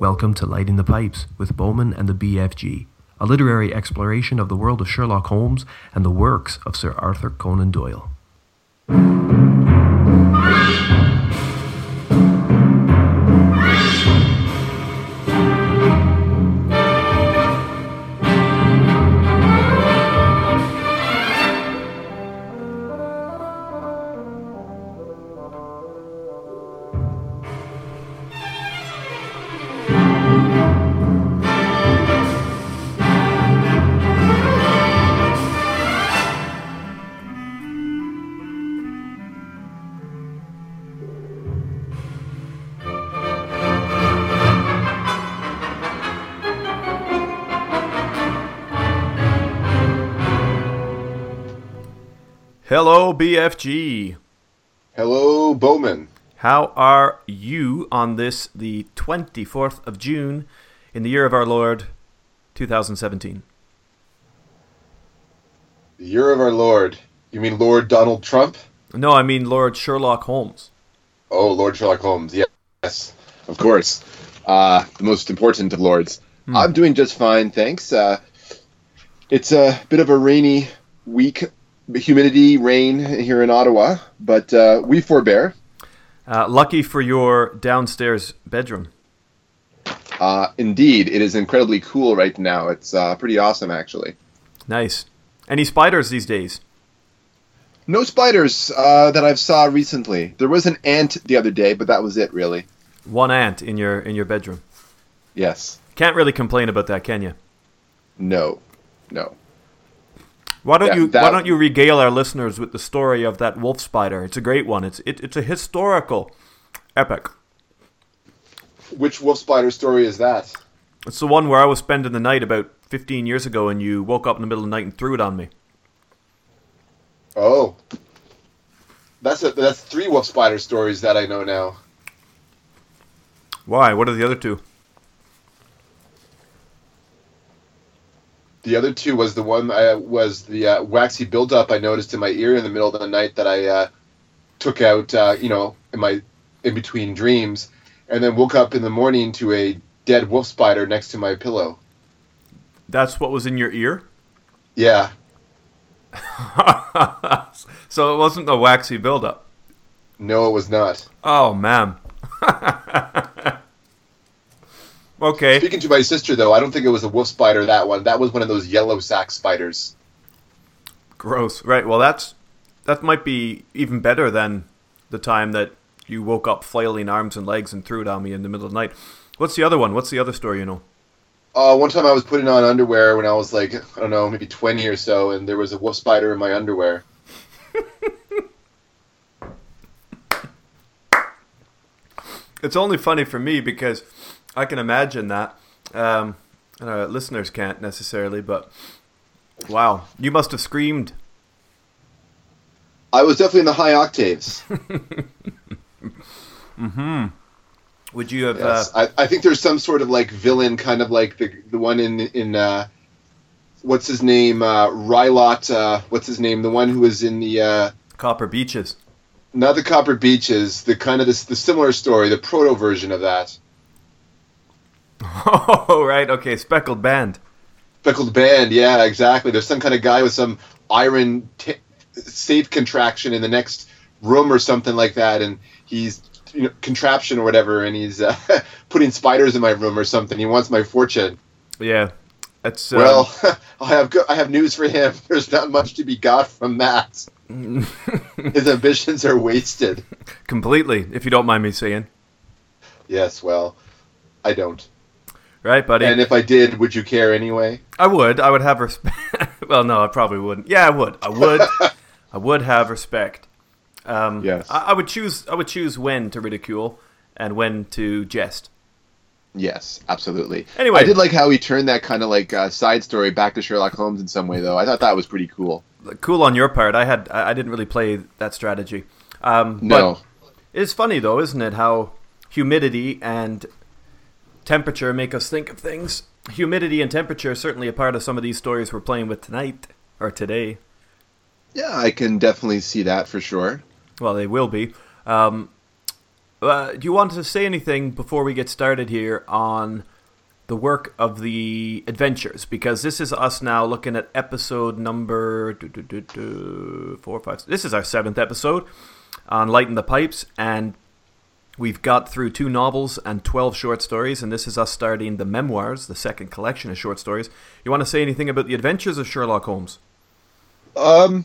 Welcome to Lighting the Pipes with Bowman and the BFG, a literary exploration of the world of Sherlock Holmes and the works of Sir Arthur Conan Doyle. BFG. Hello, Bowman. How are you on this, the 24th of June, in the year of our Lord, 2017? The year of our Lord. You mean Lord Donald Trump? No, I mean Lord Sherlock Holmes. Oh, Lord Sherlock Holmes. Yes, of course. Uh, the most important of lords. I'm doing just fine, thanks. Uh, it's a bit of a rainy week, humidity, rain here in Ottawa, but uh, we forbear. Uh, lucky for your downstairs bedroom. Uh, indeed, it is incredibly cool right now. It's uh, pretty awesome, actually. Nice. Any spiders these days? No spiders uh, that I've saw recently. There was an ant the other day, but that was it, really. One ant in your in your bedroom. Yes. Can't really complain about that, can you? No. No. Why don't Yeah, you that- Why don't you regale our listeners with the story of that wolf spider? It's a great one. It's it, it's a historical epic. Which wolf spider story is that? It's the one where I was spending the night about 15 years ago, and you woke up in the middle of the night and threw it on me. Oh, that's a, that's three wolf spider stories that I know now. Why? What are the other two? The other two was the one I was the uh, waxy buildup I noticed in my ear in the middle of the night that I uh, took out, uh, you know, in my in between dreams, and then woke up in the morning to a dead wolf spider next to my pillow. That's what was in your ear. Yeah, so it wasn't the waxy buildup. no, it was not. Oh man. okay. Speaking to my sister though, I don't think it was a wolf spider. That one, that was one of those yellow sac spiders. Gross. Right. Well, that's that might be even better than the time that you woke up flailing arms and legs and threw it on me in the middle of the night. What's the other one? What's the other story you know? Uh, one time I was putting on underwear when I was like, I don't know, maybe 20 or so, and there was a wolf spider in my underwear. It's only funny for me because I can imagine that. Um, uh, listeners can't necessarily, but wow, you must have screamed. I was definitely in the high octaves. Hmm. Would you have? Yes. Uh, I, I think there's some sort of like villain, kind of like the the one in in uh, what's his name, uh, Roylott. Uh, what's his name? The one who was in the uh, Copper Beeches. not the Copper Beeches. The kind of this the similar story, the proto version of that. Oh right, okay, speckled band. Speckled band, yeah, exactly. There's some kind of guy with some iron t- safe contraction in the next room or something like that, and he's you know, contraption or whatever, and he's uh, putting spiders in my room or something. He wants my fortune. Yeah, That's, um, Well, I have go- I have news for him. There's not much to be got from that. His ambitions are wasted. completely. If you don't mind me saying, Yes, well, I don't. Right, buddy? And if I did, would you care anyway? I would. I would have respect. well, no, I probably wouldn't. Yeah, I would. I would. I would have respect. Um, Yes. I, I would choose. I would choose when to ridicule and when to jest. Yes, absolutely. Anyway. I did like how he turned that kind of like uh, side story back to Sherlock Holmes in some way, though. I thought that was pretty cool. Cool on your part. I had. I didn't really play that strategy. Um, No, But it's funny though, isn't it? How humidity and temperature make us think of things. Humidity and temperature are certainly a part of some of these stories we're playing with tonight or today. yeah, I can definitely see that for sure. Well, they will be. Um, uh, do you want to say anything before we get started here on the work of the adventures? Because this is us now looking at episode number do, do, do, do, four, five. This is our seventh episode on Lighten the Pipes, and we've got through two novels and 12 short stories, and this is us starting the memoirs, the second collection of short stories. You want to say anything about the adventures of Sherlock Holmes? Um,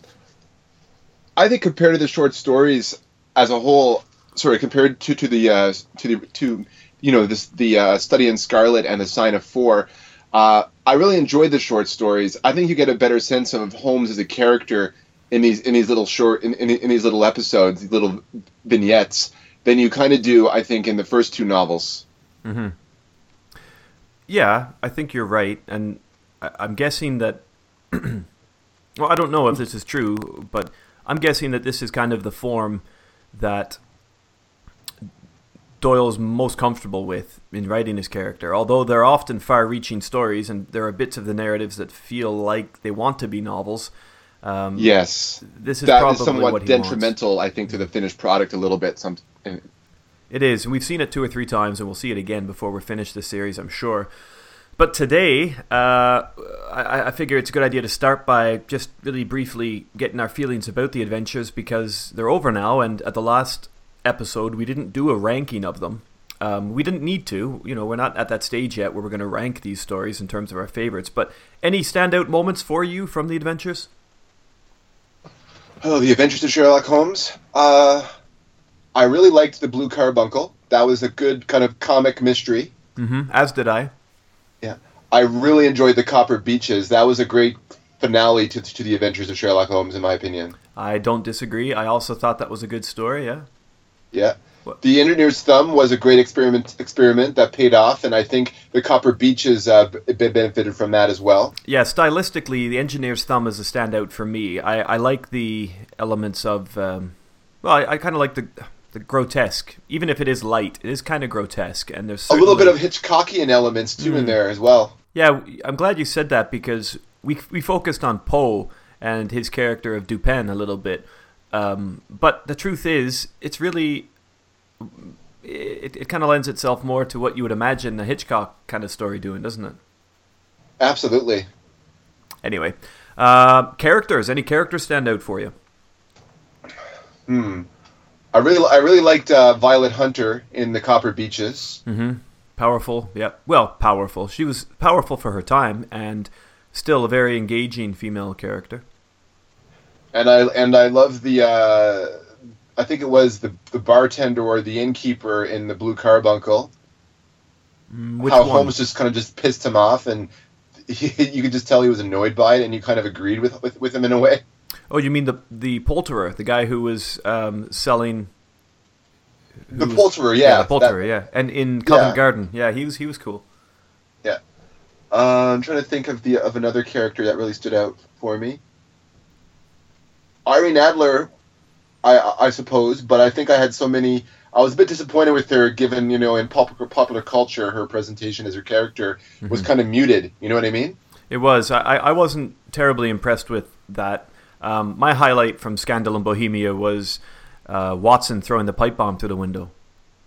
I think compared to the short stories as a whole, sorry, compared to to the uh, to the to you know this the uh, Study in Scarlet and the Sign of Four, uh, I really enjoyed the short stories. I think you get a better sense of Holmes as a character in these in these little short in, in, in these little episodes, these little vignettes, than you kind of do, I think, in the first two novels. Mm-hmm. Yeah, I think you're right, and I- I'm guessing that. well, I don't know if this is true, but I'm guessing that this is kind of the form that Doyle's most comfortable with in writing his character. Although they're often far-reaching stories, and there are bits of the narratives that feel like they want to be novels. Um, Yes, this is that probably is somewhat what he wants. detrimental, I think, to the finished product a little bit. Some It is, and we've seen it two or three times, and we'll see it again before we're finished this series, I'm sure. But today, uh, I, I figure it's a good idea to start by just really briefly getting our feelings about the adventures because they're over now, and at the last episode, we didn't do a ranking of them. Um, we didn't need to. You know, we're not at that stage yet where we're going to rank these stories in terms of our favorites. But any standout moments for you from the adventures? Oh, The Adventures of Sherlock Holmes. Uh, I really liked the Blue Carbuncle. That was a good kind of comic mystery. Mm-hmm. As did I. Yeah, I really enjoyed the Copper Beeches. That was a great finale to, to the Adventures of Sherlock Holmes, in my opinion. I don't disagree. I also thought that was a good story. Yeah. Yeah. What? The Engineer's Thumb was a great experiment experiment that paid off, and I think the Copper Beeches uh, b- benefited from that as well. Yeah, stylistically, the engineer's thumb is a standout for me. I, I like the elements of, um, well, I, I kind of like the the grotesque, even if it is light. It is kind of grotesque, and there's A little bit of Hitchcockian elements too Mm. in there as well. Yeah, I'm glad you said that because we we focused on Poe and his character of Dupin a little bit, um, but the truth is, it's really it, it kind of lends itself more to what you would imagine a Hitchcock kind of story doing, doesn't it? Absolutely. Anyway, uh, characters. Any characters stand out for you? Hmm. I really, I really liked uh, Violet Hunter in the Copper Beeches. Mm-hmm. Powerful, yeah. Well, powerful. She was powerful for her time, and still a very engaging female character. and I and I love the uh, I think it was the the bartender or the innkeeper in the Blue Carbuncle. Mm, Which how one? Holmes just kind of just pissed him off, and he, you could just tell he was annoyed by it, and you kind of agreed with with, with him in a way. Oh, you mean the the poulterer, the guy who was um, selling The who was- poulterer, yeah, the poulterer, yeah, and in Covent Yeah. Garden, yeah, he was he was cool. Yeah, uh, I'm trying to think of the of another character that really stood out for me. Irene Adler, I I suppose, but I think I had so many. I was a bit disappointed with her, given you know in popular popular culture, her presentation as her character was Mhm. kind of muted. You know what I mean? It was. I, I wasn't terribly impressed with that. Um, my highlight from Scandal in Bohemia was uh, Watson throwing the pipe bomb through the window.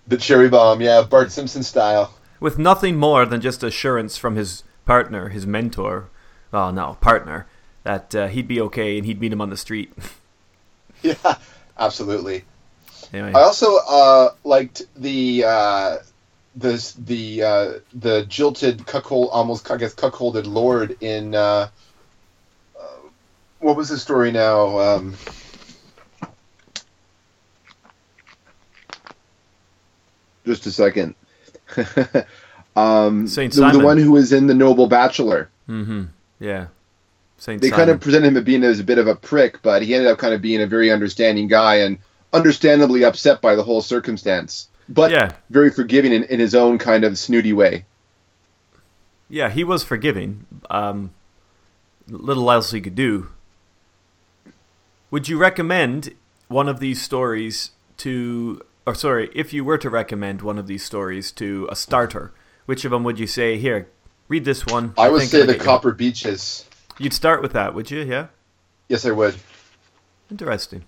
The cherry bomb, yeah, Bart Simpson style. with nothing more than just assurance from his partner, his mentor, well, no, partner, that uh, he'd be okay and he'd meet him on the street. Yeah, absolutely. anyway, I also uh, liked the uh, the the uh, the jilted cuckold, almost I guess cuckolded lord in uh, uh, what was the story now? Um, Just a second. um, Saint the, the one who was in the Noble Bachelor. mm-hmm. yeah, Saint They Simon. kind of presented him as being as a bit of a prick, but he ended up kind of being a very understanding guy and understandably upset by the whole circumstance, but yeah, very forgiving in, in his own kind of snooty way. yeah, he was forgiving. Um, little else he could do. Would you recommend one of these stories to, or sorry, if you were to recommend one of these stories to a starter, which of them would you say here? Read this one. I would think say the get you- Copper Beeches. You'd start with that, would you? Yeah. Yes, I would. Interesting.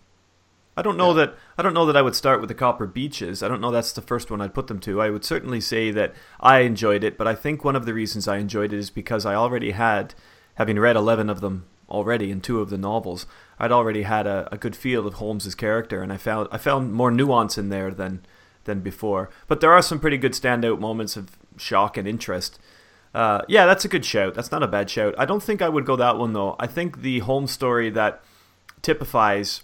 I don't know yeah. that I don't know that I would start with the Copper Beeches. I don't know that's the first one I'd put them to. I would certainly say that I enjoyed it, but I think one of the reasons I enjoyed it is because I already had, having read eleven of them already in two of the novels, I'd already had a, a good feel of Holmes's character, and I found I found more nuance in there than than before. But there are some pretty good standout moments of shock and interest. Uh, yeah, that's a good shout. That's not a bad shout. I don't think I would go that one though. I think the Holmes story that typifies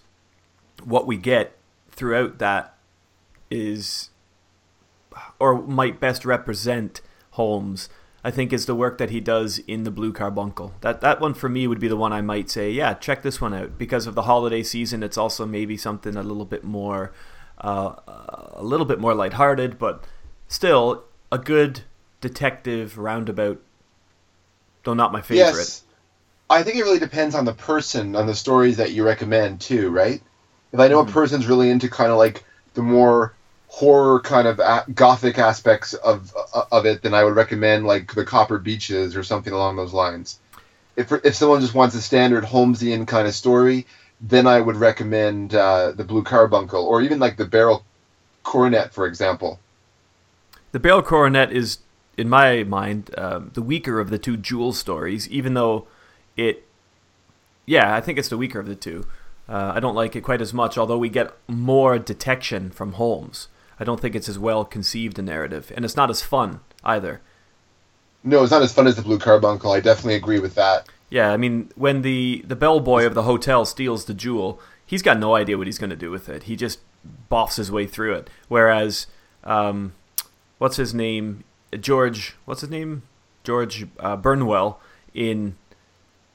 what we get throughout that is, or might best represent Holmes. I think is the work that he does in the Blue Carbuncle. That that one for me would be the one I might say, yeah, check this one out because of the holiday season. It's also maybe something a little bit more, uh, a little bit more lighthearted, but still a good detective roundabout. Though not my favorite. Yes. I think it really depends on the person, on the stories that you recommend too, right? If I know mm-hmm. a person's really into kind of like the more horror kind of a- gothic aspects of uh, of it, then I would recommend like the Copper Beeches or something along those lines. If if someone just wants a standard Holmesian kind of story, then I would recommend uh, the Blue Carbuncle or even like the Beryl Coronet, for example. The Beryl Coronet is, in my mind, uh, the weaker of the two Jewel stories, even though it, yeah, I think it's the weaker of the two. Uh, I don't like it quite as much, although we get more detection from Holmes. I don't think it's as well conceived a narrative, and it's not as fun either. No, it's not as fun as the Blue Carbuncle. I definitely agree with that. Yeah, I mean, when the the bellboy of the hotel steals the jewel, he's got no idea what he's going to do with it. He just boffs his way through it. Whereas, um, what's his name? George. What's his name? George uh, Burnwell in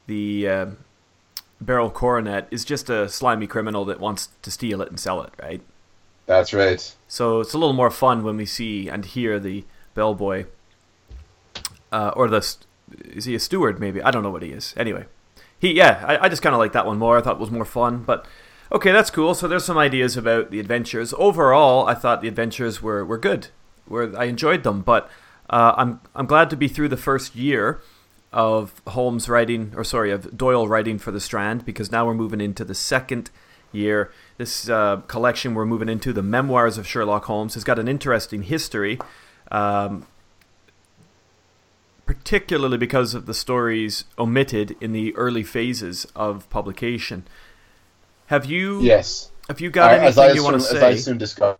the uh, Beryl Coronet is just a slimy criminal that wants to steal it and sell it, right? That's right. So it's a little more fun when we see and hear the bellboy, uh, or the is he a steward? Maybe I don't know what he is. Anyway, he yeah, I, I just kind of like that one more. I thought it was more fun, but okay, that's cool. So there's some ideas about the adventures. Overall, I thought the adventures were were good. Where I enjoyed them, but uh, I'm I'm glad to be through the first year of Holmes writing, or sorry, of Doyle writing for the Strand, because now we're moving into the second year. This uh, collection we're moving into, the Memoirs of Sherlock Holmes, has got an interesting history, um, particularly because of the stories omitted in the early phases of publication. Have you? Yes. Have you got anything assume, you want to say? As I soon discovered.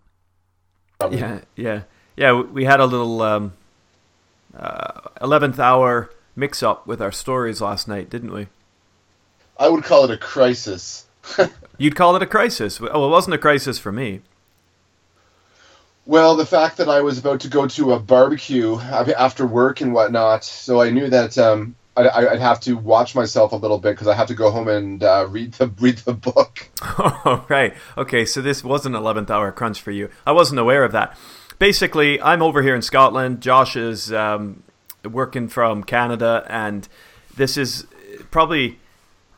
Yeah, yeah, yeah. We had a little um, uh, eleventh hour mix up with our stories last night, didn't we? I would call it a crisis. You'd call it a crisis. Oh, it wasn't a crisis for me. Well, the fact that I was about to go to a barbecue after work and whatnot, so I knew that um, I'd, I'd, have to watch myself a little bit because I have to go home and uh, read the read the book. Oh, right. Okay, so this was an eleventh hour crunch for you. I wasn't aware of that. Basically, I'm over here in Scotland. Josh is um, working from Canada, and this is probably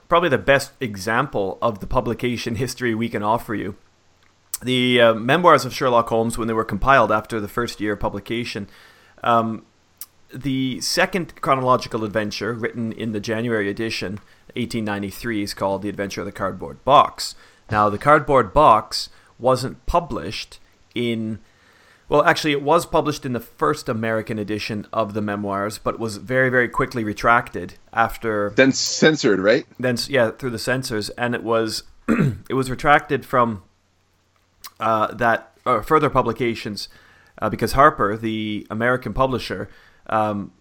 probably the best example of the publication history we can offer you. The uh, memoirs of Sherlock Holmes, when they were compiled after the first year of publication, um, the second chronological adventure, written in the January edition, 1893, is called The Adventure of the Cardboard Box. Now, the Cardboard Box wasn't published in well, actually, it was published in the first American edition of the memoirs, but was very, very quickly retracted after. Then censored, right? Then, yeah, through the censors, and it was it was retracted from uh, that uh, further publications uh, because Harper, the American publisher, um,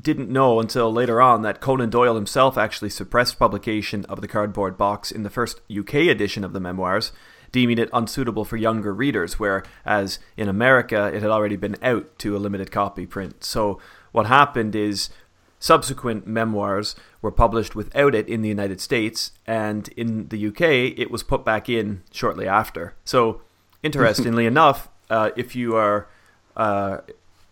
didn't know until later on that Conan Doyle himself actually suppressed publication of the cardboard box in the first UK edition of the memoirs deeming it unsuitable for younger readers, whereas in America it had already been out to a limited copy print. So what happened is subsequent memoirs were published without it in the United States, and in the UK it was put back in shortly after. So interestingly enough, uh, if you are uh,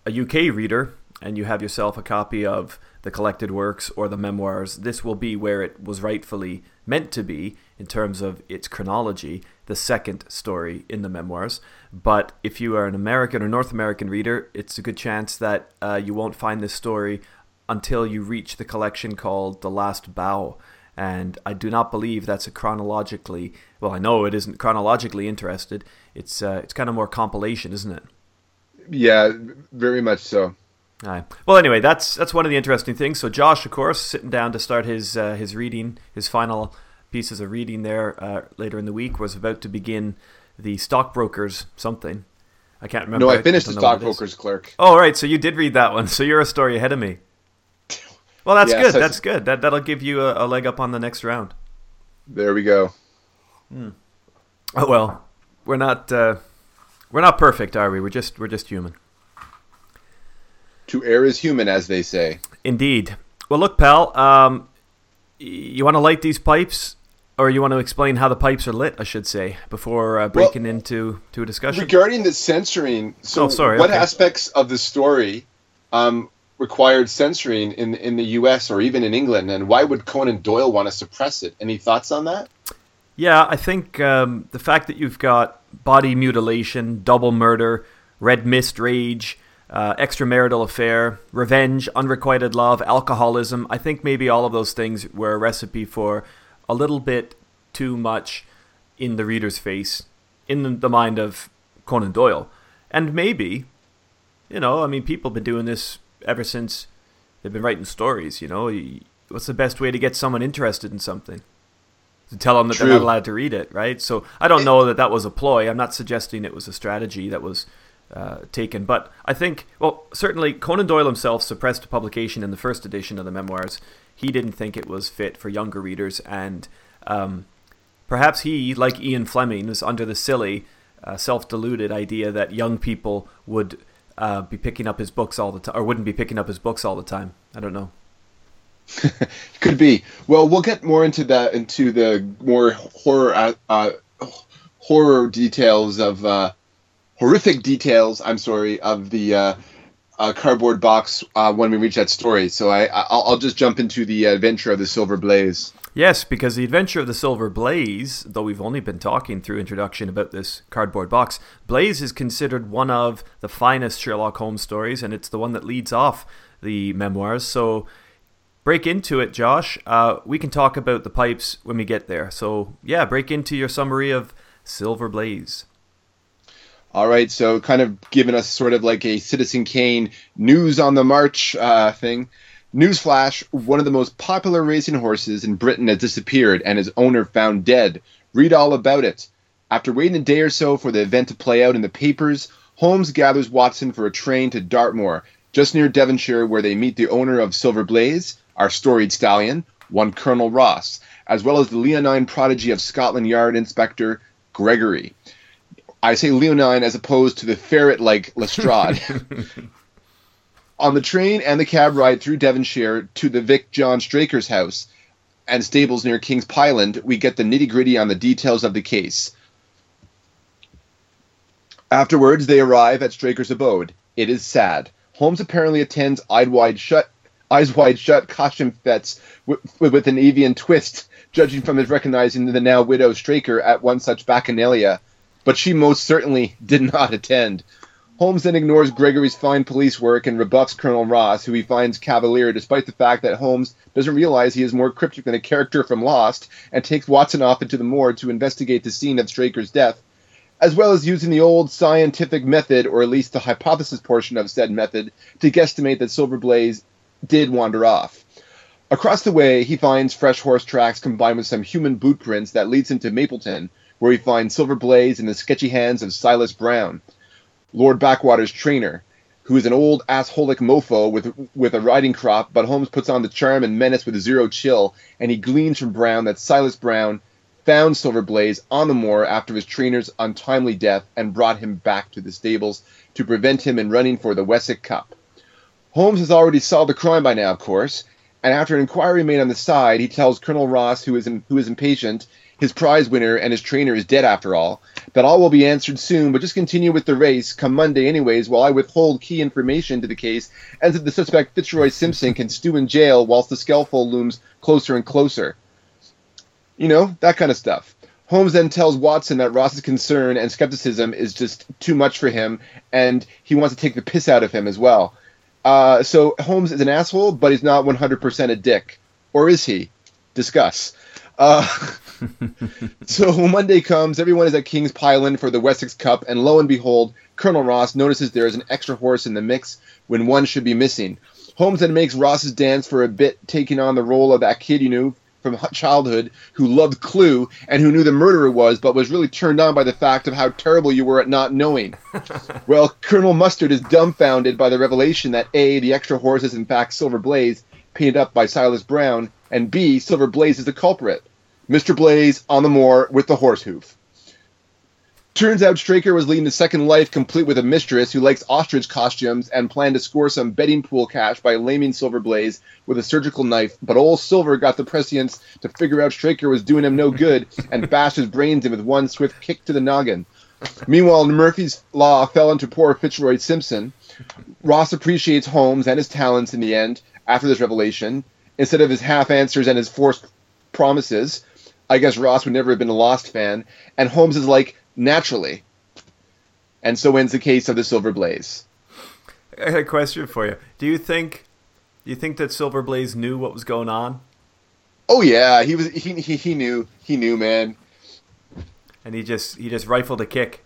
a UK reader and you have yourself a copy of the collected works or the memoirs, this will be where it was rightfully meant to be in terms of its chronology, the second story in the memoirs. But if you are an American or North American reader, it's a good chance that uh, you won't find this story until you reach the collection called The Last Bow. and I do not believe that's a chronologically. Well, I know it isn't chronologically interested. It's uh, it's kind of more compilation, isn't it? Yeah, very much so. Well, anyway, that's that's one of the interesting things. So Josh, of course, sitting down to start his uh, his reading, his final pieces of reading there uh, later in the week, was about to begin the stockbrokers something. I can't remember. No, I finished I the stockbrokers clerk. Oh, right. So you did read that one. So you're a story ahead of me. Well, that's yeah, good. So that's good. That that'll give you a, a, leg up on the next round. There we go. Hmm. Oh well, we're not uh, we're not perfect, are we? We're just we're just human. To err is human, as they say. Indeed. Well, look, pal. Um, you want to light these pipes, or you want to explain how the pipes are lit? I should say before uh, breaking well, into to a discussion regarding the censoring. So, oh, sorry, what okay. aspects of the story um, required censoring in in the U.S. or even in England, and why would Conan Doyle want to suppress it? Any thoughts on that? Yeah, I think um, the fact that you've got body mutilation, double murder, red mist rage uh, extramarital affair, revenge, unrequited love, alcoholism. I think maybe all of those things were a recipe for a little bit too much in the reader's face, in the mind of Conan Doyle. And maybe, you know, I mean, people have been doing this ever since they've been writing stories, you know. What's the best way to get someone interested in something? To tell them that True. they're not allowed to read it, right? So I don't know that that was a ploy. I'm not suggesting it was a strategy that was uh, taken. But I think, well, certainly Conan Doyle himself suppressed publication in the first edition of the memoirs. He didn't think it was fit for younger readers, and um, perhaps he, like Ian Fleming, was under the silly, uh, self-deluded idea that young people would uh, be picking up his books all the time, or wouldn't be picking up his books all the time. I don't know. Could be. Well, we'll get more into that, into the more horror, uh, uh horror details of uh, horrific details. I'm sorry of the uh, cardboard box uh, when we reach that story. So I I'll, I'll, just jump into the adventure of the Silver Blaze. Yes, because the adventure of the Silver Blaze, though we've only been talking through introduction about this cardboard box, Blaze is considered one of the finest Sherlock Holmes stories, and it's the one that leads off the memoirs. So break into it, Josh. Uh, we can talk about the pipes when we get there. So yeah, break into your summary of Silver Blaze. All right, so kind of giving us sort of like a Citizen Kane news on the march uh, thing. Newsflash: One of the most popular racing horses in Britain has disappeared and his owner found dead. Read all about it. After waiting a day or so for the event to play out in the papers, Holmes gathers Watson for a train to Dartmoor, just near Devonshire, where they meet the owner of Silver Blaze, our storied stallion, one Colonel Ross, as well as the leonine prodigy of Scotland Yard Inspector Gregory. I say leonine as opposed to the ferret like Lestrade. On the train and the cab ride through Devonshire to the Vic John Straker's house and stables near King's Pyland, we get the nitty gritty on the details of the case. Afterwards, they arrive at Straker's abode. It is sad. Holmes apparently attends eyes wide shut, eyes wide shut costume fetes with, with an avian twist, judging from his recognizing the now widow Straker at one such bacchanalia but she most certainly did not attend. Holmes then ignores Gregory's fine police work and rebuffs Colonel Ross, who he finds cavalier despite the fact that Holmes doesn't realize he is more cryptic than a character from Lost, and takes Watson off into the moor to investigate the scene of Straker's death, as well as using the old scientific method, or at least the hypothesis portion of said method, to guesstimate that Silver Blaze did wander off. Across the way, he finds fresh horse tracks combined with some human boot prints that leads him to Mapleton, where we find Silver Blaze in the sketchy hands of Silas Brown, Lord Backwater's trainer, who is an old assholic mofo with with a riding crop, but Holmes puts on the charm and menace with zero chill, and he gleans from Brown that Silas Brown found Silver Blaze on the moor after his trainer's untimely death and brought him back to the stables to prevent him in running for the Wessex Cup. Holmes has already solved the crime by now, of course, and after an inquiry made on the side, he tells Colonel Ross, who is who is impatient, his prize winner and his trainer is dead after all. That all will be answered soon, but just continue with the race come Monday anyways while I withhold key information to the case and that the suspect Fitzroy Simpson can stew in jail whilst the scaffold looms closer and closer. You know, that kind of stuff. Holmes then tells Watson that Ross's concern and skepticism is just too much for him, and he wants to take the piss out of him as well. Uh, so Holmes is an asshole, but he's not 100% a dick. Or is he? Discuss. Uh, so Monday comes, everyone is at King's Pyland for the Wessex Cup, and lo and behold, Colonel Ross notices there is an extra horse in the mix when one should be missing. Holmes then makes Ross's dance for a bit, taking on the role of that kid you knew from childhood who loved Clue and who knew the murderer was, but was really turned on by the fact of how terrible you were at not knowing. well, Colonel Mustard is dumbfounded by the revelation that A, the extra horse is in fact Silver Blaze, painted up by Silas Brown, and B, Silver Blaze is the culprit. Mr. Blaze on the moor with the horse hoof. Turns out Straker was leading a second life complete with a mistress who likes ostrich costumes and planned to score some betting pool cash by laming Silver Blaze with a surgical knife, but old Silver got the prescience to figure out Straker was doing him no good and bashed his brains in with one swift kick to the noggin. Meanwhile, Murphy's Law fell into poor Fitzroy Simpson. Ross appreciates Holmes and his talents in the end after this revelation. Instead of his half answers and his forced promises, I guess Ross would never have been a Lost fan. And Holmes is like, naturally. And so ends the case of the Silver Blaze. I had a question for you. Do you think do you think that Silver Blaze knew what was going on? Oh yeah, he was he, he, he knew. He knew, man. And he just he just rifled a kick.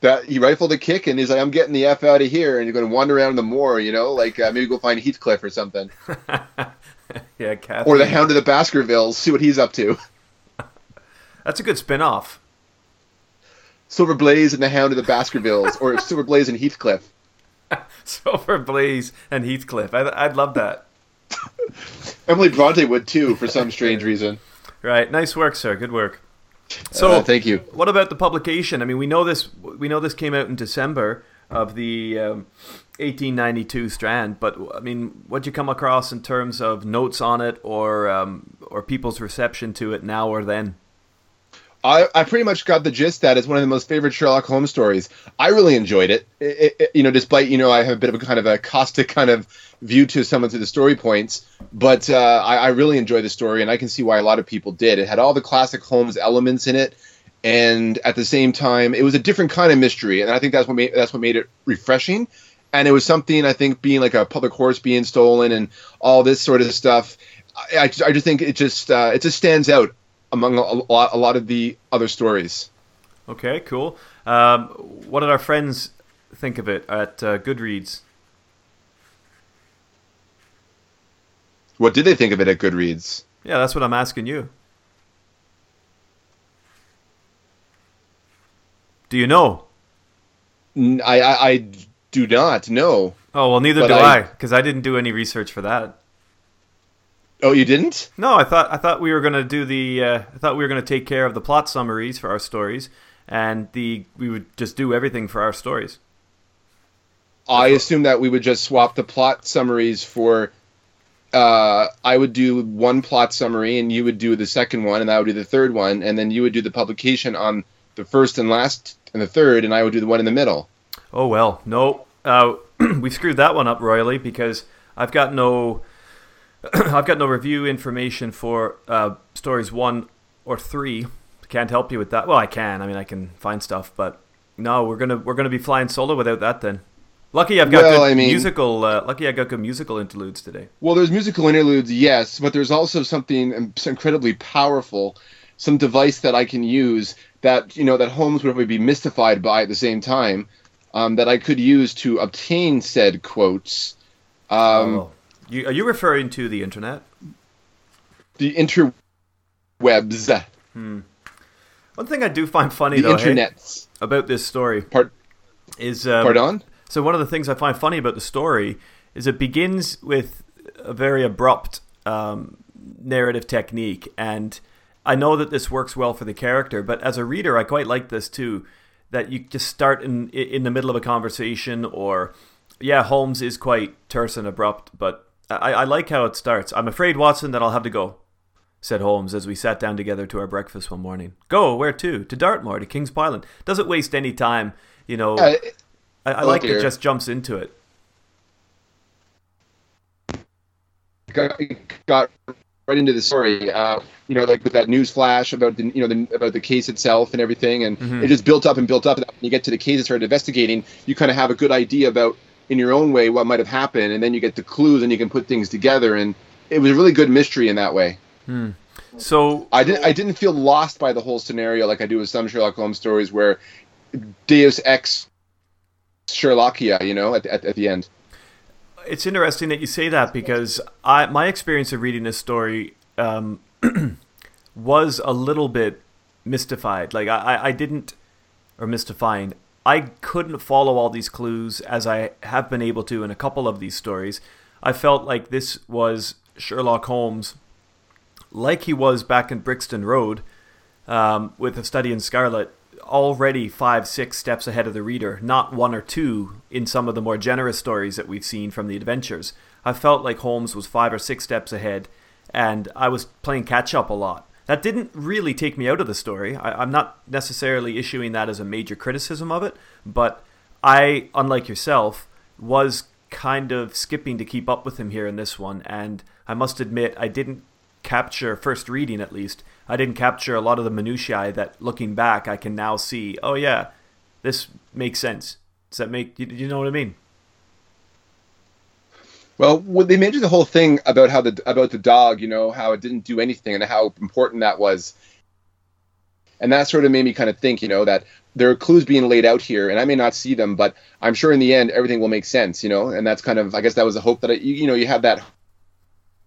That he rifled a kick and he's like, I'm getting the F out of here and you're gonna wander around the moor, you know, like uh, maybe go find Heathcliff or something. yeah, Cathy. Or the Hound of the Baskervilles, see what he's up to. That's a good spin off. Silver Blaze and the Hound of the Baskervilles, or Silver Blaze and Heathcliff. Silver Blaze and Heathcliff. I, I'd love that. Emily Bronte would too, for some strange reason. Right. Nice work, sir. Good work. So, uh, thank you. What about the publication? I mean, we know this. We know this came out in December of the um, 1892 Strand, but I mean, what did you come across in terms of notes on it, or um, or people's reception to it now or then? I, I pretty much got the gist that it's one of the most favorite Sherlock Holmes stories. I really enjoyed it. It, it. you know, despite you know I have a bit of a kind of a caustic kind of view to some of the story points, but uh, I, I really enjoy the story, and I can see why a lot of people did. It had all the classic Holmes elements in it, and at the same time, it was a different kind of mystery, and I think that's what made that's what made it refreshing. And it was something I think being like a public horse being stolen and all this sort of stuff. I, I just think it just uh, it just stands out among a, lot, a lot of the other stories. Okay, cool. Um, what did our friends think of it at uh, Goodreads? What did they think of it at Goodreads? Yeah, that's what I'm asking you. Do you know? I, I, I do not know. Oh well, neither do I, because I, I didn't do any research for that. Oh, you didn't? No, I thought I thought we were going to do the. Uh, I thought we were going to take care of the plot summaries for our stories, and the we would just do everything for our stories. I assume that we would just swap the plot summaries for. Uh, I would do one plot summary, and you would do the second one, and I would do the third one, and then you would do the publication on the first and last and the third, and I would do the one in the middle. Oh well, no, uh, we screwed that one up royally because I've got no I've got no review information for uh, stories one or three. Can't help you with that. Well, I can. I mean, I can find stuff, but no, we're gonna we're gonna be flying solo without that. Then, lucky I've got well, good I mean, musical. Uh, lucky I got good musical interludes today. Well, there's musical interludes, yes, but there's also something incredibly powerful, some device that I can use that you know that Holmes would probably be mystified by at the same time. Um, that I could use to obtain said quotes. Um, oh. You, are you referring to the internet? The interwebs. Hmm. One thing I do find funny the though, internets. Hey, about this story Part, is um, pardon. So one of the things I find funny about the story is it begins with a very abrupt um, narrative technique, and I know that this works well for the character, but as a reader, I quite like this too. That you just start in in the middle of a conversation, or yeah, Holmes is quite terse and abrupt, but I, I like how it starts. I'm afraid, Watson, that I'll have to go, said Holmes as we sat down together to our breakfast one morning. Go, where to? To Dartmoor, to King's Pyland. Doesn't waste any time, you know. Uh, I, I like it just jumps into it. Got, got right into the story. Uh, you know, like with that news flash about the you know the, about the case itself and everything, and mm-hmm. it just built up and built up. And when you get to the case and start investigating, you kind of have a good idea about in your own way what might have happened, and then you get the clues and you can put things together. And it was a really good mystery in that way. Hmm. So I didn't I didn't feel lost by the whole scenario like I do with some Sherlock Holmes stories where Deus Ex Sherlockia, you know, at, at, at the end. It's interesting that you say that because I my experience of reading this story um, was a little bit mystified. Like I, I didn't or mystifying. I couldn't follow all these clues as I have been able to in a couple of these stories. I felt like this was Sherlock Holmes, like he was back in Brixton Road um, with A Study in Scarlet, already five, six steps ahead of the reader, not one or two in some of the more generous stories that we've seen from the adventures. I felt like Holmes was five or six steps ahead, and I was playing catch up a lot. That didn't really take me out of the story. I, I'm not necessarily issuing that as a major criticism of it, but I, unlike yourself, was kind of skipping to keep up with him here in this one, and I must admit I didn't capture first reading at least. I didn't capture a lot of the minutiae that, looking back, I can now see. Oh yeah, this makes sense. Does that make you, you know what I mean? Well, they mentioned the whole thing about how the about the dog, you know, how it didn't do anything and how important that was, and that sort of made me kind of think, you know, that there are clues being laid out here, and I may not see them, but I'm sure in the end everything will make sense, you know, and that's kind of, I guess, that was a hope that I, you, you know, you have that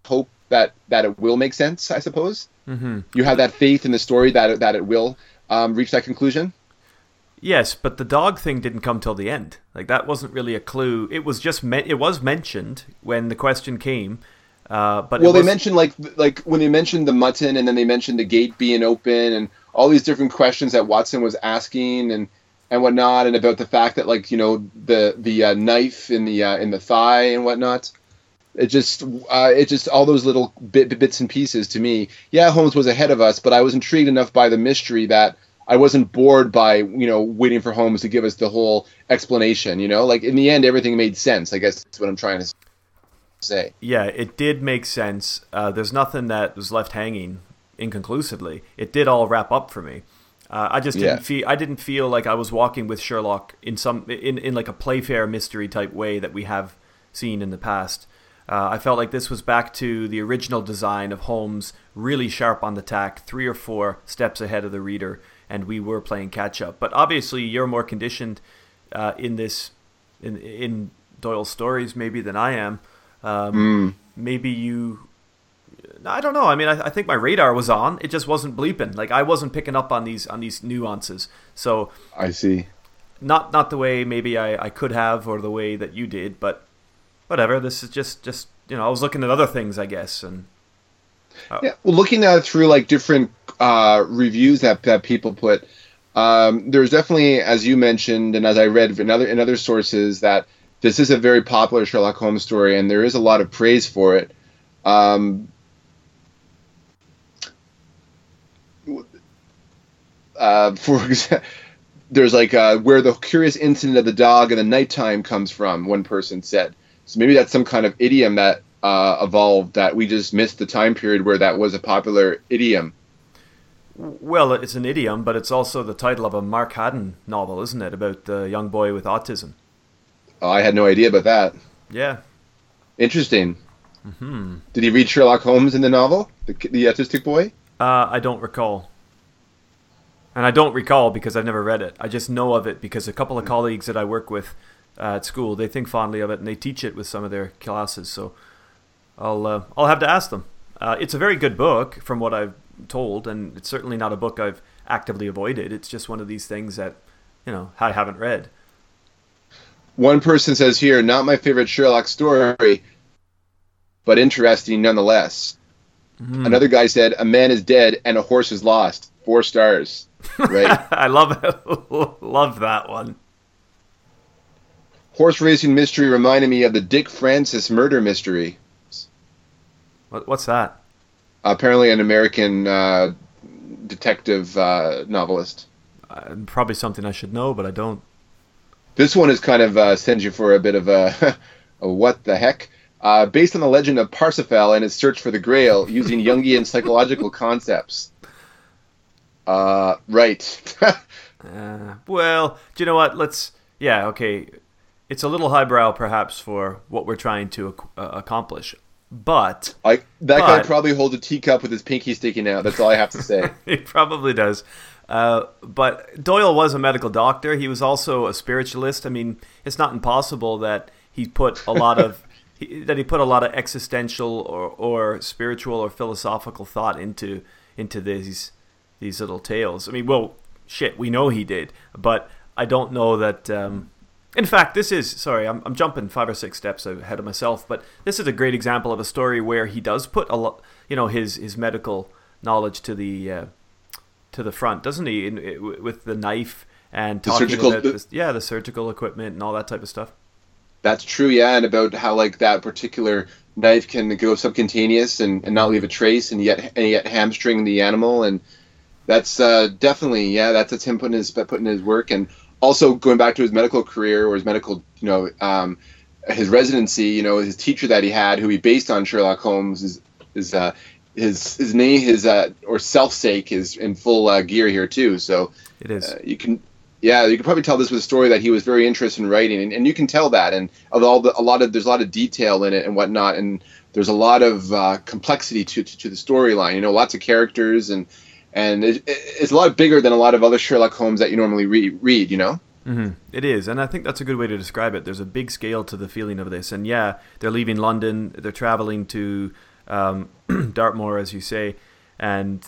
hope that that it will make sense, I suppose. Mm-hmm. You have that faith in the story that that it will um, reach that conclusion. Yes, but the dog thing didn't come till the end. Like that wasn't really a clue. It was just me- it was mentioned when the question came. Uh, but well, was- they mentioned like like when they mentioned the mutton, and then they mentioned the gate being open, and all these different questions that Watson was asking, and and whatnot, and about the fact that like you know the the uh, knife in the uh, in the thigh and whatnot. It just uh, it just all those little bit, bits and pieces to me. Yeah, Holmes was ahead of us, but I was intrigued enough by the mystery that I wasn't bored by you know waiting for Holmes to give us the whole explanation. You know, like in the end, everything made sense. I guess that's what I'm trying to say. Yeah, it did make sense. Uh, there's nothing that was left hanging inconclusively. It did all wrap up for me. Uh, I just didn't Yeah. feel I didn't feel like I was walking with Sherlock in some in, in like a Playfair mystery type way that we have seen in the past. Uh, I felt like this was back to the original design of Holmes, really sharp on the tack, three or four steps ahead of the reader, and we were playing catch up. But obviously, you're more conditioned uh, in this in in Doyle's stories maybe than I am. Um, Maybe you. I don't know. I mean, I, I think my radar was on. It just wasn't bleeping. Like I wasn't picking up on these on these nuances. So I see. not not the way maybe I, I could have or the way that you did, but whatever. This is just just you know I was looking at other things, I guess, and Yeah, well, looking at it through like different uh, reviews that that people put, um, there's definitely, as you mentioned, and as I read in other in other sources, that this is a very popular Sherlock Holmes story, and there is a lot of praise for it. Um, uh, for example, there's like uh, where the curious incident of the dog in the nighttime comes from. One person said, so maybe that's some kind of idiom that uh, evolved that we just missed the time period where that was a popular idiom. well, it's an idiom, but it's also the title of a Mark Haddon novel, isn't it, about the young boy with autism? Oh, I had no idea about that. Yeah, Interesting. Mm-hmm. Did he read Sherlock Holmes in the novel, the, the autistic boy? Uh, I don't recall. And I don't recall because I've never read it. I just know of it because a couple of colleagues that I work with uh, at school they think fondly of it and they teach it with some of their classes. So I'll uh, I'll have to ask them. Uh, it's a very good book from what I've told, and it's certainly not a book I've actively avoided. It's just one of these things that you know I haven't read. One person says here, not my favorite Sherlock story, but interesting nonetheless. Hmm. Another guy said, a man is dead and a horse is lost. Four stars. Right? I love love that one. horse racing mystery reminded me of the Dick Francis murder mystery. What, what's that? Apparently, an American uh, detective uh, novelist. Uh, probably something I should know, but I don't. This one is kind of uh, sends you for a bit of a, a what the heck. Uh, based on the legend of Parsifal and his search for the Grail, using Jungian psychological concepts. Uh, right. Uh, well, do you know what? Let's. Yeah, okay. It's a little highbrow, perhaps, for what we're trying to ac- uh, accomplish. But I that but, guy probably holds a teacup with his pinky sticking out. That's all I have to say. he probably does. Uh, but Doyle was a medical doctor. He was also a spiritualist. I mean, it's not impossible that he put a lot of he, that he put a lot of existential or, or spiritual or philosophical thought into into these these little tales. I mean, well, shit, we know he did, but I don't know that. Um, in fact, this is sorry, I'm, I'm jumping five or six steps ahead of myself, but this is a great example of a story where he does put a lot, you know, his his medical knowledge to the uh, to the front, doesn't he? In, in, with the knife and talking the surgical, about this, yeah, the surgical equipment and all that type of stuff. That's true, yeah, and about how like that particular knife can go subcutaneous and, and not leave a trace, and yet and yet hamstring the animal, and that's uh, definitely yeah, that's, that's him putting his putting his work and also going back to his medical career or his medical, you know, um, his residency, you know, his teacher that he had, who he based on Sherlock Holmes, is is uh, his his name, his uh, or self sake is in full uh, gear here too. So it is. Uh, you can, yeah, you can probably tell this was a story that he was very interested in writing, and, and you can tell that. And although the, a lot of there's a lot of detail in it and whatnot, and there's a lot of uh, complexity to, to, to the storyline. You know, lots of characters and and it, it's a lot bigger than a lot of other Sherlock Holmes that you normally re- read. You know. Mm-hmm. It is, and I think that's a good way to describe it. There's a big scale to the feeling of this, and yeah, they're leaving London, they're traveling to um, Dartmoor, as you say, and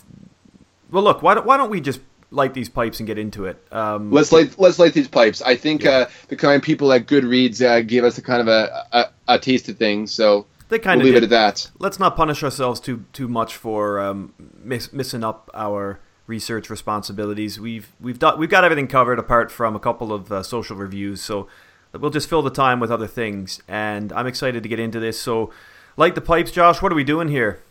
well, look, why don't why don't we just light these pipes and get into it? Um, let's light let's light these pipes. I think yeah. uh, the kind of people at Goodreads uh, gave us a kind of a, a, a taste of things, so they kind we'll of leave did. it at that. Let's not punish ourselves too too much for um, miss, missing up our research responsibilities. We've we've done we've got everything covered apart from a couple of uh, social reviews. So we'll just fill the time with other things. And I'm excited to get into this. So light the pipes, Josh. What are we doing here?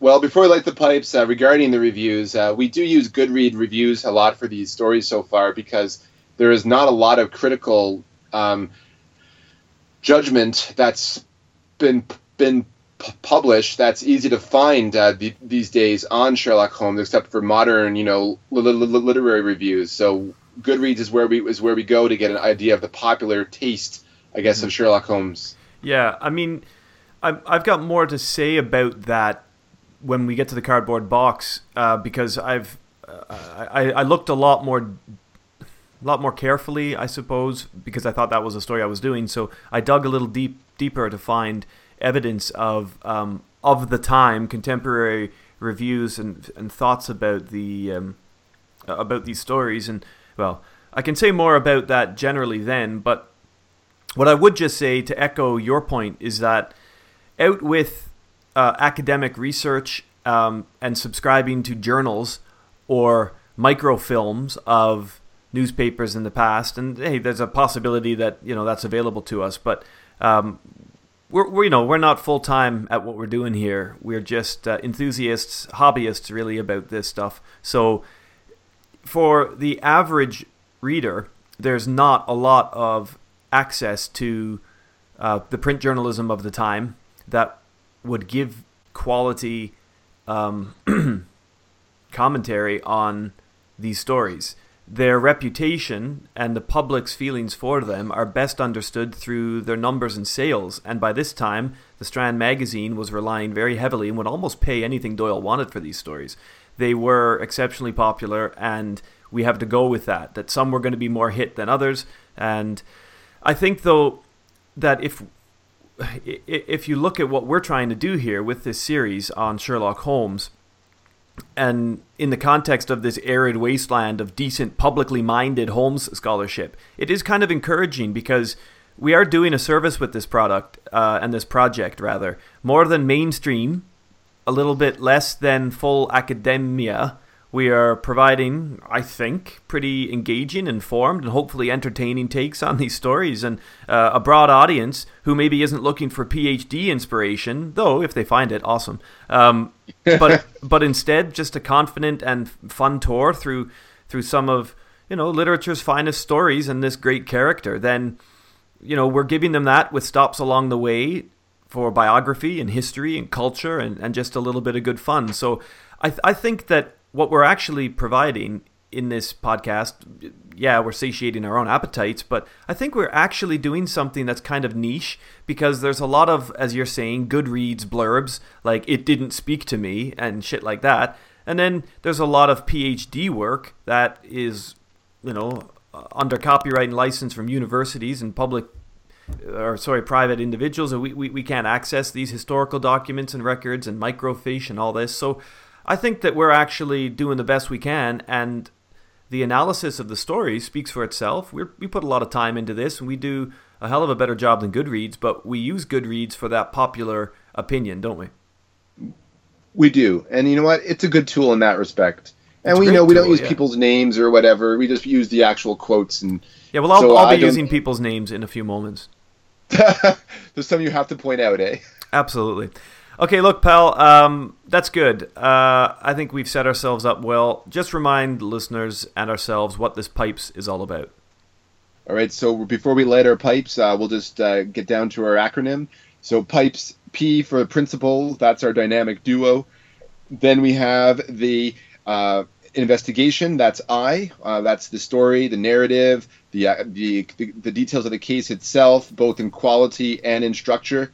Well, before we light the pipes, uh, regarding the reviews, uh, we do use Goodread reviews a lot for these stories so far because there is not a lot of critical um, judgment that's been been p- published that's easy to find uh, the, these days on Sherlock Holmes, except for modern, you know, li- li- literary reviews. So Goodreads is where we is where we go to get an idea of the popular taste, I guess, of Sherlock Holmes. Yeah, I mean, I've I've got more to say about that when we get to the cardboard box uh, because I've uh, I, I looked a lot more a lot more carefully, I suppose, because I thought that was a story I was doing. So I dug a little deep deeper to find evidence of um, of the time, contemporary reviews and and thoughts about the um, about these stories. And well, I can say more about that generally then, but what I would just say to echo your point is that out with uh, academic research um, and subscribing to journals or microfilms of newspapers in the past, and hey, there's a possibility that you know that's available to us, but um, we're, we're, you know we're not full time at what we're doing here. We're just uh, enthusiasts, hobbyists, really about this stuff. So for the average reader, there's not a lot of access to uh, the print journalism of the time that would give quality um, commentary on these stories. Their reputation and the public's feelings for them are best understood through their numbers and sales, and by this time, the Strand magazine was relying very heavily and would almost pay anything Doyle wanted for these stories. They were exceptionally popular, and we have to go with that. That some were going to be more hit than others, and I think though that if if you look at what we're trying to do here with this series on Sherlock Holmes, and in the context of this arid wasteland of decent, publicly minded Holmes scholarship, it is kind of encouraging because we are doing a service with this product uh, and this project, rather, more than mainstream, a little bit less than full academia, we are providing, I think, pretty engaging, informed, and hopefully entertaining takes on these stories, and uh, a broad audience who maybe isn't looking for PhD inspiration, though if they find it, awesome. Um, but but instead, just a confident and fun tour through through some of you know literature's finest stories and this great character. Then you know we're giving them that with stops along the way for biography and history and culture and, and just a little bit of good fun. So I th- I think that what we're actually providing in this podcast, yeah, we're satiating our own appetites, but I think we're actually doing something that's kind of niche because there's a lot of, as you're saying, Goodreads blurbs, like it didn't speak to me and shit like that. And then there's a lot of PhD work that is, you know, under copyright and license from universities and public or sorry, private individuals, and we, we, we can't access these historical documents and records and microfiche and all this. So I think that we're actually doing the best we can, and the analysis of the story speaks for itself. we we put a lot of time into this, and we do a hell of a better job than Goodreads, but we use Goodreads for that popular opinion, don't we? We do, and you know what? It's a good tool in that respect. And it's we know we tool, don't use yeah. people's names or whatever. We just use the actual quotes and. Yeah, well, I'll, so I'll be using people's names in a few moments. There's some you have to point out, eh? Absolutely. Okay, look, pal, um, that's good. Uh, I think we've set ourselves up well. Just remind listeners and ourselves what this pipes is all about. All right, so before we light our pipes, uh, we'll just uh, get down to our acronym. So pipes P for principal, that's our dynamic duo. Then we have the uh, investigation, that's I, uh, that's the story, the narrative, uh, the, the, the details of the case itself, both in quality and in structure.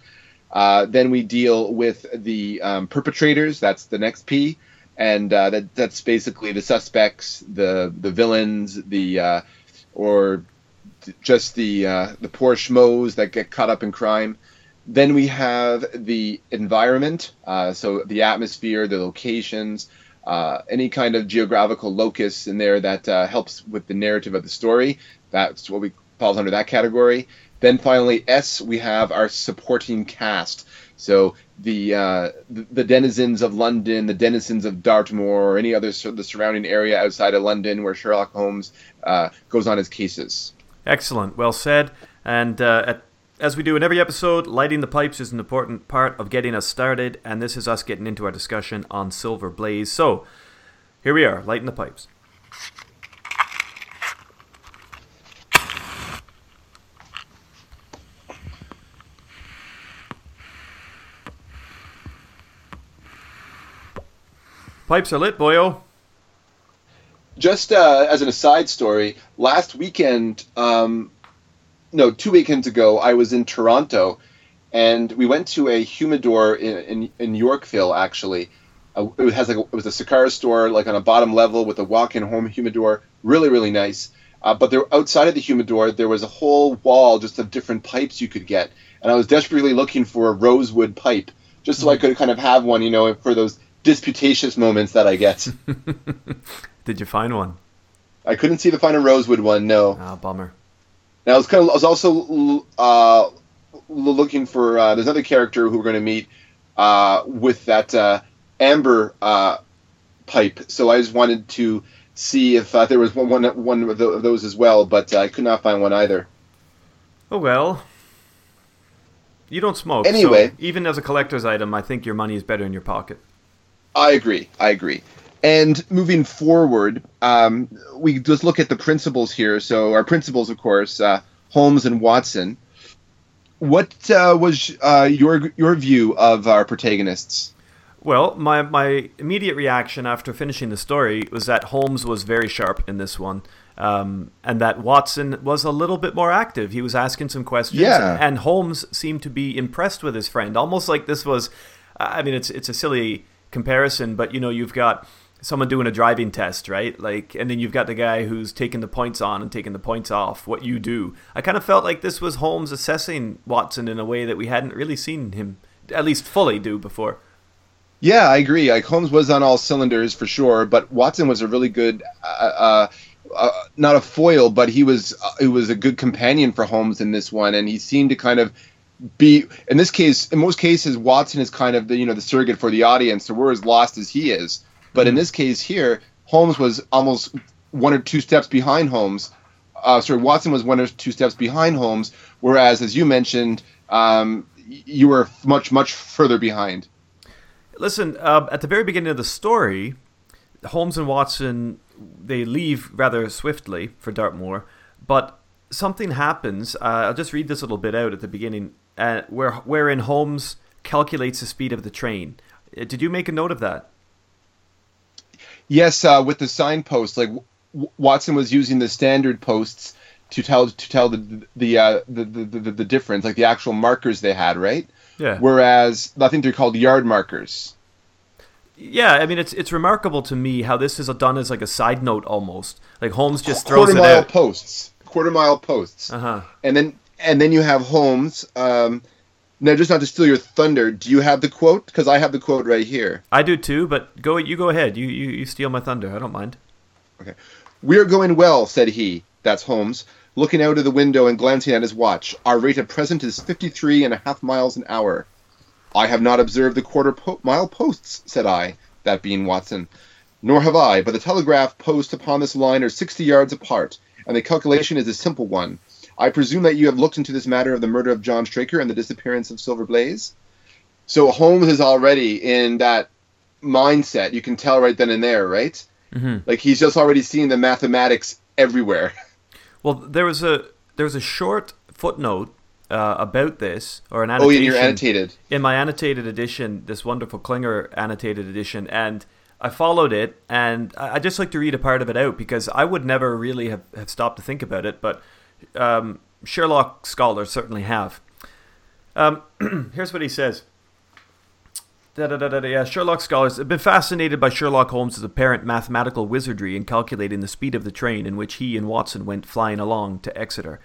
Uh, then we deal with the um, perpetrators. That's the next P, and uh, that that's basically the suspects, the the villains, the uh, or just the uh, the poor schmoes that get caught up in crime. Then we have the environment, uh, so the atmosphere, the locations, any kind of geographical locus in there that helps with the narrative of the story. That's what we falls under that category. Then finally, S, we have our supporting cast. So the, uh, the, the denizens of London, the denizens of Dartmoor, or any other the surrounding area outside of London where Sherlock Holmes uh, goes on his cases. Excellent, well said. And uh, at, as we do in every episode, lighting the pipes is an important part of getting us started, and this is us getting into our discussion on Silver Blaze. So here we are, lighting the pipes. Pipes are lit, boyo. Just uh, as an aside story, last weekend, um, no, two weekends ago, I was in Toronto, and we went to a humidor in, in, in Yorkville, actually. Uh, it has like a, it was a Sakara store, like on a bottom level with a walk-in home humidor, really really nice. Uh, but there, outside of the humidor, there was a whole wall just of different pipes you could get, and I was desperately looking for a rosewood pipe, just so I mm-hmm. could kind of have one, you know, for those disputatious moments that I get. Did you find one? I couldn't see the find a rosewood one. No. Ah, bummer. Now I was kind of I was also uh, looking for uh, there's another character who we're going to meet uh, with that uh, amber uh, pipe. So I just wanted to see if uh, there was one one, one of those as well, but I could not find one either. Oh well. You don't smoke. Anyway, so even as a collector's item, I think your money is better in your pocket. I agree. I agree. And moving forward, um, we just look at the principles here. So our principles, of course, uh, Holmes and Watson. What uh, was uh, your your view of our protagonists? Well, my my immediate reaction after finishing the story was that Holmes was very sharp in this one, um, and that Watson was a little bit more active. He was asking some questions, yeah. and Holmes seemed to be impressed with his friend, almost like this was. I mean, it's it's a silly comparison, but you know, you've got someone doing a driving test, right? Like, and then you've got the guy who's taking the points on and taking the points off. What you do, I kind of felt like this was Holmes assessing Watson in a way that we hadn't really seen him, at least fully, do before. Yeah, I agree. Like Holmes was on all cylinders for sure, but Watson was a really good, uh, uh, uh, not a foil, but he was uh, he was a good companion for Holmes in this one, and he seemed to kind of be in this case in most cases watson is kind of the you know the surrogate for the audience so we're as lost as he is. But in mm-hmm. this case here holmes was almost one or two steps behind holmes. Uh, sorry watson was one or two steps behind holmes whereas as you mentioned um, you were much much further behind. Listen uh, at the very beginning of the story holmes and watson they leave rather swiftly for dartmoor but something happens. Uh, i'll just read this little bit out at the beginning uh, where wherein Holmes calculates the speed of the train. Uh, did you make a note of that? Yes, uh, with the signpost. Like Watson was using the standard posts to tell to tell the the, uh, the, the, the the difference, like the actual markers they had, right? Yeah. Whereas I think they're called yard markers. Yeah, I mean it's it's remarkable to me how this is done as like a side note almost. Like Holmes just throws quarter it mile out. posts, quarter mile posts, Uh huh. and then and then you have Holmes. Um, now, just not to steal your thunder, do you have the quote? Because I have the quote right here. I do too, but go you go ahead. You you, you steal my thunder. I don't mind. Okay, we're going well, said he. That's Holmes, looking out of the window and glancing at his watch. Our rate at present is fifty-three and a half miles an hour. I have not observed the quarter po- mile posts, said I, that being Watson. Nor have I, but the telegraph posts upon this line are sixty yards apart, and the calculation is a simple one. I presume that you have looked into this matter of the murder of John Straker and the disappearance of Silver Blaze? So Holmes is already in that mindset. You can tell right then and there, right? hmm Like he's just already seeing the mathematics everywhere. Well, there was a there was a short footnote uh, about this or an Oh, annotation. you're annotated. in my annotated edition, this wonderful Klinger annotated edition, and I followed it, and I I just like to read a part of it out because I would never really have, have stopped to think about it, but um, Sherlock scholars certainly have. Um, here's what he says. Da, da, da, yeah, Sherlock scholars have been fascinated by Sherlock Holmes' apparent mathematical wizardry in calculating the speed of the train in which he and Watson went flying along to Exeter.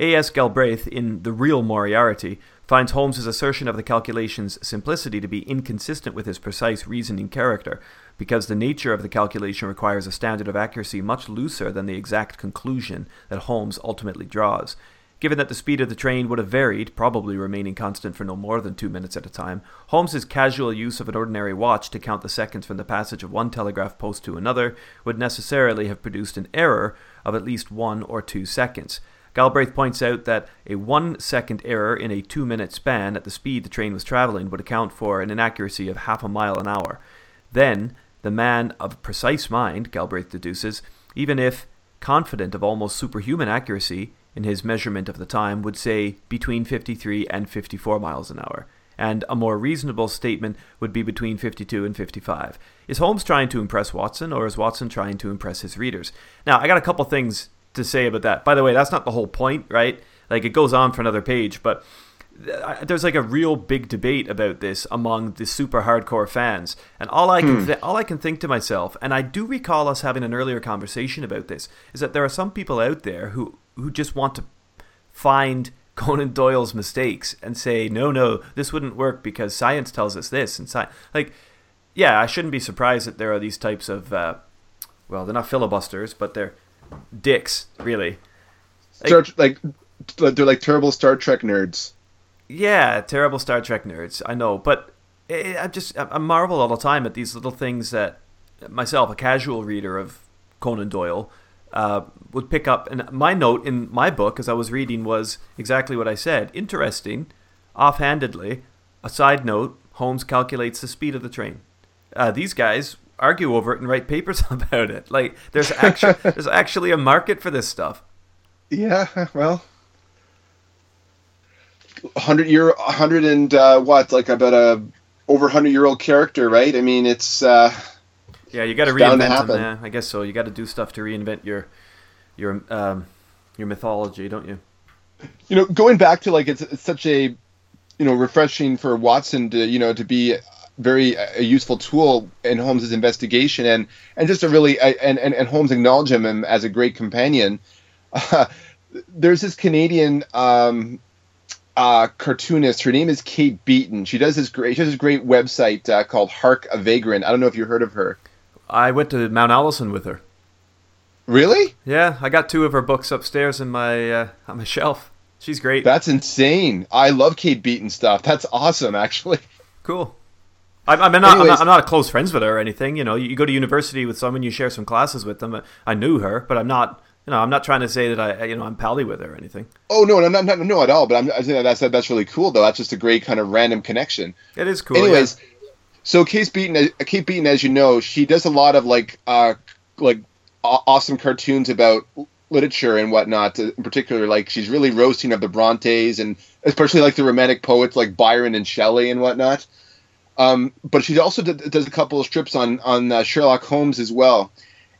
A.S. Galbraith, in The Real Moriarty, finds Holmes's assertion of the calculation's simplicity to be inconsistent with his precise reasoning character, because the nature of the calculation requires a standard of accuracy much looser than the exact conclusion that Holmes ultimately draws. Given that the speed of the train would have varied, probably remaining constant for no more than two minutes at a time, Holmes's casual use of an ordinary watch to count the seconds from the passage of one telegraph post to another would necessarily have produced an error of at least one or two seconds. Galbraith points out that a one second error in a two minute span at the speed the train was traveling would account for an inaccuracy of half a mile an hour. Then, the man of precise mind, Galbraith deduces, even if confident of almost superhuman accuracy in his measurement of the time, would say between 53 and 54 miles an hour. And a more reasonable statement would be between 52 and 55. Is Holmes trying to impress Watson, or is Watson trying to impress his readers? Now, I got a couple things to say about that. By the way, that's not the whole point, right? Like, it goes on for another page, but there's like a real big debate about this among the super hardcore fans, and all I can th- all I can think to myself, and I do recall us having an earlier conversation about this, is that there are some people out there who who just want to find Conan Doyle's mistakes and say, no, no, this wouldn't work because science tells us this, and sci- like, yeah, I shouldn't be surprised that there are these types of, uh, well, they're not filibusters, but they're dicks, really. Star, like they're like terrible Star Trek nerds. Yeah, terrible Star Trek nerds. I know, but I I just I marvel all the time at these little things that myself, a casual reader of Conan Doyle, uh, would pick up. And my note in my book, as I was reading, was exactly what I said. Interesting, offhandedly. A side note: Holmes calculates the speed of the train. Uh, these guys argue over it and write papers about it. Like there's actually there's actually a market for this stuff. Yeah, well, hundred year, hundred and uh, what, like about a over hundred year old character, right? I mean, it's uh, Yeah, you got to reinvent them. Yeah, I guess so. You got to do stuff to reinvent your your um, your mythology, don't you? you know, going back to like it's, it's such a you know refreshing for Watson to you know to be very uh, a useful tool in Holmes's investigation and and just a really uh, and and, and Holmes acknowledge him as a great companion. Uh, there's this Canadian um, uh, cartoonist. Her name is Kate Beaton. She does this great. She has this great website uh, called Hark a Vagrant. I don't know if you heard of her. I went to Mount Allison with her. Really? Yeah, I got two of her books upstairs in my uh, on my shelf. She's great. That's insane. I love Kate Beaton stuff. That's awesome, actually. cool. I'm, I'm, not, I'm, not, I'm not close friends with her or anything. You know, you go to university with someone, you share some classes with them. I knew her, but I'm not. You know, I'm not trying to say that I, you know, I'm pally with her or anything. Oh no, no, not, not no at all. But I'm, I think that's that's really cool though. That's just a great kind of random connection. It is cool. Anyways, so Kate Beaton, uh, Kate Beaton, as you know, she does a lot of like uh like awesome cartoons about literature and whatnot. uh, In particular, like she's really roasting of the Brontes and especially like the romantic poets like Byron and Shelley and whatnot. Um, but she also does a couple of strips on on uh, Sherlock Holmes as well.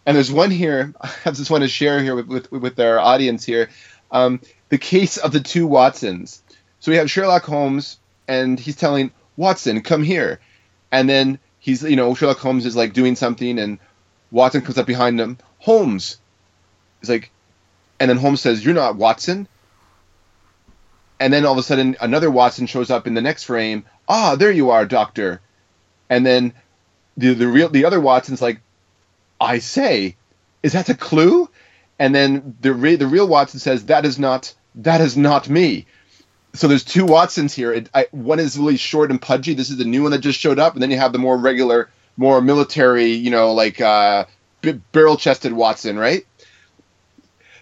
And there's one here. I just want to share here with with, with our audience here. Um, the case of the two Watsons. So we have Sherlock Holmes, and he's telling Watson, "Come here," and then he's you know Sherlock Holmes is like doing something, and Watson comes up behind him. Holmes, is like, and then Holmes says, "You're not Watson." And then all of a sudden, another Watson shows up in the next frame. Ah, there you are, Doctor. And then the the real the other Watson's like, I say, is that a clue? And then the re- the real Watson says, that is not that is not me. So there's two Watsons here. It, I, one is really short and pudgy. This is the new one that just showed up, and then you have the more regular, more military, you know, like uh, b- barrel-chested Watson, right?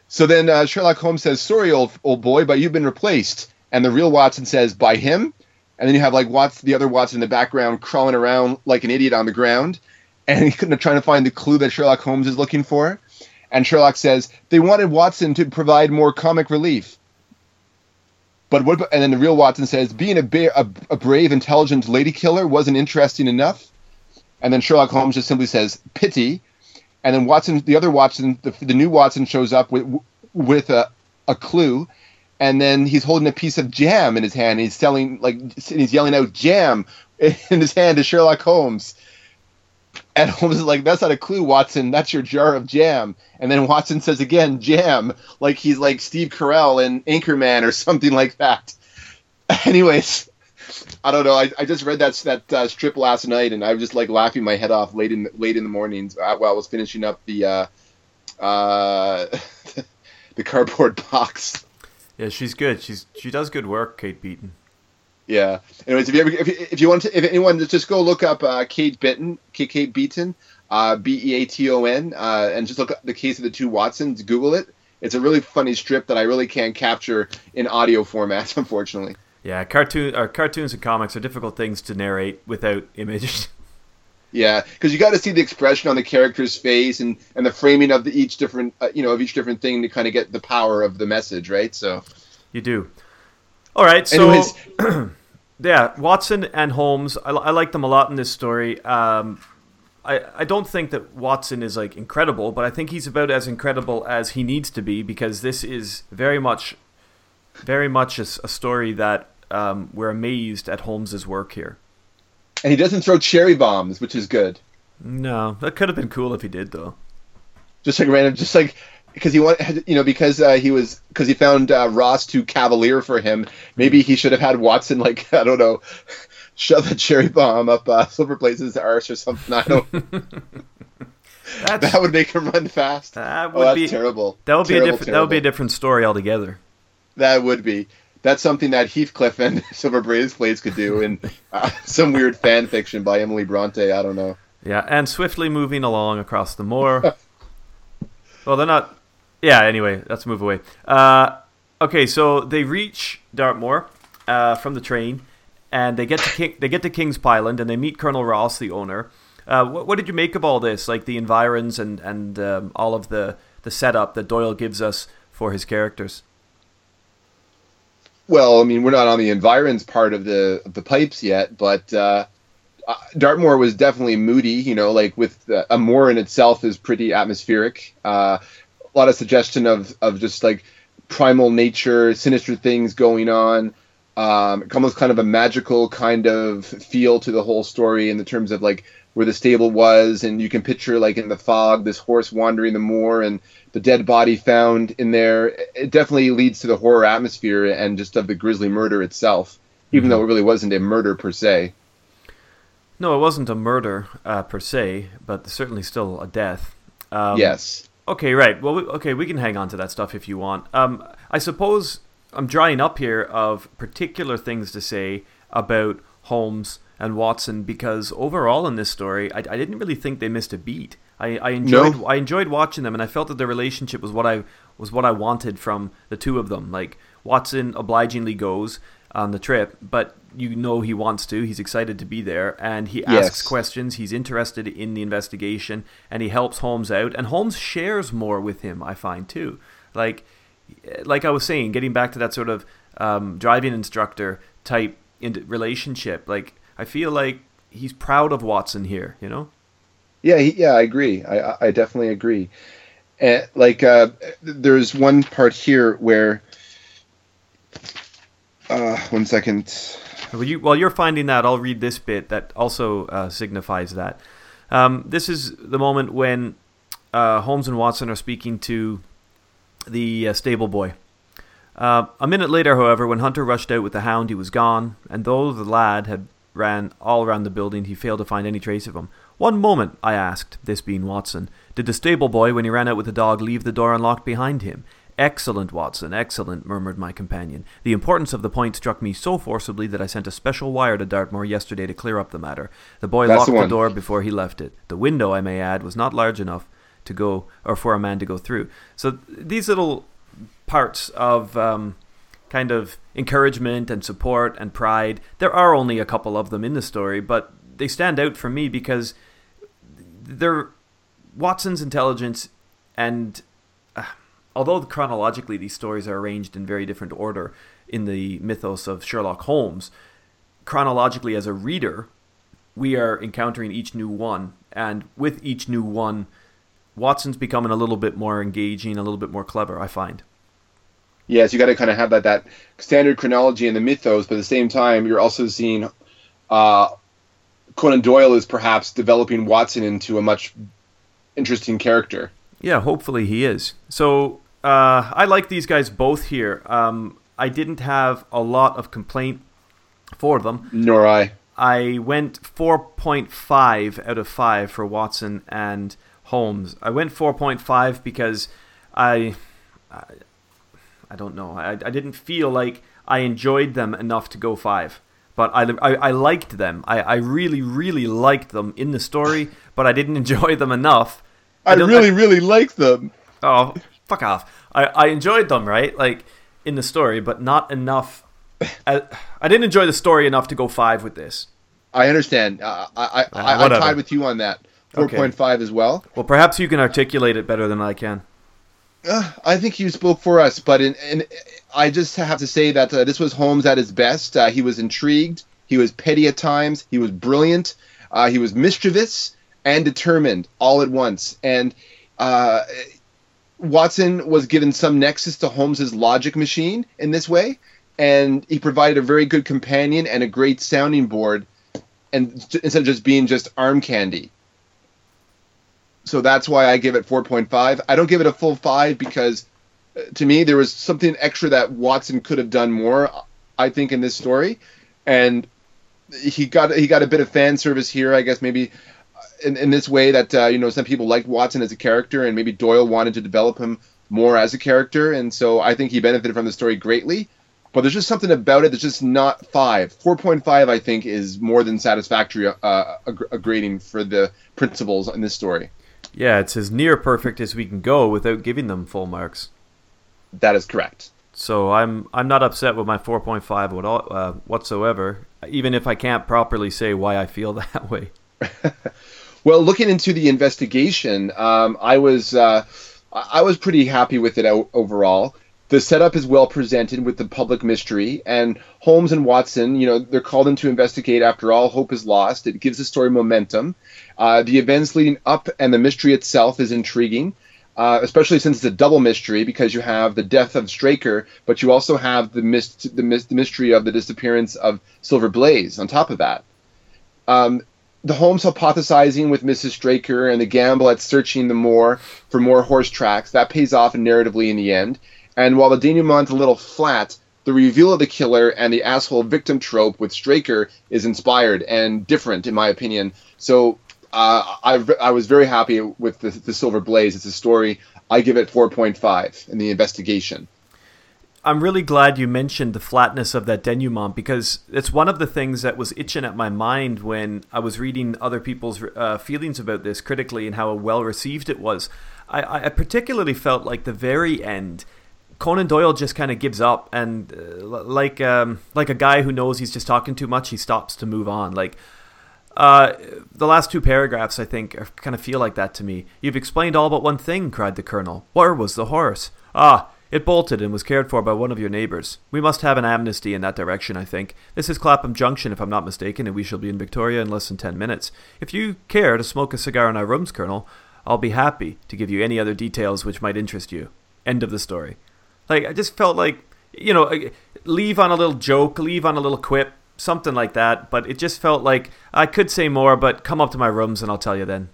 So then uh, Sherlock Holmes says, "Sorry, old old boy, but you've been replaced." And the real Watson says, "By him." And then you have like Watson, the other Watson in the background, crawling around like an idiot on the ground, and he's trying to find the clue that Sherlock Holmes is looking for. And Sherlock says they wanted Watson to provide more comic relief. But what? And then the real Watson says being a, ba- a, a brave, intelligent lady killer wasn't interesting enough. And then Sherlock Holmes just simply says pity. And then Watson, the other Watson, the, the new Watson shows up with with a, a clue, and then he's holding a piece of jam in his hand. he's telling like he's yelling out jam in his hand to Sherlock Holmes. And Holmes is like, "That's not a clue, Watson. That's your jar of jam." And then Watson says again, "Jam," like he's like Steve Carell in Anchorman or something like that. Anyways, I don't know. I, I just read that that uh, strip last night, and I was just like laughing my head off late in late in the mornings uh, while I was finishing up the uh, uh, the cardboard box. Yeah, she's good. She's she does good work, Kate Beaton. Yeah. Anyways, if you ever, if, you, if you want to, if anyone just go look up uh, Kate Beaton, Kate Beaton, uh, B E A T O N, uh, and just look up the case of the two Watsons. Google it. It's a really funny strip that I really can't capture in audio format, unfortunately. Yeah, cartoon or cartoons and comics are difficult things to narrate without images. Yeah, because you got to see the expression on the character's face and, and the framing of the, each different uh, you know of each different thing to kind of get the power of the message, right? So you do. All right, so yeah, Watson and Holmes, I, I, like them a lot in this story. Um, I I don't think that Watson is like incredible, but I think he's about as incredible as he needs to be because this is very much, very much a, a story that um, we're amazed at Holmes's work here and he doesn't throw cherry bombs, which is good. No, that could have been cool if he did though. Just like random, just like because he wanted, you know, because uh, he was because he found uh, Ross too cavalier for him. Maybe he should have had Watson like I don't know, shove a cherry bomb up uh, Silver Blaze's arse or something. I don't. that would make him run fast. That oh, would oh, be terrible. That would terrible, be a different. That would be a different story altogether. That would be that's something that Heathcliff and Silver Blaze could do in uh, some weird fan fiction by Emily Bronte. I don't know. Yeah, and swiftly moving along across the moor. well, they're not. Yeah. Anyway, let's move away. Uh, okay, so they reach Dartmoor uh, from the train, and they get to King, they get to King's Pyland, and they meet Colonel Ross, the owner. Uh, what, what, did you make of all this? Like the environs and and um, all of the the setup that Doyle gives us for his characters. Well, I mean, we're not on the environs part of the of the pipes yet, but uh, uh Dartmoor was definitely moody. You know, like with uh, a moor in itself is pretty atmospheric. Uh, a lot of suggestion of of just like primal nature, sinister things going on. Um, almost kind of a magical kind of feel to the whole story in the terms of like where the stable was, and you can picture like in the fog this horse wandering the moor and the dead body found in there. It definitely leads to the horror atmosphere and just of the grisly murder itself, even mm-hmm. though it really wasn't a murder per se. No, it wasn't a murder uh, per se, but certainly still a death. Um, yes. Okay, right. Well, we, okay, we can hang on to that stuff if you want. Um, I suppose I'm drying up here of particular things to say about Holmes and Watson because overall in this story, I, I didn't really think they missed a beat. I, I enjoyed no. I enjoyed watching them, and I felt that their relationship was what I was what I wanted from the two of them. Like Watson obligingly goes on the trip, but you know he wants to. He's excited to be there, and he yes. asks questions. He's interested in the investigation, and he helps Holmes out. And Holmes shares more with him. I find too, like like I was saying, getting back to that sort of um, driving instructor type relationship. Like I feel like he's proud of Watson here. You know. Yeah, he, yeah, I agree. I, I definitely agree. And like, uh, there's one part here where, uh, one second. Well, you, while you're finding that, I'll read this bit that also uh, signifies that. Um, this is the moment when uh, Holmes and Watson are speaking to the uh, stable boy. Uh, a minute later, however, when Hunter rushed out with the hound, he was gone, and though the lad had ran all around the building, he failed to find any trace of him. One moment, I asked, this being Watson. Did the stable boy, when he ran out with the dog, leave the door unlocked behind him? Excellent, Watson, excellent, murmured my companion. The importance of the point struck me so forcibly that I sent a special wire to Dartmoor yesterday to clear up the matter. The boy That's locked the the, door before he left it. The window, I may add, was not large enough to go, or for a man to go through. So these little parts of um, kind of encouragement and support and pride, there are only a couple of them in the story, but they stand out for me because they're Watson's intelligence and although chronologically these stories are arranged in very different order in the mythos of Sherlock Holmes, chronologically as a reader, we are encountering each new one, and with each new one, Watson's becoming a little bit more engaging, a little bit more clever. I find. Yes, you got to kind of have that that standard chronology in the mythos, but at the same time, you're also seeing uh, Conan Doyle is perhaps developing Watson into a much interesting character. Yeah, hopefully he is. So uh, I like these guys both here. Um, I didn't have a lot of complaint for them. Nor I. I went 4.5 out of 5 for Watson and Holmes. I went 4.5 because I, I, I don't know. I, I didn't feel like I enjoyed them enough to go 5. But I, I, I liked them. I, I really, really liked them in the story, but I didn't enjoy them enough. I, don't- really, really like them. Oh, fuck off. I, I enjoyed them, right? Like, in the story, but not enough. I, I didn't enjoy the story enough to go 5 with this. I understand. Uh, I, I, I, I'm tied with you on that. Okay. 4.5 as well. Well, perhaps you can articulate it better than I can. Uh, I think you spoke for us, but in, in, I just have to say that uh, this was Holmes at his best. Uh, he was intrigued. He was petty at times. He was brilliant. Uh, he was mischievous and determined all at once. And uh, Watson was given some nexus to Holmes's logic machine in this way, and he provided a very good companion and a great sounding board, and instead of just being just arm candy so that's why I give it 4.5. I don't give it a full five because, uh, to me, there was something extra that Watson could have done more. I think in this story, and he got he got a bit of fan service here. I guess maybe in, in this way that uh, you know some people liked Watson as a character, and maybe Doyle wanted to develop him more as a character, and so I think he benefited from the story greatly. But there's just something about it that's just not five. 4.5, I think, is more than satisfactory uh, a, a grading for the principles in this story. Yeah, it's as near perfect as we can go without giving them full marks. That is correct. So I'm I'm not upset with my 4.5 at all, uh, whatsoever, even if I can't properly say why I feel that way. Well, looking into the investigation, um, I was uh, I was pretty happy with it overall. The setup is well presented with the public mystery, and Holmes and Watson, you know, they're called in to investigate. After all, hope is lost. It gives the story momentum. Uh, the events leading up and the mystery itself is intriguing, uh, especially since it's a double mystery because you have the death of Straker, but you also have the, myst- the, mys- the mystery of the disappearance of Silver Blaze on top of that. Um, the Holmes hypothesizing with Mrs. Straker and the gamble at searching the moor for more horse tracks that pays off narratively in the end. And while the denouement's a little flat, the reveal of the killer and the asshole victim trope with Straker is inspired and different, in my opinion. So uh, I, I was very happy with the, the Silver Blaze. It's a story. I give it 4.5 in the investigation. I'm really glad you mentioned the flatness of that denouement because it's one of the things that was itching at my mind when I was reading other people's uh, feelings about this critically and how well received it was. I, I particularly felt like the very end, Conan Doyle just kind of gives up and uh, like um, like a guy who knows he's just talking too much, he stops to move on. Like uh, the last two paragraphs, I think, are, kind of feel like that to me. You've explained all but one thing, cried the colonel. Where was the horse? Ah, It bolted and was cared for by one of your neighbours. We must have an amnesty in that direction, I think. This is Clapham Junction, if I'm not mistaken, and we shall be in Victoria in less than ten minutes. If you care to smoke a cigar in our rooms, Colonel, I'll be happy to give you any other details which might interest you. End of the story. Like, I just felt like, you know, leave on a little joke, leave on a little quip, something like that, but it just felt like I could say more, but come up to my rooms and I'll tell you then.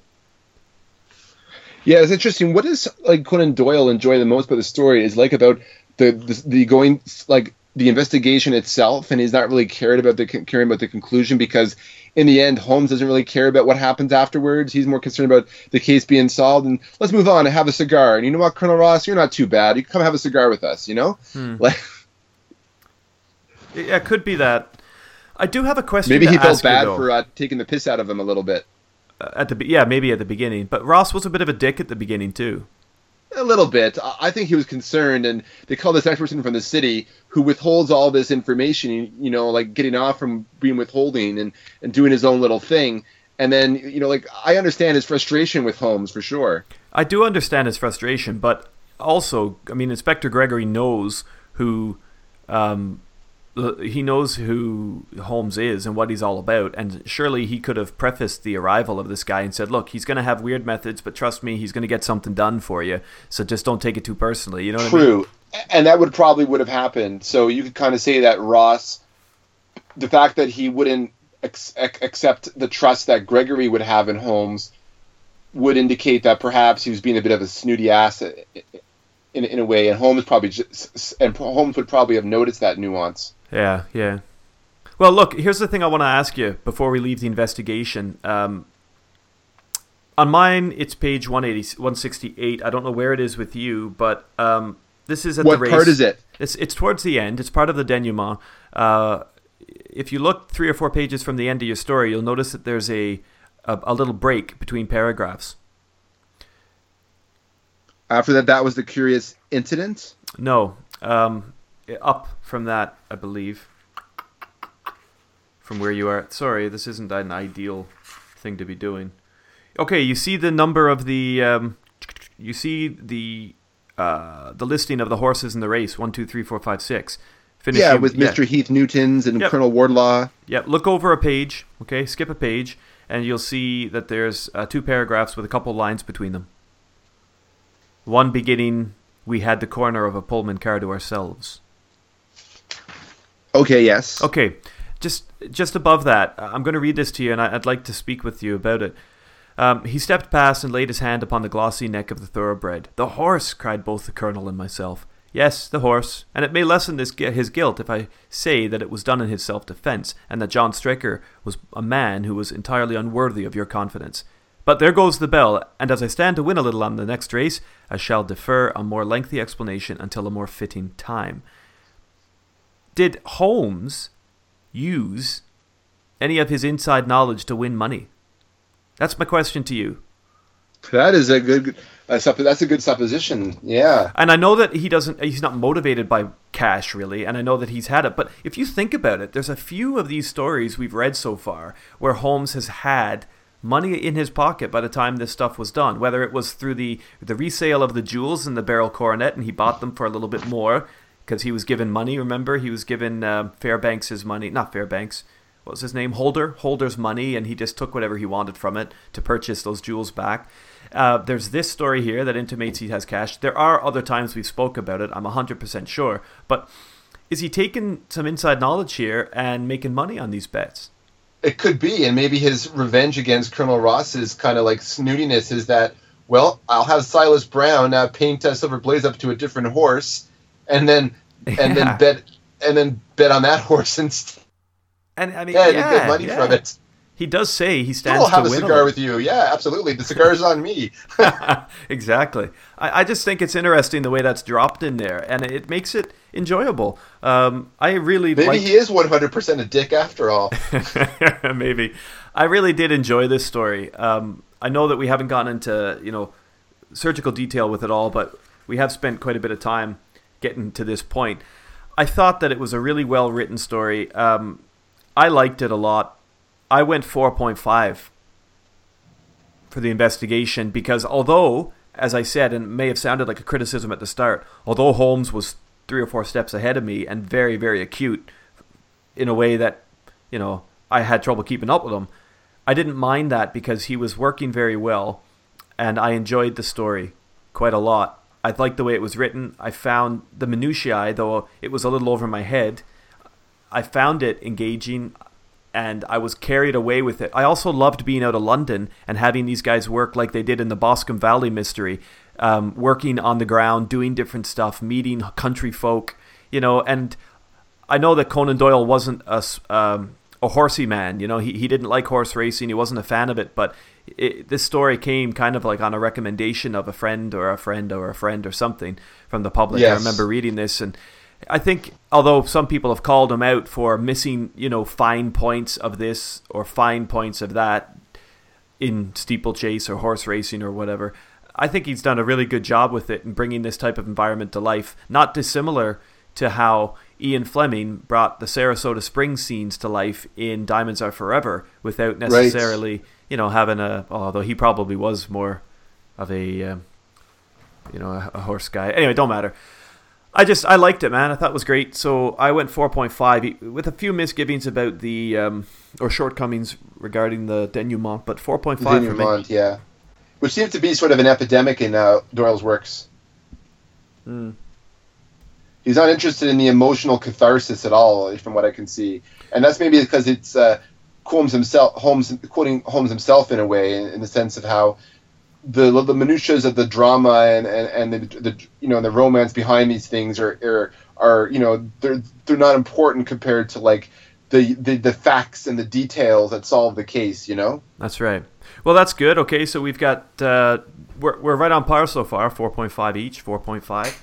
Yeah, it's interesting. What does like Conan Doyle enjoy the most about the story is like about the, the the, going like the investigation itself, and he's not really cared about the caring about the conclusion because in the end, Holmes doesn't really care about what happens afterwards. He's more concerned about the case being solved. And let's move on and have a cigar. And you know what, Colonel Ross, you're not too bad. You come have a cigar with us. You know, hmm. like yeah, it could be that. I do have a question. Maybe he felt bad you, for uh, taking the piss out of him a little bit. At the yeah, maybe at the beginning, but Ross was a bit of a dick at the beginning too. A little bit. I think he was concerned, and they call this person from the city who withholds all this information. You know, like getting off from being withholding and and doing his own little thing. And then you know, like I understand his frustration with Holmes for sure. I do understand his frustration, but also, I mean, Inspector Gregory knows who um, he knows who Holmes is and what he's all about, and surely he could have prefaced the arrival of this guy and said, "Look, he's going to have weird methods, but trust me, he's going to get something done for you. So just don't take it too personally." You know True. I mean? and that would probably would have happened. So you could kind of say that Ross, the fact that he wouldn't ex- accept the trust that Gregory would have in Holmes, would indicate that perhaps he was being a bit of a snooty ass in, in a way, and Holmes probably just, and Holmes would probably have noticed that nuance. Yeah, yeah. Well, look, here's the thing I want to ask you before we leave the investigation. Um, on mine, it's page 180, 168. I don't know where it is with you, but um, this is at what the race. part is it? It's, it's towards the end. It's part of the denouement. Uh, if you look three or four pages from the end of your story, you'll notice that there's a, a, a little break between paragraphs. After that, that was the curious incident? No. Um, up from that, I believe. From where you are. Sorry, this isn't an ideal thing to be doing. Okay, you see the number of the. Um, you see the uh, the listing of the horses in the race one, two, three, four, five, six. Finish yeah, with Mr. Heath Newton's and yep. Colonel Wardlaw. Yeah, look over a page. Okay, skip a page, and you'll see that there's uh, two paragraphs with a couple lines between them. One beginning, "We had the corner of a Pullman car to ourselves." Okay, yes. Okay, just just above that, I'm going to read this to you, and I'd like to speak with you about it. Um, he stepped past and laid his hand upon the glossy neck of the thoroughbred. The horse! cried both the colonel and myself. Yes, the horse, and it may lessen this, his guilt if I say that it was done in his self-defence, and that John Straker was a man who was entirely unworthy of your confidence. But there goes the bell, and as I stand to win a little on the next race, I shall defer a more lengthy explanation until a more fitting time. Did Holmes use any of his inside knowledge to win money? That's my question to you. That is a good. Uh, that's a good supposition. Yeah. And I know that he doesn't. He's not motivated by cash really, and I know that he's had it. But if you think about it, there's a few of these stories we've read so far where Holmes has had money in his pocket by the time this stuff was done. Whether it was through the the resale of the jewels in the Beryl Coronet, and he bought them for a little bit more, because he was given money. Remember, he was given uh, Fairbanks his money, not Fairbanks. What was his name? Holder. Holder's money, and he just took whatever he wanted from it to purchase those jewels back. Uh, there's this story here that intimates he has cash. There are other times we've spoke about it. I'm 100% sure, but is he taking some inside knowledge here and making money on these bets? It could be, and maybe his revenge against Colonel Ross's kind of like snootiness is that, well, I'll have Silas Brown uh, paint uh, Silver Blaze up to a different horse, and then and yeah. then bet and then bet on that horse instead. And I mean, yeah, yeah get money yeah. from it. He does say he stands I'll have to a win cigar with you. Yeah, absolutely. The cigar is on me. exactly. I, I, just think it's interesting the way that's dropped in there, and it makes it enjoyable. Um, I really maybe liked... he is one hundred percent a dick after all. maybe. I really did enjoy this story. Um, I know that we haven't gone into you know surgical detail with it all, but we have spent quite a bit of time getting to this point. I thought that it was a really well written story. Um, I liked it a lot. I went 4.5 for the investigation because although as I said, and may have sounded like a criticism at the start, although Holmes was three or four steps ahead of me and very, very acute in a way that, you know, I had trouble keeping up with him. I didn't mind that because he was working very well and I enjoyed the story quite a lot. I liked the way it was written. I found the minutiae, though it was a little over my head, I found it engaging and I was carried away with it. I also loved being out of London and having these guys work like they did in the Boscombe Valley mystery, um, working on the ground, doing different stuff, meeting country folk, you know. And I know that Conan Doyle wasn't a, um, a horsey man, you know, he, he didn't like horse racing, he wasn't a fan of it, but it, this story came kind of like on a recommendation of a friend or a friend or a friend or something from the public. Yes. I remember reading this and I think although some people have called him out for missing, you know, fine points of this or fine points of that in steeplechase or horse racing or whatever, I think he's done a really good job with it and bringing this type of environment to life, not dissimilar to how Ian Fleming brought the Saratoga Springs scenes to life in Diamonds Are Forever without necessarily, right. you know, having a. Although he probably was more of a, um, you know, a, a horse guy. Anyway, don't matter. I just I liked it, man. I thought it was great. So I went 4.5 with a few misgivings about the um, or shortcomings regarding the denouement, but 4.5 denouement, yeah, which seems to be sort of an epidemic in uh, Doyle's works. Hmm. He's not interested in the emotional catharsis at all, from what I can see, and that's maybe because it's uh, Holmes himself, Holmes quoting Holmes himself in a way, in, in the sense of how the the minutiae of the drama and, and, and the, the you know the romance behind these things are, are are you know they're they're not important compared to like the, the the facts and the details that solve the case you know? That's right. Well that's good. Okay so we've got uh, we're, we're right on par so far 4.5 each 4.5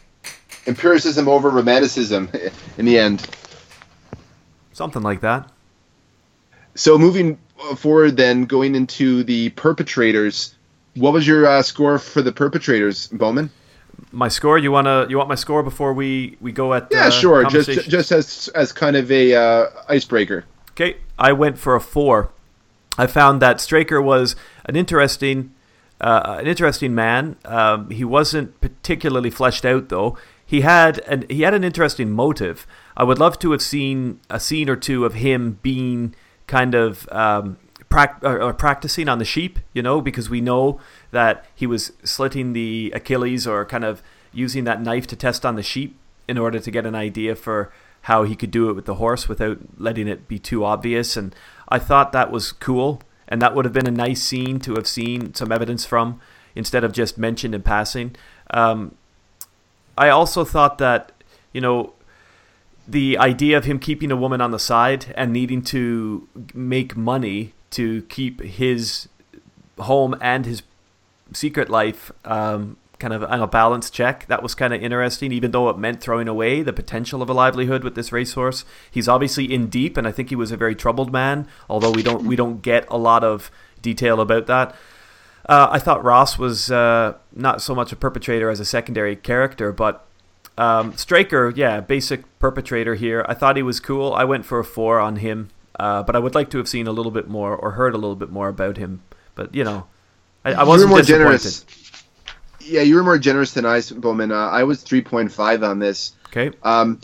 empiricism over romanticism in the end. Something like that. So moving forward then going into the perpetrators what was your uh, score for the perpetrators, Bowman? My score? You wanna you want my score before we, we go at yeah, uh, sure. Just just as as kind of a uh, icebreaker. Okay, I went for a four. I found that Straker was an interesting uh, an interesting man. Um, he wasn't particularly fleshed out though. He had an he had an interesting motive. I would love to have seen a scene or two of him being kind of um, pra- or, or practicing on the sheep, you know, because we know that he was slitting the Achilles or kind of using that knife to test on the sheep in order to get an idea for how he could do it with the horse without letting it be too obvious. And I thought that was cool. And that would have been a nice scene to have seen some evidence from instead of just mentioned in passing. Um, I also thought that, you know, the idea of him keeping a woman on the side and needing to make money to keep his home and his secret life um, kind of on a balance check. That was kind of interesting, even though it meant throwing away the potential of a livelihood with this racehorse. He's obviously in deep, and I think he was a very troubled man. Although we don't we don't get a lot of detail about that. Uh, I thought Ross was uh, not so much a perpetrator as a secondary character, but um, Straker, yeah, basic perpetrator here. I thought he was cool. I went for a four on him. Uh, but I would like to have seen a little bit more or heard a little bit more about him. But you know, I, I wasn't more generous. Yeah, you were more generous than I, Bowman. Uh, I was three point five on this. Okay. Um,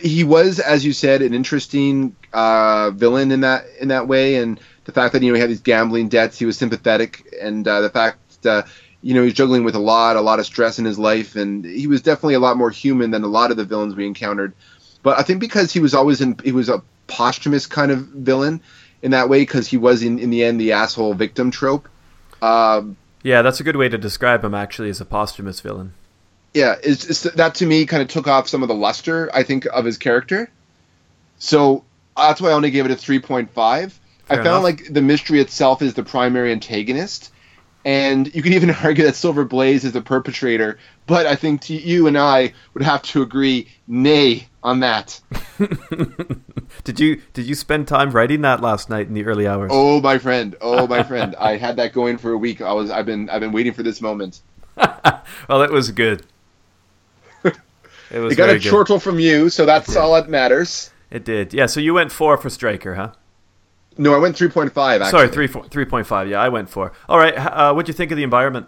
he was, as you said, an interesting uh, villain in that in that way, and the fact that you know he had these gambling debts, he was sympathetic, and uh, the fact uh, you know he's juggling with a lot, a lot of stress in his life, and he was definitely a lot more human than a lot of the villains we encountered. But I think because he was always in, he was a posthumous kind of villain in that way because he was in, in the end the asshole victim trope. Um, yeah, that's a good way to describe him actually as a posthumous villain. Yeah, it's, it's, that to me kind of took off some of the luster I think of his character. So that's why I only gave it a three point five. I found enough. like the mystery itself is the primary antagonist, and you could even argue that Silver Blaze is the perpetrator. But I think you and I would have to agree, nay, on that. did you did you spend time writing that last night in the early hours? Oh my friend, oh my friend, I had that going for a week. I was I've been I've been waiting for this moment. well, it was good. It was. It got a chortle from you, so that's all that matters. It did, yeah. So you went four for Straker, huh? No, I went three point five. Sorry, three three point five. Yeah, I went four. All right. Uh, what do you think of the environment?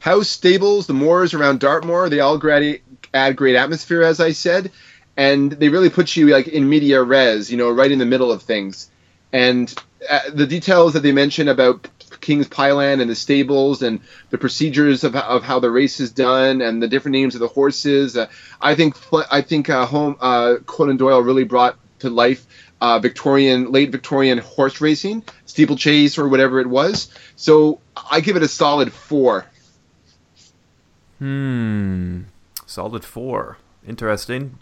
house, stables, the moors around Dartmoor, they all grad- add great atmosphere, as I said, and they really put you like in media res, you know, right in the middle of things. And uh, the details that they mention about King's Pyland and the stables and the procedures of, of how the race is done and the different names of the horses. Uh, I think I think uh, home uh, Conan Doyle really brought to life uh, Victorian late Victorian horse racing, steeplechase or whatever it was. So I give it a solid four. Hmm, solid four. Interesting,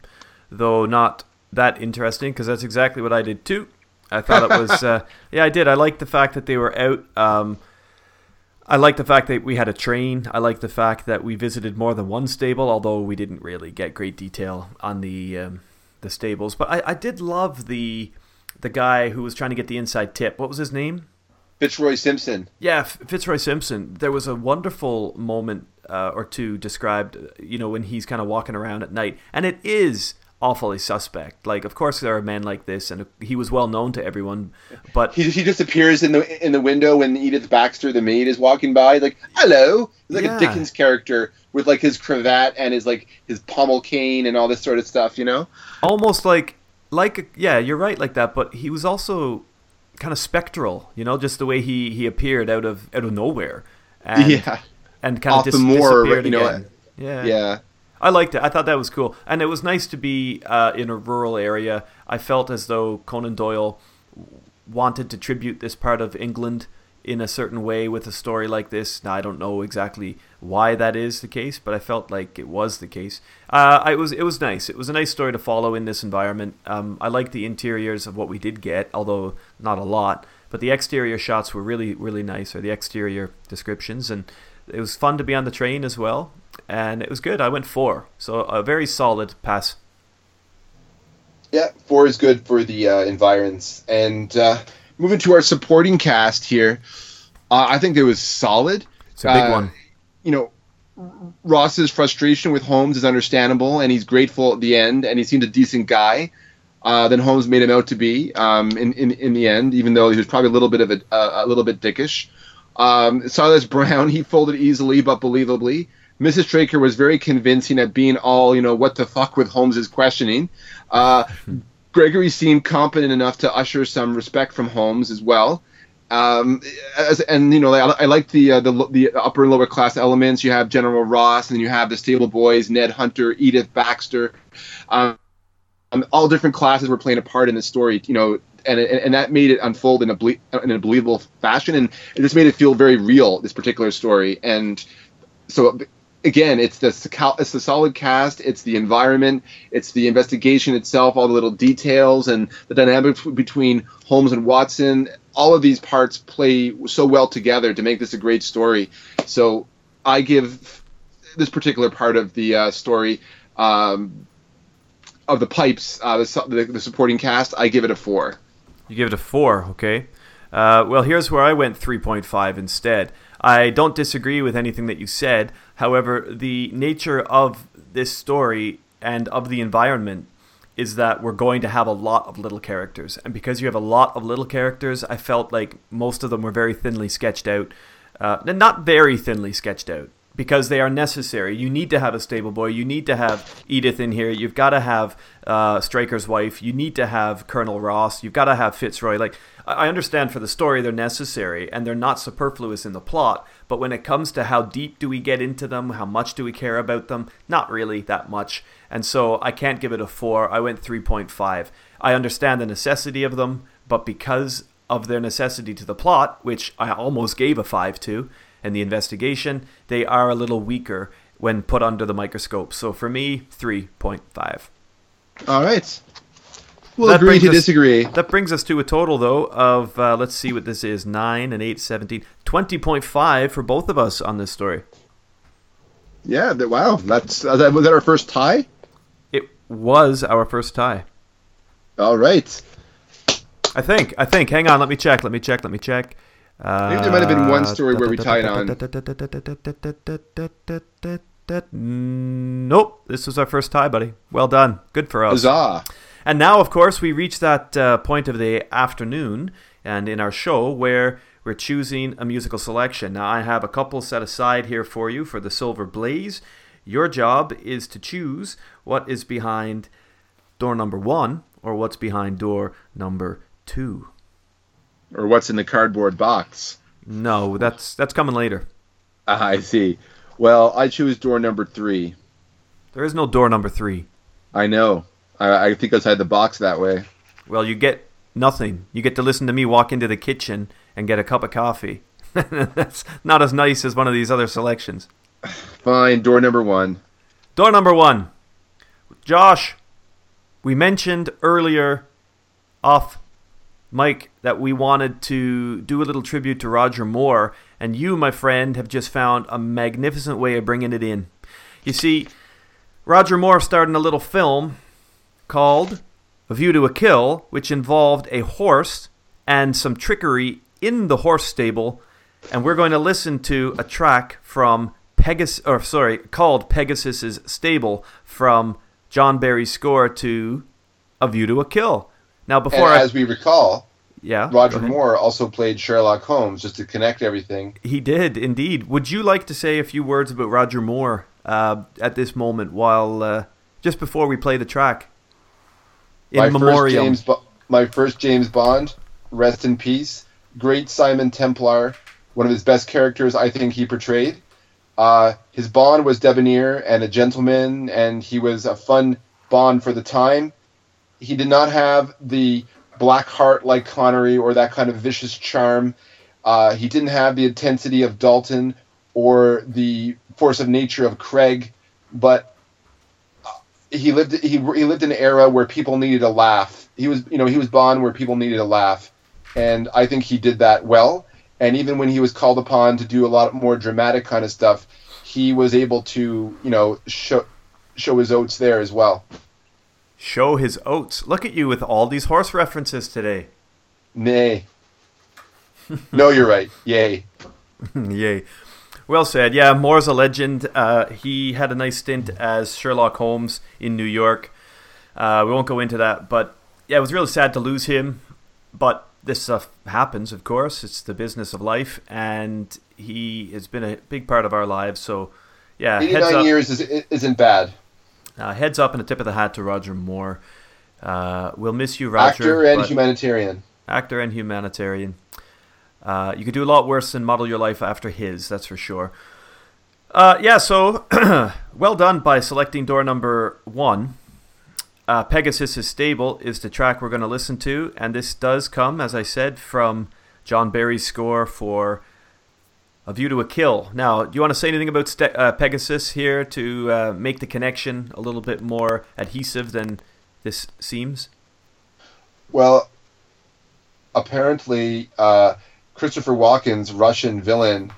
though not that interesting because that's exactly what I did too. I thought it was, uh, yeah, I did. I liked the fact that they were out. Um, I like the fact that we had a train. I like the fact that we visited more than one stable, although we didn't really get great detail on the um, the stables. But I, I did love the the guy who was trying to get the inside tip. What was his name? Fitzroy Simpson. Yeah, Fitzroy Simpson. There was a wonderful moment uh, or two described, you know, when he's kind of walking around at night, and it is awfully suspect. Like, of course, there are men like this, and he was well known to everyone. But he, he just appears in the in the window when Edith Baxter, the maid, is walking by. Like, "Hello." He's like yeah. a Dickens character with like his cravat and his like his pommel cane and all this sort of stuff. You know, almost like like yeah, you're right, like that. But he was also kind of spectral. You know, just the way he he appeared out of out of nowhere. And, yeah. And kind Off of dis- the moor, you know. Again. Yeah. Yeah. I liked it. I thought that was cool, and it was nice to be uh, in a rural area. I felt as though Conan Doyle wanted to tribute this part of England in a certain way with a story like this. Now I don't know exactly why that is the case, but I felt like it was the case. Uh, it was it was nice. It was a nice story to follow in this environment. Um, I like the interiors of what we did get, although not a lot. But the exterior shots were really really nice, or the exterior descriptions, and it was fun to be on the train as well and it was good. I went four, so a very solid pass. Yeah, four is good for the uh, environs. And uh, moving to our supporting cast here, uh, I think it was solid. It's a big uh, one. You know, Ross's frustration with Holmes is understandable, and he's grateful at the end, and he seemed a decent guy. Uh, than Holmes made him out to be um, in, in in the end, even though he was probably a little bit of a, a, a little bit dickish. Um, Silas Brown, he folded easily but believably. Mrs. Straker was very convincing at being all, you know, what the fuck with Holmes's questioning. Uh, Gregory seemed competent enough to usher some respect from Holmes as well. Um, as, and you know, I, I like the, uh, the the upper and lower class elements. You have General Ross, and you have the stable boys, Ned Hunter, Edith Baxter. Um, all different classes were playing a part in the story. You know, and and that made it unfold in a ble- in a believable fashion, and it just made it feel very real. This particular story, and so again, it's the it's the solid cast, it's the environment, it's the investigation itself, all the little details, and the dynamic between Holmes and Watson. All of these parts play so well together to make this a great story. So I give this particular part of the uh, story um, of the pipes, uh, the, the, the, supporting cast, I give it a four. You give it a four, okay. Uh, well, here's where I went 3.5 instead. I don't disagree with anything that you said. However, the nature of this story and of the environment is that we're going to have a lot of little characters. And because you have a lot of little characters, I felt like most of them were very thinly sketched out. Uh, not very thinly sketched out because they are necessary. You need to have a stable boy. You need to have Edith in here. You've got to have uh, wife. You need to have Colonel Ross. You've got to have Fitzroy. Like I understand for the story they're necessary and they're not superfluous in the plot. But when it comes to how deep do we get into them, how much do we care about them, not really that much. And so I can't give it a four. I went three point five. I understand the necessity of them, but because of their necessity to the plot, which I almost gave a five to and the investigation, they are a little weaker when put under the microscope. So for me, 3.5. All right. We'll that agree to us, disagree. That brings us to a total, though, of, uh, let's see what this is 9 and 8, 17, 20.5 for both of us on this story. Yeah, wow. That's, uh, that, was that our first tie? It was our first tie. All right. I think. I think. Hang on. Let me check. Let me check. Let me check. I think there might have been one story where we tied on. Nope, this was our first tie, buddy. Well done. Good for us. Huzzah. And now, of course, we reach that uh, point of the afternoon and in our show where we're choosing a musical selection. Now, I have a couple set aside here for you for the Silver Blaze. Your job is to choose what is behind door number one or what's behind door number two. Or what's in the cardboard box. No, that's that's coming later. Ah, I see. Well, I choose door number three. There is no door number three. I know. I, think I think outside the box that way. Well, you get nothing. You get to listen to me walk into the kitchen and get a cup of coffee. That's not as nice as one of these other selections. Fine, door number one. Door number one. Josh, we mentioned earlier off Mike that we wanted to do a little tribute to Roger Moore, and you, my friend, have just found a magnificent way of bringing it in. You see, Roger Moore starred in a little film called A View to a Kill, which involved a horse and some trickery in the horse stable, and we're going to listen to a track from Pegasus, or sorry, called Pegasus's Stable from John Barry's score to A View to a Kill. Now, before I, as we recall, yeah, Roger. Moore also played Sherlock Holmes just to connect everything. He did indeed. Would you like to say a few words about Roger Moore uh, at this moment, while uh, just before we play the track? In my memoriam. first James, Bo- my first James Bond, rest in peace. Great Simon Templar, one of his best characters I think he portrayed. Uh, his Bond was debonair and a gentleman, and he was a fun Bond for the time. He did not have the black heart like Connery or that kind of vicious charm. Uh, he didn't have the intensity of Dalton or the force of nature of Craig, but he lived he, he lived in an era where people needed a laugh. He was you know he was Bond where people needed a laugh, and I think he did that well. And even when he was called upon to do a lot more dramatic kind of stuff, he was able to you know show show his oats there as well. Show his oats. Look at you with all these horse references today. Nay. no, you're right. Yay. Yay. Well said. Yeah, Moore's a legend. Uh, he had a nice stint as Sherlock Holmes in New York. Uh, we won't go into that, but yeah, it was really sad to lose him. But this stuff happens, of course. It's the business of life, and he has been a big part of our lives. So, yeah, heads 89 up, years is, isn't bad. Uh, heads up, and a tip of the hat to Roger Moore. Uh, we'll miss you, Roger. Actor and humanitarian. actor and humanitarian. Uh, you could do a lot worse than model your life after his, that's for sure. Uh, yeah, so well done by selecting door number one. Uh, Pegasus is stable is the track we're going to listen to, and this does come, as I said, from John Barry's score for A View to a Kill. Now, do you want to say anything about Ste- uh, Pegasus here to uh, make the connection a little bit more adhesive than this seems? Well, apparently, uh, Christopher Walken's Russian villain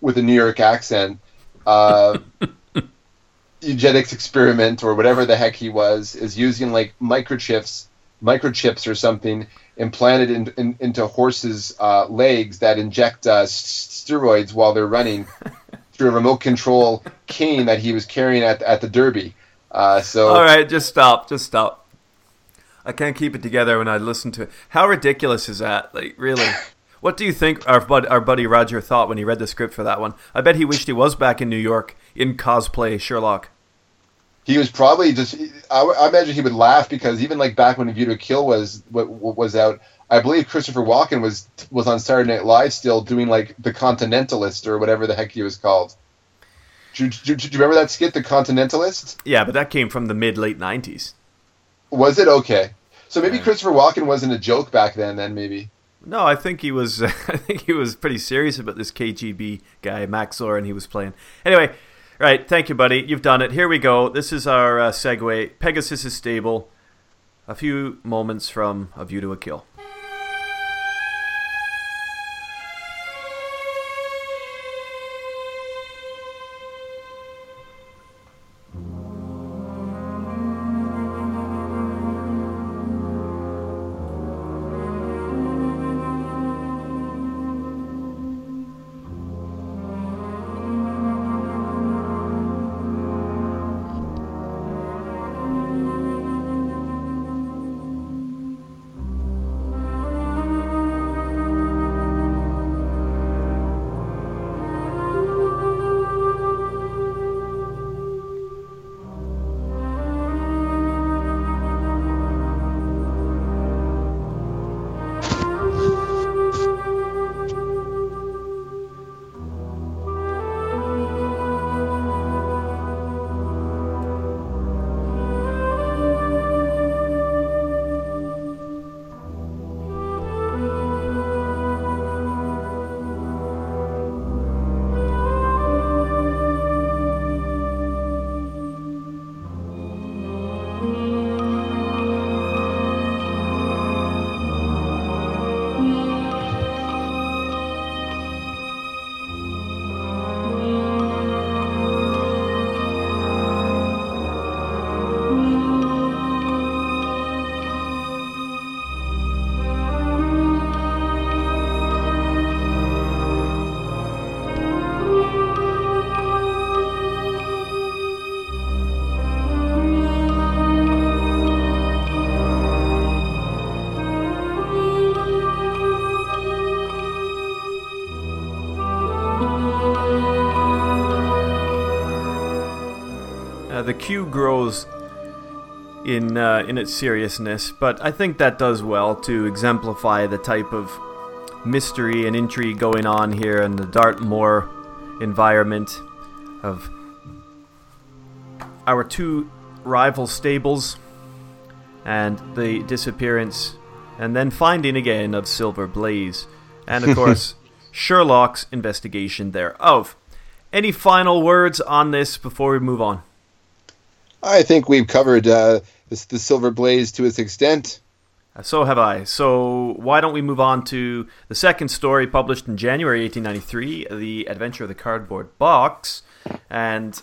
with a New York accent, uh, eugenics experiment or whatever the heck he was, is using like microchips, microchips or something implanted in, in, into horses' uh, legs that inject uh, steroids while they're running through a remote control cane that he was carrying at at the Derby. Uh, so All right, just stop. Just stop. I can't keep it together when I listen to it. How ridiculous is that? Like, really? What do you think our bud, our buddy Roger thought when he read the script for that one? I bet he wished he was back in New York in cosplay Sherlock. He was probably just I, I imagine he would laugh because even like back when View to Kill was was out I believe Christopher Walken was was on Saturday Night Live still doing like the Continentalist or whatever the heck he was called do, do, do you remember that skit The Continentalist Yeah, but that came from the mid late nineties. was it okay so maybe Yeah. Christopher Walken wasn't a joke back then then maybe No, I think he was. I think he was pretty serious about this KGB guy Max Zorin he was playing. Anyway, right. Thank you, buddy. You've done it. Here we go. This is our uh, segue. Pegasus is stable. A few moments from A View to a Kill. Cue grows in uh, in its seriousness, but I think that does well to exemplify the type of mystery and intrigue going on here in the Dartmoor environment of our two rival stables and the disappearance and then finding again of Silver Blaze and of course Sherlock's investigation thereof. Any final words on this before we move on? I think we've covered uh, this, the Silver Blaze to its extent. Uh, So have I. So why don't we move on to the second story published in January 1893, The Adventure of the Cardboard Box, and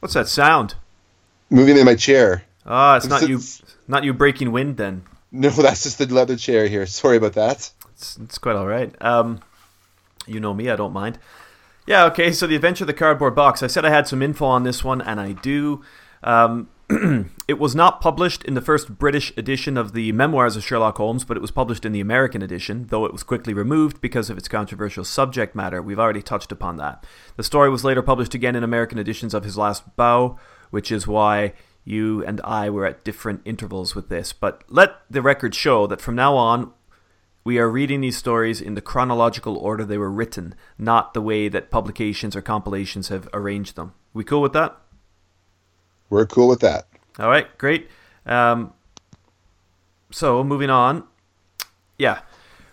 what's that sound? Moving in my chair. Ah, it's not you. It's- Not you breaking wind then. No, that's just the leather chair here. Sorry about that. It's, it's quite all right. Um, you know me, I don't mind. Yeah, okay, so The Adventure of the Cardboard Box. I said I had some info on this one, and I do. Um, it was not published in the first British edition of the Memoirs of Sherlock Holmes, but it was published in the American edition, though it was quickly removed because of its controversial subject matter. We've already touched upon that. The story was later published again in American editions of His Last Bow, which is why you and I were at different intervals with this. But let the record show that from now on, we are reading these stories in the chronological order they were written, not the way that publications or compilations have arranged them. We cool with that? We're cool with that. All right, great. Um, so moving on, yeah,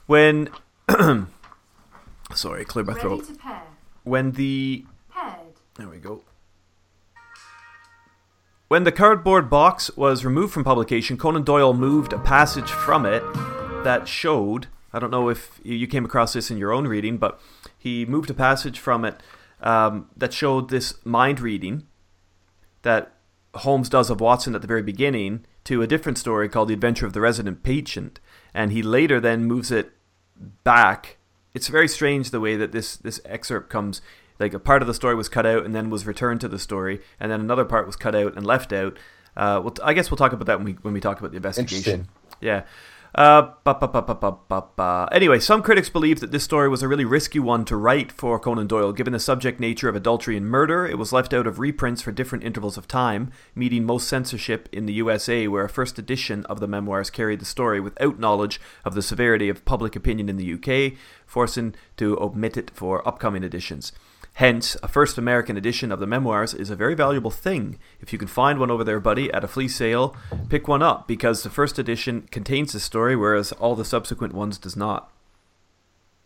when sorry, clear my Ready throat. to pair. When the Paired. there we go. When the cardboard box was removed from publication, Conan Doyle moved a passage from it that showed. I don't know if you came across this in your own reading, but he moved a passage from it um, that showed this mind reading that Holmes does of Watson at the very beginning to a different story called The Adventure of the Resident Patient, and he later then moves it back. It's very strange the way that this this excerpt comes. Like a part of the story was cut out and then was returned to the story, and then another part was cut out and left out. Uh, well, I guess we'll talk about that when we when we talk about the investigation. Yeah. Uh, ba, ba, ba. Anyway, some critics believe that this story was a really risky one to write for Conan Doyle, given the subject nature of adultery and murder. It was left out of reprints for different intervals of time, meeting most censorship in the USA, where a first edition of the memoirs carried the story without knowledge of the severity of public opinion in the UK, forcing to omit it for upcoming editions. Hence, a first American edition of the memoirs is a very valuable thing. If you can find one over there, buddy, at a flea sale, pick one up because the first edition contains the story, whereas all the subsequent ones does not.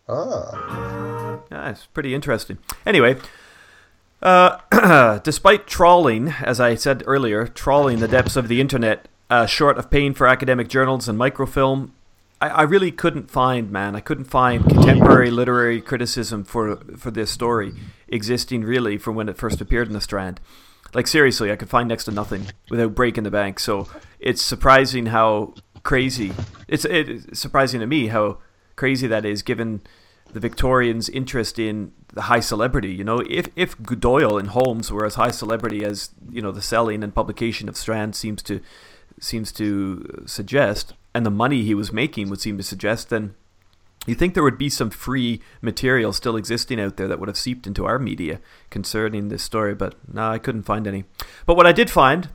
Ah. Yeah, it's pretty interesting. Anyway, uh, despite trawling, as I said earlier, trawling the depths of the internet, uh, short of paying for academic journals and microfilm, I, I really couldn't find, man, I couldn't find contemporary literary criticism for for this story existing really from when it first appeared in the Strand. Like seriously, I could find next to nothing without breaking the bank. So it's surprising how crazy. It's, it's surprising to me how crazy that is, given the Victorians' interest in the high celebrity. You know, if if Doyle and Holmes were as high celebrity as you know the selling and publication of Strand seems to seems to suggest, and the money he was making would seem to suggest, then you think there would be some free material still existing out there that would have seeped into our media concerning this story, but no, I couldn't find any. But what I did find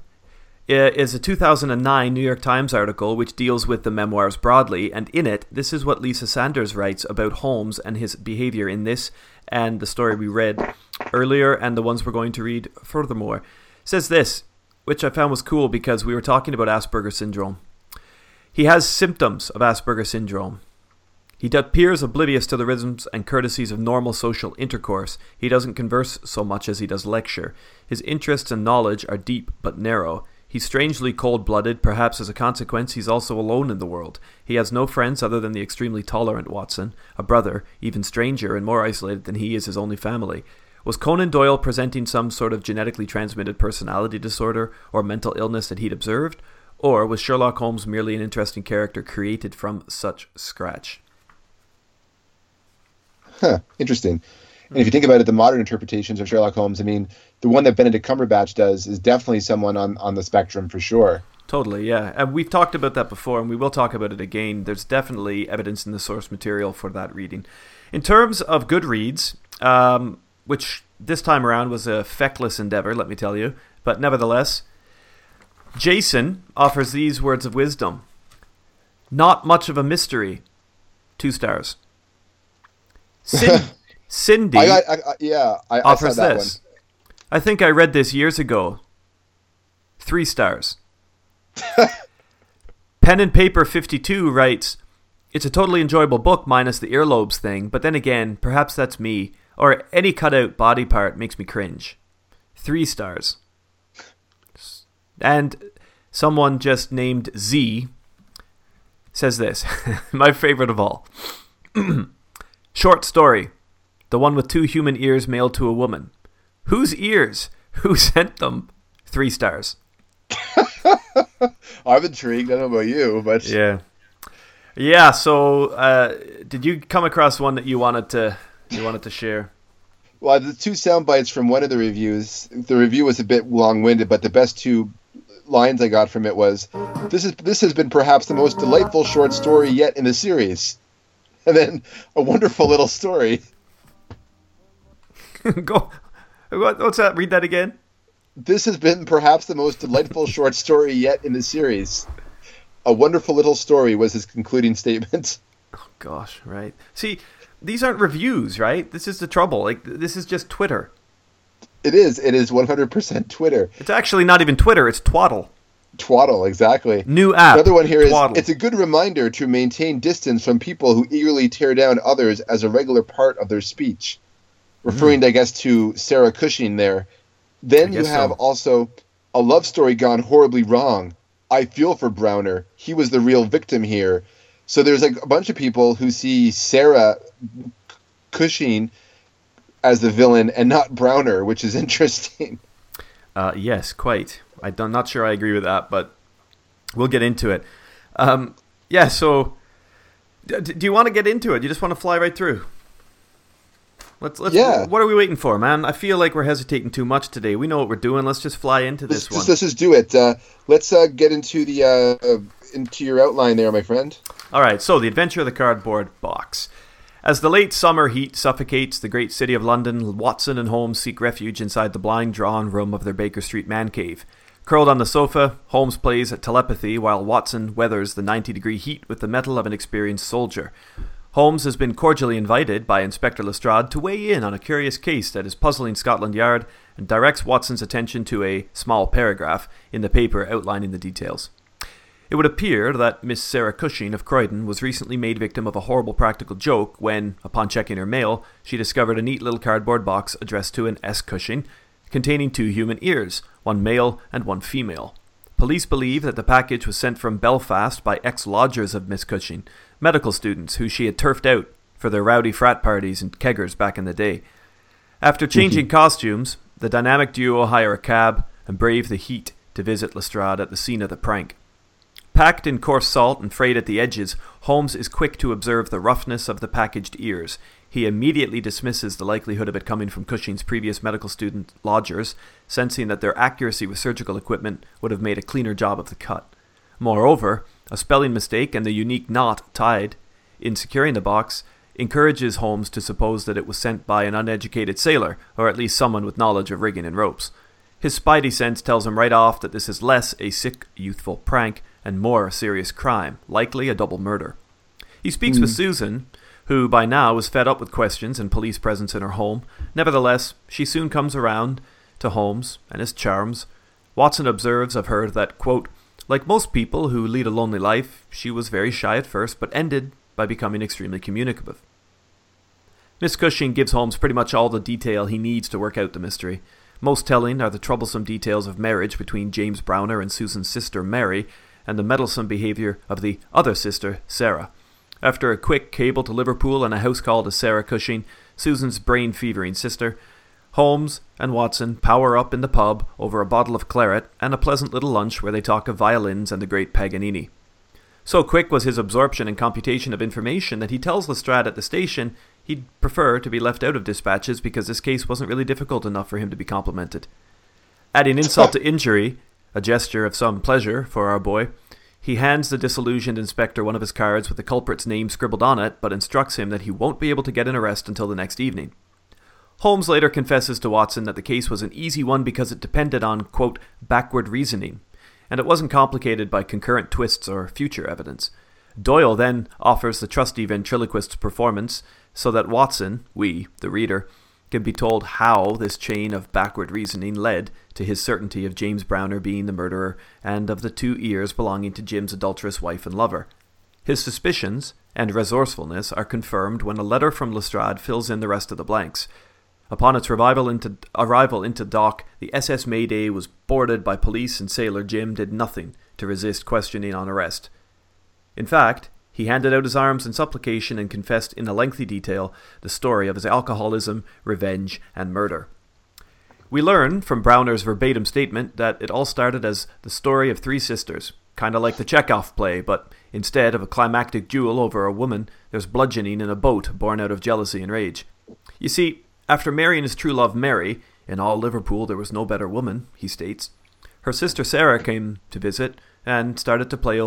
uh, is a 2009 New York Times article which deals with the memoirs broadly, and in it, this is what Lisa Sanders writes about Holmes and his behavior in this and the story we read earlier and the ones we're going to read furthermore. It says this, which I found was cool because we were talking about Asperger's syndrome. He has symptoms of Asperger's syndrome. He appears oblivious to the rhythms and courtesies of normal social intercourse. He doesn't converse so much as he does lecture. His interests and knowledge are deep but narrow. He's strangely cold blooded, perhaps as a consequence, he's also alone in the world. He has no friends other than the extremely tolerant Watson, a brother, even stranger and more isolated than he is his only family. Was Conan Doyle presenting some sort of genetically transmitted personality disorder or mental illness that he'd observed? Or was Sherlock Holmes merely an interesting character created from such scratch? Huh, interesting. And if you think about it, the modern interpretations of Sherlock Holmes, I mean, the one that Benedict Cumberbatch does is definitely someone on, on the spectrum for sure. Totally, yeah. And we've talked about that before, and we will talk about it again. There's definitely evidence in the source material for that reading. In terms of good reads, um, which this time around was a feckless endeavor, let me tell you, but nevertheless, Jason offers these words of wisdom Not much of a mystery. Two stars. Cin- Cindy I, I, I, yeah, I, I offers that this. I think I read this years ago. Three stars. Pen and Paper 52 writes, It's a totally enjoyable book minus the earlobes thing, but then again, perhaps that's me, or any cutout body part makes me cringe. Three stars. And someone just named Z says this My favorite of all. Short story. The one with two human ears mailed to a woman. Whose ears? Who sent them? Three stars. I'm intrigued. I don't know about you, but Yeah. Yeah, so uh, did you come across one that you wanted to you wanted to share? Well, the two sound bites from one of the reviews. The review was a bit long-winded, but the best two lines I got from it was, "This is this has been perhaps the most delightful short story yet in the series," and then a wonderful little story. Go. What, what's that? Read that again. This has been perhaps the most delightful short story yet in the series. A wonderful little story was his concluding statement. Oh gosh, right. See, these aren't reviews, right? This is the trouble. Like this is just Twitter. It is. It is 100% Twitter. It's actually not even Twitter. It's Twaddle. Twaddle, exactly. New app. Another one here is Twaddle. it's a good reminder to maintain distance from people who eagerly tear down others as a regular part of their speech. Referring, Hmm. I guess, to Sarah Cushing there. Then you have so. also a love story gone horribly wrong. I feel for Browner. He was the real victim here. So there's like a bunch of people who see Sarah Cushing as the villain and not Browner, which is interesting. Uh, yes, quite. I am not sure I agree with that, but we'll get into it. Um, yeah. So, d- do you want to get into it? You just want to fly right through. Let's. let's Yeah. What are we waiting for, man? I feel like we're hesitating too much today. We know what we're doing. Let's just fly into Let's, this one. let's, let's just do it. Uh, let's uh, get into the uh, into your outline there, my friend. All right, so the adventure of the cardboard box. As the late summer heat suffocates the great city of London, Watson and Holmes seek refuge inside the blind drawn room of their Baker Street man cave. Curled on the sofa, Holmes plays at telepathy while Watson weathers the 90 degree heat with the mettle of an experienced soldier. Holmes has been cordially invited by Inspector Lestrade to weigh in on a curious case that is puzzling Scotland Yard and directs Watson's attention to a small paragraph in the paper outlining the details. It would appear that Miss Sarah Cushing of Croydon was recently made victim of a horrible practical joke when, upon checking her mail, she discovered a neat little cardboard box addressed to an S. Cushing containing two human ears, one male and one female. Police believe that the package was sent from Belfast by ex lodgers of Miss Cushing, medical students who she had turfed out for their rowdy frat parties and keggers back in the day. After mm-hmm. changing costumes, the dynamic duo hire a cab and brave the heat to visit Lestrade at the scene of the prank. Packed in coarse salt and frayed at the edges, Holmes is quick to observe the roughness of the packaged ears. He immediately dismisses the likelihood of it coming from Cushing's previous medical student lodgers, sensing that their accuracy with surgical equipment would have made a cleaner job of the cut. Moreover, a spelling mistake and the unique knot tied in securing the box encourages Holmes to suppose that it was sent by an uneducated sailor, or at least someone with knowledge of rigging and ropes. His spidey sense tells him right off that this is less a sick, youthful prank and more a serious crime, likely a double murder. He speaks hmm. with Susan, who by now is fed up with questions and police presence in her home. Nevertheless, she soon comes around to Holmes and his charms. Watson observes of her that, quote, like most people who lead a lonely life, she was very shy at first, but ended by becoming extremely communicative. Miss Cushing gives Holmes pretty much all the detail he needs to work out the mystery. Most telling are the troublesome details of marriage between James Browner and Susan's sister Mary, and the meddlesome behaviour of the other sister, Sarah. After a quick cable to Liverpool and a house call to Sarah Cushing, Susan's brain fevering sister, Holmes and Watson power up in the pub over a bottle of claret and a pleasant little lunch where they talk of violins and the great Paganini. So quick was his absorption and computation of information that he tells Lestrade at the station he'd prefer to be left out of dispatches because this case wasn't really difficult enough for him to be complimented. Adding insult to injury, a gesture of some pleasure for our boy, he hands the disillusioned inspector one of his cards with the culprit's name scribbled on it, but instructs him that he won't be able to get an arrest until the next evening. Holmes later confesses to Watson that the case was an easy one because it depended on, quote, backward reasoning, and it wasn't complicated by concurrent twists or future evidence. Doyle then offers the trusty ventriloquist's performance so that Watson, we, the reader, can be told how this chain of backward reasoning led to his certainty of James Browner being the murderer and of the two ears belonging to Jim's adulterous wife and lover. His suspicions and resourcefulness are confirmed when a letter from Lestrade fills in the rest of the blanks. Upon its into, arrival into dock, the SS Mayday was boarded by police and sailor Jim did nothing to resist questioning on arrest. In fact, he handed out his arms in supplication and confessed in a lengthy detail the story of his alcoholism, revenge, and murder. We learn from Browner's verbatim statement that it all started as the story of three sisters, kind of like the Chekhov play, but instead of a climactic duel over a woman, there's bludgeoning in a boat born out of jealousy and rage. You see, after marrying his true love Mary, in all Liverpool there was no better woman, he states, her sister Sarah came to visit and started to play,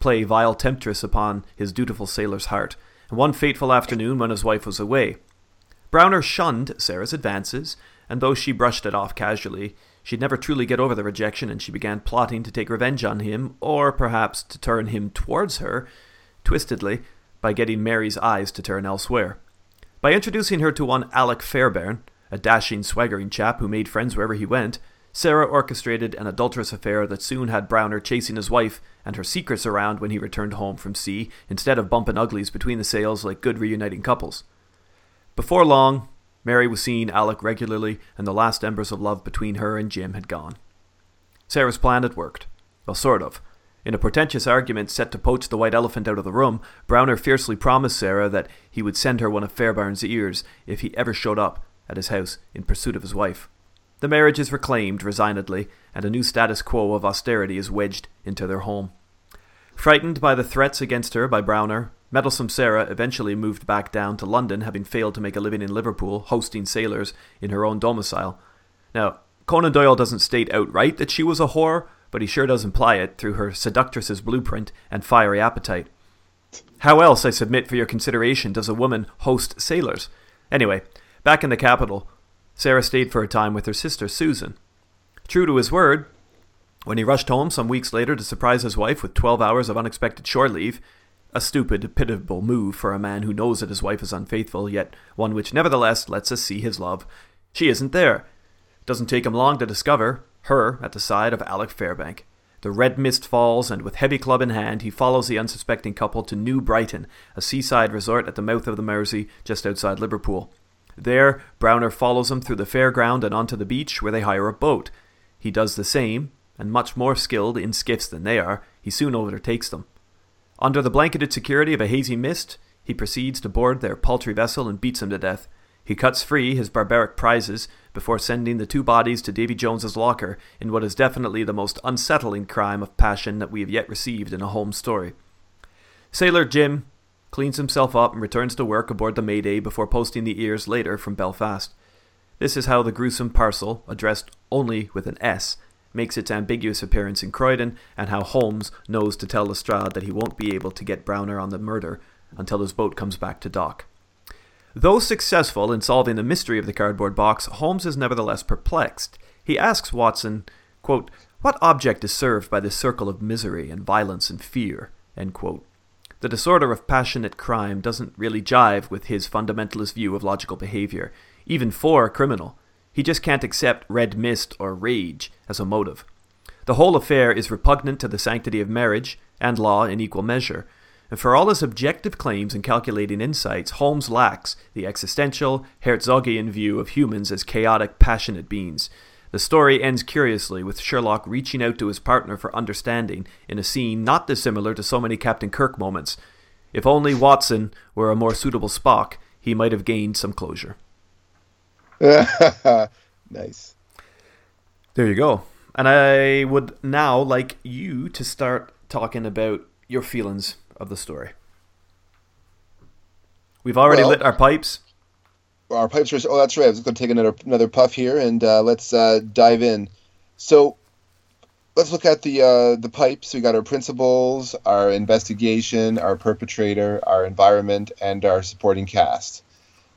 play vile temptress upon his dutiful sailor's heart. And one fateful afternoon when his wife was away, Browner shunned Sarah's advances, and though she brushed it off casually, she'd never truly get over the rejection, and she began plotting to take revenge on him, or perhaps to turn him towards her, twistedly, by getting Mary's eyes to turn elsewhere. By introducing her to one Alec Fairbairn, a dashing, swaggering chap who made friends wherever he went, Sarah orchestrated an adulterous affair that soon had Browner chasing his wife and her secrets around when he returned home from sea, instead of bumping uglies between the sails like good reuniting couples. Before long, Mary was seeing Alec regularly, and the last embers of love between her and Jim had gone. Sarah's plan had worked. Well, sort of. In a portentous argument set to poach the white elephant out of the room, Browner fiercely promised Sarah that he would send her one of Fairbairn's ears if he ever showed up at his house in pursuit of his wife. The marriage is reclaimed resignedly, and a new status quo of austerity is wedged into their home. Frightened by the threats against her by Browner, meddlesome Sarah eventually moved back down to London, having failed to make a living in Liverpool, hosting sailors in her own domicile. Now, Conan Doyle doesn't state outright that she was a whore, but he sure does imply it through her seductress's blueprint and fiery appetite. How else, I submit for your consideration, does a woman host sailors? Anyway, back in the capital, Sarah stayed for a time with her sister Susan. True to his word, when he rushed home some weeks later to surprise his wife with 12 hours of unexpected shore leave, a stupid, pitiable move for a man who knows that his wife is unfaithful, yet one which nevertheless lets us see his love. She isn't there. Doesn't take him long to discover her at the side of Alec Fairbairn. The red mist falls, and with heavy club in hand, he follows the unsuspecting couple to New Brighton, a seaside resort at the mouth of the Mersey, just outside Liverpool. There, Browner follows them through the fairground and onto the beach, where they hire a boat. He does the same, and much more skilled in skiffs than they are, he soon overtakes them. Under the blanketed security of a hazy mist, he proceeds to board their paltry vessel and beats them to death. He cuts free his barbaric prizes before sending the two bodies to Davy Jones's locker in what is definitely the most unsettling crime of passion that we have yet received in a Holmes story. Sailor Jim cleans himself up and returns to work aboard the Mayday before posting the ears later from Belfast. This is how the gruesome parcel, addressed only with an S, makes its ambiguous appearance in Croydon, and how Holmes knows to tell Lestrade that he won't be able to get Browner on the murder until his boat comes back to dock. Though successful in solving the mystery of the cardboard box, Holmes is nevertheless perplexed. He asks Watson, quote, What object is served by this circle of misery and violence and fear? The disorder of passionate crime doesn't really jive with his fundamentalist view of logical behavior, even for a criminal. He just can't accept red mist or rage as a motive. The whole affair is repugnant to the sanctity of marriage and law in equal measure, and for all his objective claims and calculating insights, Holmes lacks the existential, Herzogian view of humans as chaotic, passionate beings. The story ends curiously, with Sherlock reaching out to his partner for understanding in a scene not dissimilar to so many Captain Kirk moments. If only Watson were a more suitable Spock, he might have gained some closure. nice. There you go. And I would now like you to start talking about your feelings of the story. We've already well, lit our pipes. Our pipes are. Oh, that's right. I was going to take another another puff here, and uh, let's uh, dive in. So, let's look at the uh, the pipes. We got our principles, our investigation, our perpetrator, our environment, and our supporting cast.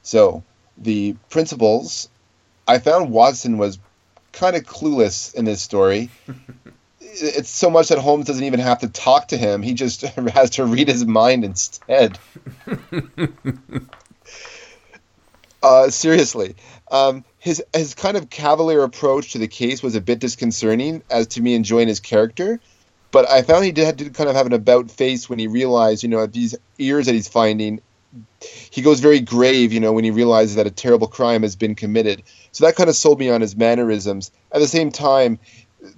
So, the principles. I found Watson was kind of clueless in this story. it's so much that Holmes doesn't even have to talk to him. He just has to read his mind instead. uh, seriously, um, his his kind of cavalier approach to the case was a bit disconcerting as to me enjoying his character. But I found he did, did kind of have an about face when he realized, you know, these ears that he's finding, he goes very grave, you know, when he realizes that a terrible crime has been committed. So that kind of sold me on his mannerisms. At the same time,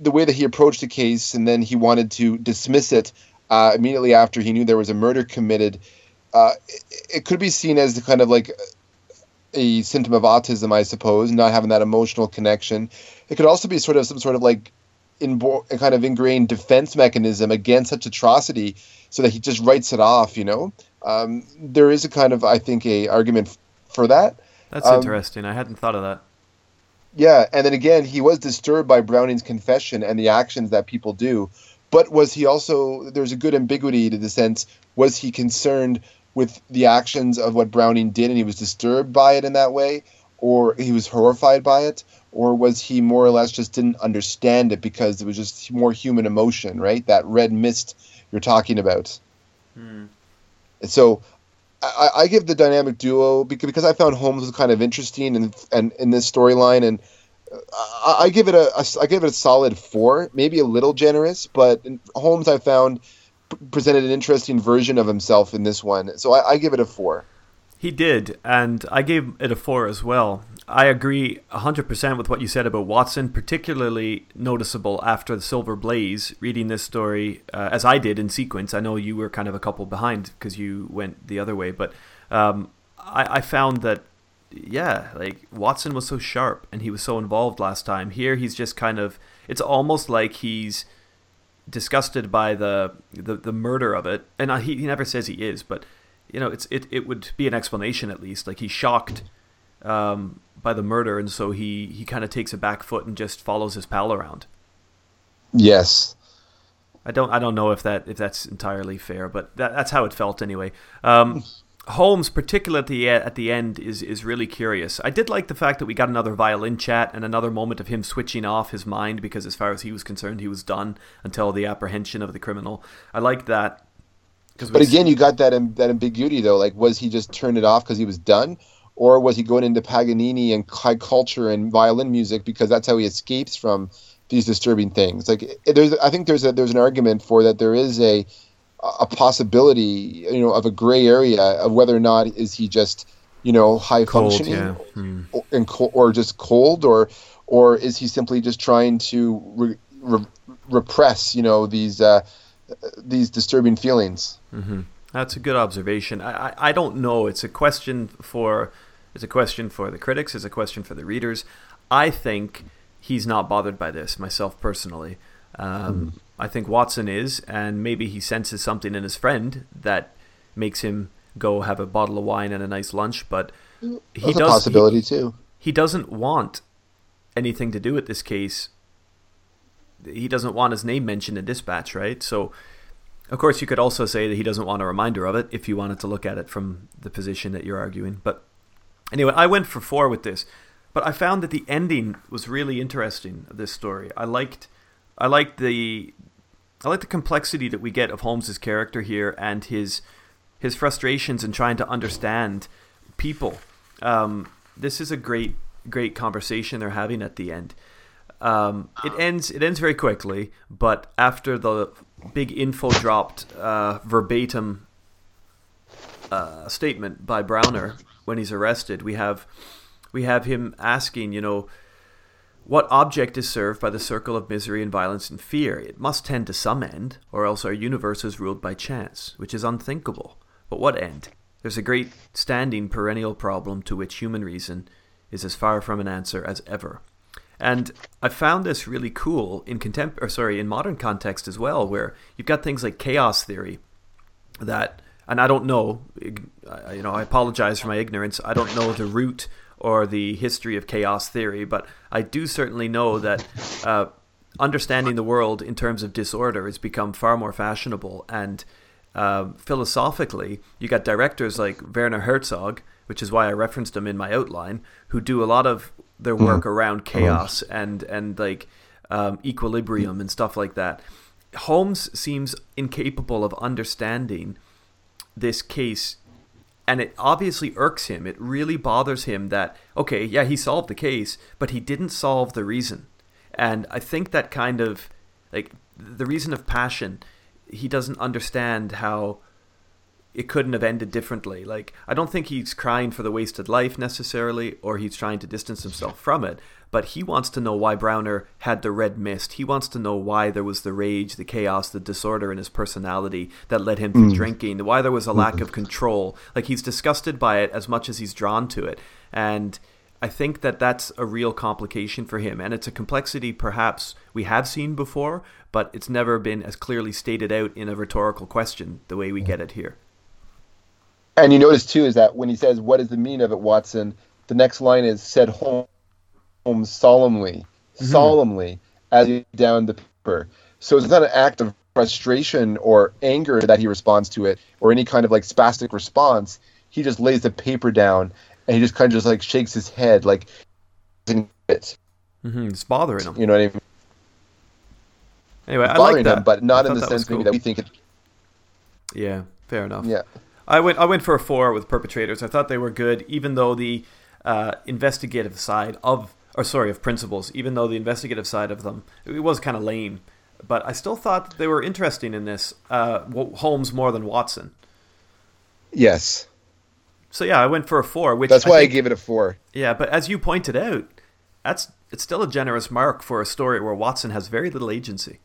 the way that he approached the case and then he wanted to dismiss it uh, immediately after he knew there was a murder committed, uh, it, it, could be seen as the kind of like a symptom of autism, I suppose, not having that emotional connection. It could also be sort of some sort of like in a kind of ingrained defense mechanism against such atrocity, so that he just writes it off. You know, um, there is a kind of I think a argument for that. That's um, interesting. I hadn't thought of that. Yeah, and then again, he was disturbed by Browning's confession and the actions that people do. But was he also, there's a good ambiguity to the sense, was he concerned with the actions of what Browning did and he was disturbed by it in that way? Or he was horrified by it? Or was he more or less just didn't understand it because it was just more human emotion, right? That red mist you're talking about. Hmm. So I, I, give the dynamic duo because, because I found Holmes was kind of interesting and and in this storyline, and I, I, give it a, a I give it a solid four, maybe a little generous, but Holmes I found presented an interesting version of himself in this one, so I, I give it a four. He did, and I gave it a four as well. I agree 100% with what you said about Watson, particularly noticeable after the Silver Blaze, reading this story uh, as I did in sequence. I know you were kind of a couple behind because you went the other way, but um, I, I found that, yeah, like Watson was so sharp and he was so involved last time. Here he's just kind of, it's almost like he's disgusted by the, the, the murder of it. And he, he never says he is, but, you know, it's it, it would be an explanation at least. Like he's shocked um, by the murder, and so he he kind of takes a back foot and just follows his pal around. Yes. I don't I don't know if that if that's entirely fair, but that, that's how it felt anyway. Um, Holmes, particularly at the at the end, is is really curious. I did like the fact that we got another violin chat and another moment of him switching off his mind because, as far as he was concerned, he was done until the apprehension of the criminal. I like that. But again, you got that that ambiguity though. Like, was he just turned it off because he was done, or was he going into Paganini and high culture and violin music because that's how he escapes from these disturbing things? Like eh, there's, I think there's a, there's an argument for that there is a a possibility, you know, of a gray area of whether or not is he just you know high cold, functioning yeah. hmm. or, and or just cold or or is he simply just trying to re, re, repress you know these uh, these disturbing feelings? Mm-hmm. That's a good observation. I, I, I don't know. It's a question for it's a question for the critics. It's a question for the readers. I think he's not bothered by this myself personally. Um, mm. I think Watson is, and maybe he senses something in his friend that makes him go have a bottle of wine and a nice lunch. But he That's does possibility he, too. He doesn't want anything to do with this case. He doesn't want his name mentioned in dispatch, right? So of course, you could also say that he doesn't want a reminder of it if you wanted to look at it from the position that you're arguing. But anyway, I went for four with this, but I found that the ending was really interesting of this story. I liked, I liked the, I like the complexity that we get of Holmes's character here and his, his frustrations in trying to understand people. Um, this is a great, great conversation they're having at the end. Um, it ends. It ends very quickly, but after the big info dropped uh, verbatim uh, statement by Browner when he's arrested. We have we have him asking, you know, what object is served by the circle of misery and violence and fear? It must tend to some end, or else our universe is ruled by chance, which is unthinkable. But what end? There's a great standing perennial problem to which human reason is as far from an answer as ever. And I found this really cool in contempt or sorry, in modern context as well, where you've got things like chaos theory that and I don't know, you know, I apologize for my ignorance. I don't know the root or the history of chaos theory, but I do certainly know that uh, understanding the world in terms of disorder has become far more fashionable. And uh, philosophically, you got directors like Werner Herzog, which is why I referenced him in my outline, who do a lot of their work mm-hmm. around chaos and and like um, equilibrium and stuff like that. Holmes seems incapable of understanding this case and it obviously irks him. It really bothers him that okay, yeah, he solved the case, but he didn't solve the reason. And I think that kind of like the reason of passion, he doesn't understand how it couldn't have ended differently. Like, I don't think he's crying for the wasted life necessarily, or he's trying to distance himself from it, but he wants to know why Browner had the red mist. He wants to know why there was the rage, the chaos, the disorder in his personality that led him to mm. drinking, why there was a lack of control. Like, he's disgusted by it as much as he's drawn to it. And I think that that's a real complication for him. And it's a complexity perhaps we have seen before, but it's never been as clearly stated out in a rhetorical question the way we get it here. And you notice too is that when he says, "What is the meaning of it, Watson?" The next line is said Holmes solemnly, mm-hmm. solemnly as he down the paper. So it's not an act of frustration or anger that he responds to it, or any kind of like spastic response. He just lays the paper down and he just kind of just like shakes his head, like it. Mm-hmm. It's bothering him. You know what I mean? Anyway, it's I like that, him, but not in the sense cool. maybe that we think it. Yeah, fair enough. Yeah. I went I went for a four with perpetrators. I thought they were good, even though the uh, investigative side of or sorry of principles, even though the investigative side of them it was kind of lame. But I still thought they were interesting in this. Uh, Holmes more than Watson. Yes. So yeah, I went for a four. Which that's why I, think, I gave it a four. Yeah, but as you pointed out, that's it's still a generous mark for a story where Watson has very little agency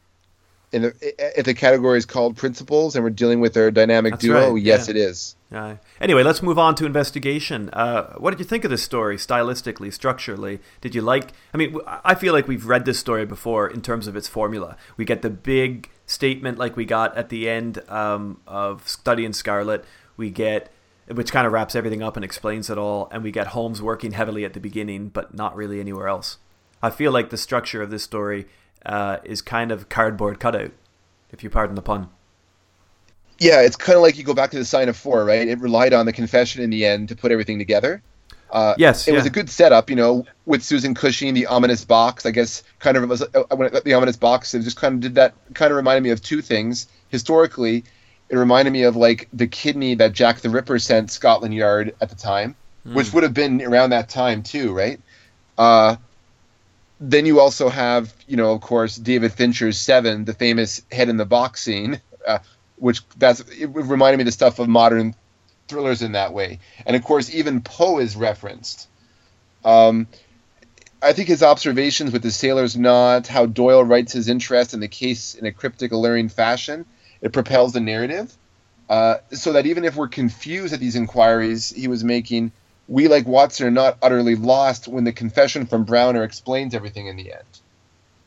in the, if the category is called principles and we're dealing with their dynamic That's duo, right. yes, yeah. it is. Uh, anyway, let's move on to investigation. Uh, what did you think of this story, stylistically, structurally? Did you like? I mean, I feel like we've read this story before in terms of its formula. We get the big statement, like we got at the end um, of Study in Scarlet. We get, which kind of wraps everything up and explains it all, and we get Holmes working heavily at the beginning, but not really anywhere else. I feel like the structure of this story uh, is kind of cardboard cutout, if you pardon the pun. Yeah, it's kind of like you go back to the sign of four, right? It relied on the confession in the end to put everything together. Uh, yes, it yeah. was a good setup, you know, with Susan Cushing, the ominous box. I guess kind of was uh, when it, the ominous box. It just kind of did that. Kind of reminded me of two things. Historically, it reminded me of like the kidney that Jack the Ripper sent Scotland Yard at the time, mm. which would have been around that time too, right? Uh, then you also have, you know, of course, David Fincher's Seven, the famous head in the box scene, uh, which that's it reminded me of the stuff of modern thrillers in that way. And of course, even Poe is referenced. Um, I think his observations with the sailor's knot, how Doyle writes his interest in the case in a cryptic, alluring fashion, it propels the narrative. Uh, so that even if we're confused at these inquiries he was making, we, like Watson, are not utterly lost when the confession from Browner explains everything in the end.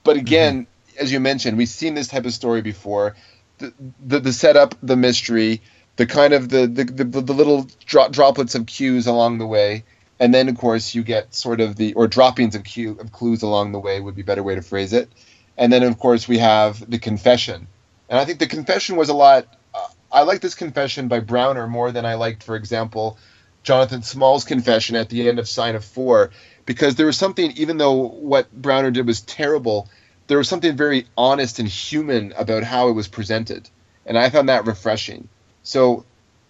But again, mm-hmm. as you mentioned, we've seen this type of story before. The, the, the setup, the mystery, the kind of the the, the, the little dro- droplets of cues along the way, and then of course you get sort of the or droppings of cue of clues along the way would be a better way to phrase it. And then of course we have the confession, and I think the confession was a lot. Uh, I like this confession by Browner more than I liked, for example, Jonathan Small's confession at the end of Sign of Four, because there was something, even though what Browner did was terrible, there was something very honest and human about how it was presented, and I found that refreshing. So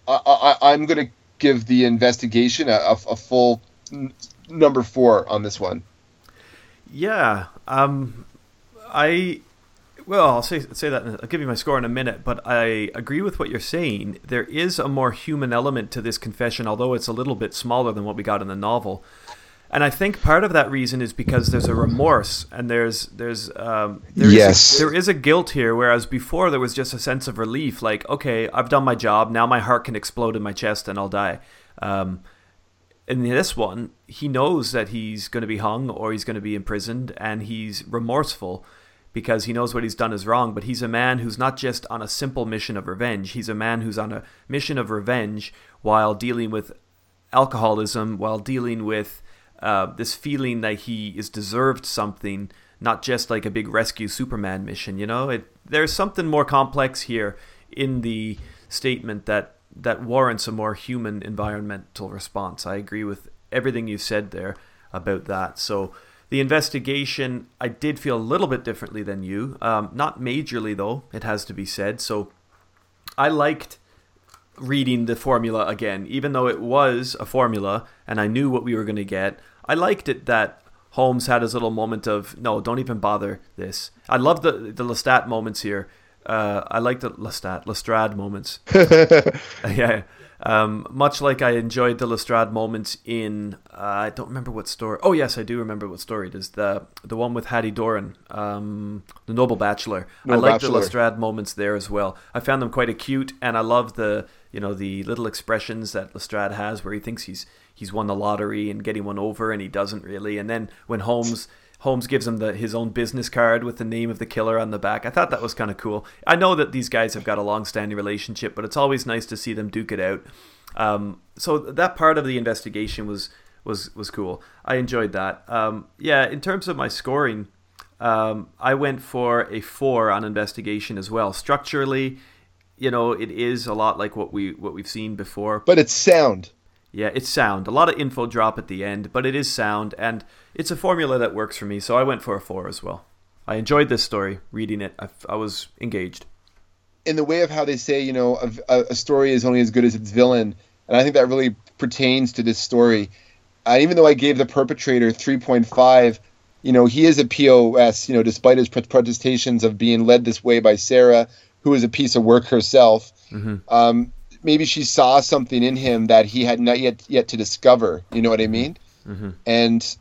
I, am going to give the investigation a, a, a full n- number four on this one. Yeah, um, I Well, I'll say say that. I'll give you my score in a minute, but I agree with what you're saying. There is a more human element to this confession, although it's a little bit smaller than what we got in the novel. And I think part of that reason is because there's a remorse and there's there's um, there is Yes. a, there is a guilt here, whereas before there was just a sense of relief, like okay, I've done my job. Now my heart can explode in my chest and I'll die. Um, in this one, he knows that he's going to be hung or he's going to be imprisoned, and he's remorseful because he knows what he's done is wrong. But he's a man who's not just on a simple mission of revenge. He's a man who's on a mission of revenge while dealing with alcoholism, while dealing with uh, this feeling that he is deserved something, not just like a big rescue Superman mission. You know, it, there's something more complex here in the statement that that warrants a more human environmental response. I agree with everything you said there about that. So the investigation, I did feel a little bit differently than you. Um, not majorly though, it has to be said. So I liked reading the formula again, even though it was a formula and I knew what we were going to get. I liked it that Holmes had his little moment of no, don't even bother this. I love the the Lestat moments here. Uh, I like the Lestat Lestrade moments. yeah. Um, much like I enjoyed the Lestrade moments in uh, I don't remember what story. Oh yes, I do remember what story it is. The the one with Hattie Doran, um, the Noble Bachelor. Noble I like the Lestrade moments there as well. I found them quite acute, and I love the you know the little expressions that Lestrade has where he thinks he's he's won the lottery and getting one over, and he doesn't really. And then when Holmes Holmes gives him the his own business card with the name of the killer on the back. I thought that was kind of cool. I know that these guys have got a long-standing relationship, but it's always nice to see them duke it out. Um, so that part of the investigation was was was cool. I enjoyed that. Um, yeah, in terms of my scoring, um, I went for a four on investigation as well. Structurally, you know, it is a lot like what we what we've seen before. but it's sound. Yeah, it's sound. A lot of info drop at the end, but it is sound, and it's a formula that works for me. So I went for a four as well. I enjoyed this story, reading it. I, I was engaged. in the way of how they say, you know, a, a story is only as good as its villain, and I think that really pertains to this story. Uh, even though I gave the perpetrator 3.5, you know, he is a POS, you know, despite his protestations of being led this way by Sarah, who is a piece of work herself. Um, maybe she saw something in him that he had not yet yet to discover. You know what I mean? And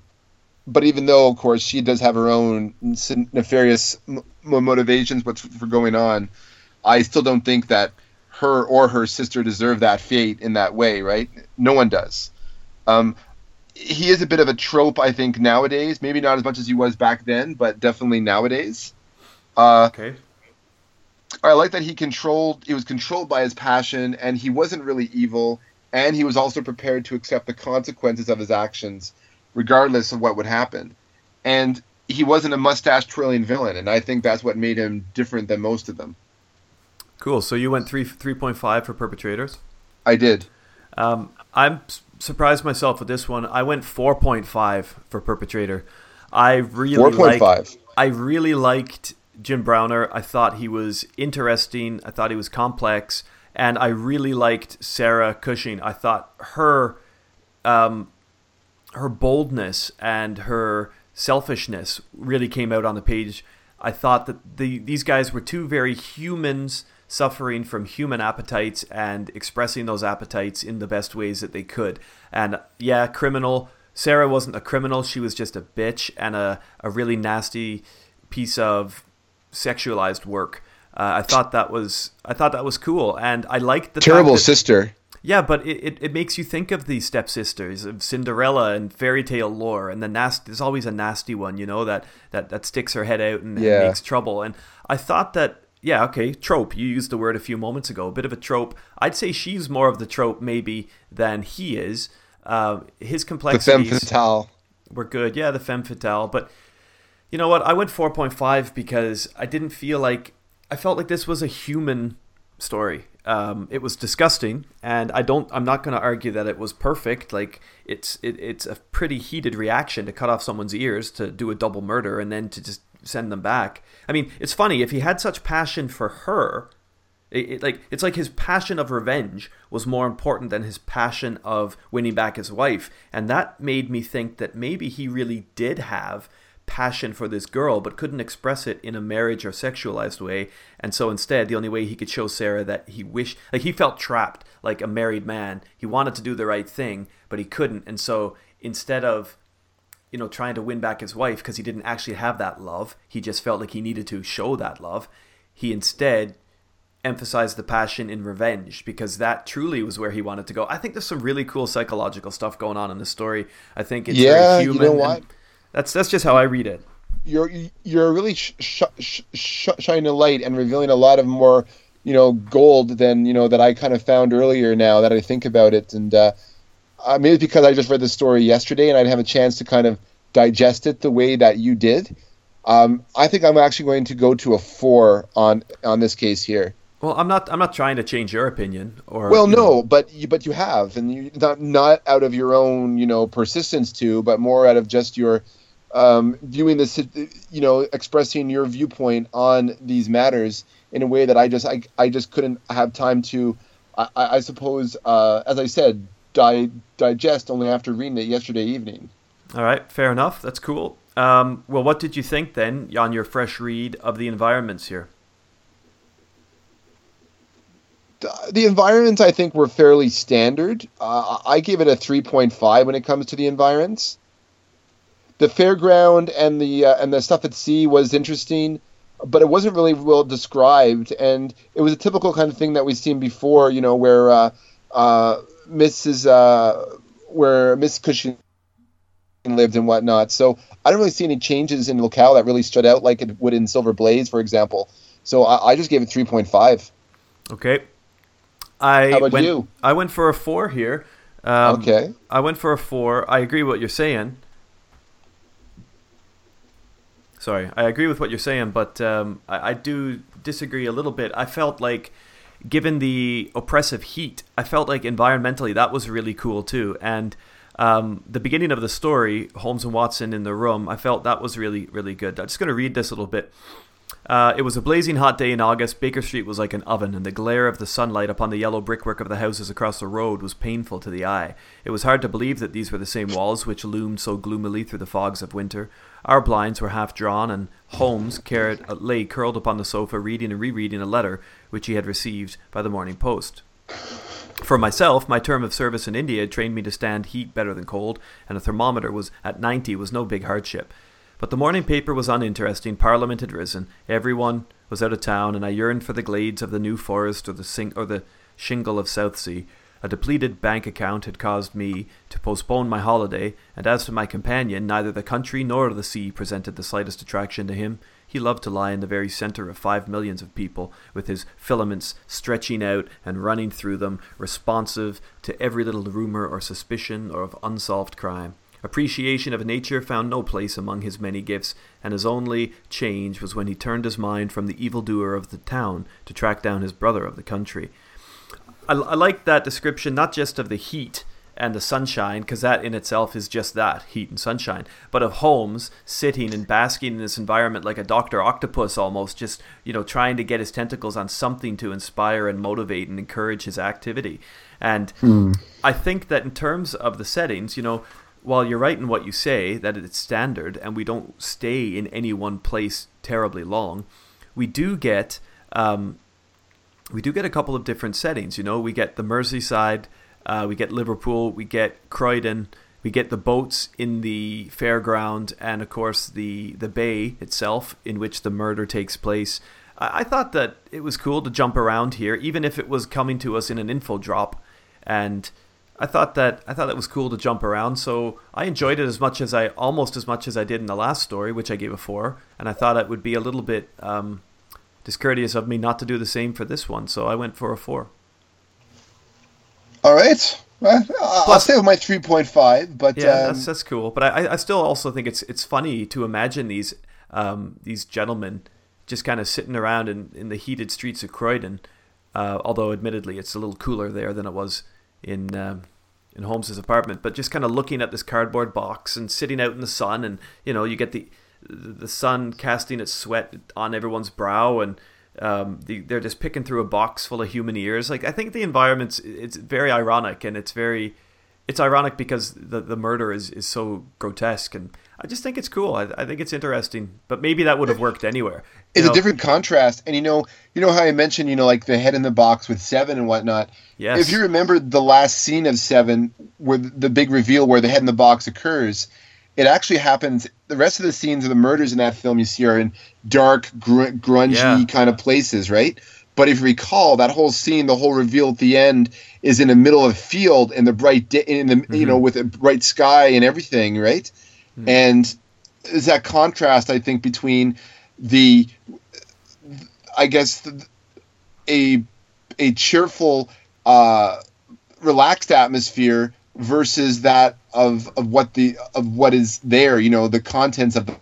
but even though, of course, she does have her own nefarious m- motivations what's for going on, I still don't think that her or her sister deserve that fate in that way, right? No one does. Um, he is a bit of a trope, I think, nowadays. Maybe not as much as he was back then, but definitely nowadays. Uh, Okay. I like that he controlled. He was controlled by his passion, and he wasn't really evil. And he was also prepared to accept the consequences of his actions, regardless of what would happen. And he wasn't a mustache twirling villain, and I think that's what made him different than most of them. Cool. So you went three three point five for perpetrators. I did. Um, I'm surprised myself with this one. I went 4.5 for perpetrator. I really Four point five. I really liked Jim Browner. I thought he was interesting. I thought he was complex, and I really liked Sarah Cushing. I thought her, um, her boldness and her selfishness really came out on the page. I thought that the these guys were two very humans suffering from human appetites and expressing those appetites in the best ways that they could. And yeah, criminal. Sarah wasn't a criminal. She was just a bitch and a, a really nasty piece of sexualized work. Uh, I thought that was I thought that was cool, and I liked the Terrible that- sister. yeah, but it, it, it makes you think of the stepsisters of Cinderella and fairy tale lore, and the nast. There's always a nasty one, you know, that that, that sticks her head out and, and makes trouble. And I thought that, yeah, okay, trope. You used the word a few moments ago, a bit of a trope. I'd say she's more of the trope maybe than he is. Uh, his The femme complexities fatale. were good. Yeah, the femme fatale. But you know what? I went 4.5 because I didn't feel like I felt like this was a human story. Um, it was disgusting, and I don't. I'm not going to argue that it was perfect. Like it's it, it's a pretty heated reaction to cut off someone's ears to do a double murder and then to just send them back. I mean, it's funny if he had such passion for her. It, it, like it's like his passion of revenge was more important than his passion of winning back his wife, and that made me think that maybe he really did have passion for this girl, but couldn't express it in a marriage or sexualized way. And so instead, the only way he could show Sarah that he wished, like he felt trapped, like a married man. He wanted to do the right thing, but he couldn't. And so instead of, you know, trying to win back his wife because he didn't actually have that love, he just felt like he needed to show that love. He instead emphasized the passion in revenge because that truly was where he wanted to go. I think there's some really cool psychological stuff going on in the story. I think it's yeah, very human. You know what? That's that's just how I read it. You're you're really sh- sh- sh- shining a light and revealing a lot of more you know gold than you know that I kind of found earlier. Now that I think about it, and uh, I mean it's because I just read the story yesterday and I'd have a chance to kind of digest it the way that you did. Um, I think I'm actually going to go to a four on on this case here. Well, I'm not. I'm not trying to change your opinion. Or well, no, know. but you, but you have, and you not not out of your own, you know, persistence to, but more out of just your um, viewing this, you know, expressing your viewpoint on these matters in a way that I just I, I just couldn't have time to, I, I suppose, uh, as I said, di- digest only after reading it yesterday evening. All right, fair enough. That's cool. Um, well, what did you think then on your fresh read of the environments here? The environments I think were fairly standard. Uh, I gave it a 3.5 when it comes to the environments the fairground and the uh, and the stuff at sea was interesting, but it wasn't really well described, and it was a typical kind of thing that we've seen before. You know, where uh, uh, Mrs. Uh, where Miss Cushing lived and whatnot. So I don't really see any changes in locale that really stood out like it would in Silver Blaze, for example. So I, I just gave it three point five. Okay. I How about went, you? I went for a four here. Um, okay. I went for a four. I agree with what you're saying. Sorry, I agree with what you're saying, but um, I, I do disagree a little bit. I felt like, given the oppressive heat, I felt like environmentally that was really cool too. And um, the beginning of the story, Holmes and Watson in the room, I felt that was really, really good. I'm just going to read this a little bit. Uh, it was a blazing hot day in August. Baker Street was like an oven, and the glare of the sunlight upon the yellow brickwork of the houses across the road was painful to the eye. It was hard to believe that these were the same walls which loomed so gloomily through the fogs of winter. Our blinds were half drawn, and Holmes cared, uh, lay curled upon the sofa, reading and rereading a letter which he had received by the morning post. For myself, my term of service in India had trained me to stand heat better than cold, and a thermometer was at 90 was no big hardship. But the morning paper was uninteresting. Parliament had risen. Everyone was out of town, and I yearned for the glades of the New Forest or the sing- or the shingle of Southsea. A depleted bank account had caused me to postpone my holiday, and as for my companion, neither the country nor the sea presented the slightest attraction to him. He loved to lie in the very centre of five millions of people, with his filaments stretching out and running through them, responsive to every little rumour or suspicion or of unsolved crime. Appreciation of nature found no place among his many gifts, and his only change was when he turned his mind from the evildoer of the town to track down his brother of the country. I, I like that description, not just of the heat and the sunshine, because that in itself is just that heat and sunshine, but of Holmes sitting and basking in this environment like a Doctor Octopus almost, just you know trying to get his tentacles on something to inspire and motivate and encourage his activity. And Hmm. I think that in terms of the settings, you know, while you're right in what you say that it's standard and we don't stay in any one place terribly long, we do get um, we do get a couple of different settings. You know, we get the Merseyside, uh, we get Liverpool, we get Croydon, we get the boats in the fairground, and of course the the bay itself in which the murder takes place. I, I thought that it was cool to jump around here, even if it was coming to us in an info drop, and I thought that I thought that was cool to jump around. So I enjoyed it as much as I almost as much as I did in the last story, which I gave a four, and I thought it would be a little bit. Um, discourteous of me not to do the same for this one, so I went for a four. All right. Well, I'll Plus- stay with my 3.5, but Yeah, um, that's that's cool. But I, I still also think it's it's funny to imagine these um, these gentlemen just kind of sitting around in, in the heated streets of Croydon. Uh, although admittedly it's a little cooler there than it was in um, in Holmes's apartment. But just kind of looking at this cardboard box and sitting out in the sun, and you know you get the the sun casting its sweat on everyone's brow and um, the, they're just picking through a box full of human ears. Like I think the environment's it's very ironic and it's very it's ironic because the the murder is, is so grotesque, and I just think it's cool. I, I think it's interesting, but maybe that would have worked anywhere. It's know, a different contrast, and you know, you know how I mentioned, you know, like the head in the box with Seven and whatnot. Yes. If you remember the last scene of Seven, where the big reveal where the head in the box occurs, it actually happens. The rest of the scenes of the murders in that film you see are in dark, gr- grungy yeah. kind of places, right? But if you recall, that whole scene, the whole reveal at the end is in the middle of a field in the bright, di- in the mm-hmm. you know, with a bright sky and everything, right? Mm-hmm. And is that contrast, I think, between the, I guess, a a cheerful, uh, relaxed atmosphere versus that of of what the of what is there. You know, the contents of the,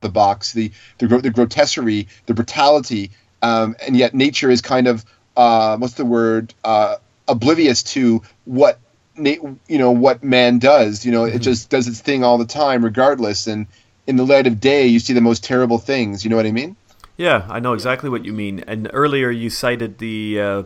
the box, the the, the grotesquerie, the brutality, um, and yet nature is kind of uh, what's the word uh, oblivious to what you know what man does. You know, mm-hmm. it just does its thing all the time, regardless. And in the light of day, you see the most terrible things. You know what I mean? Yeah, I know exactly what you mean. And earlier you cited the uh,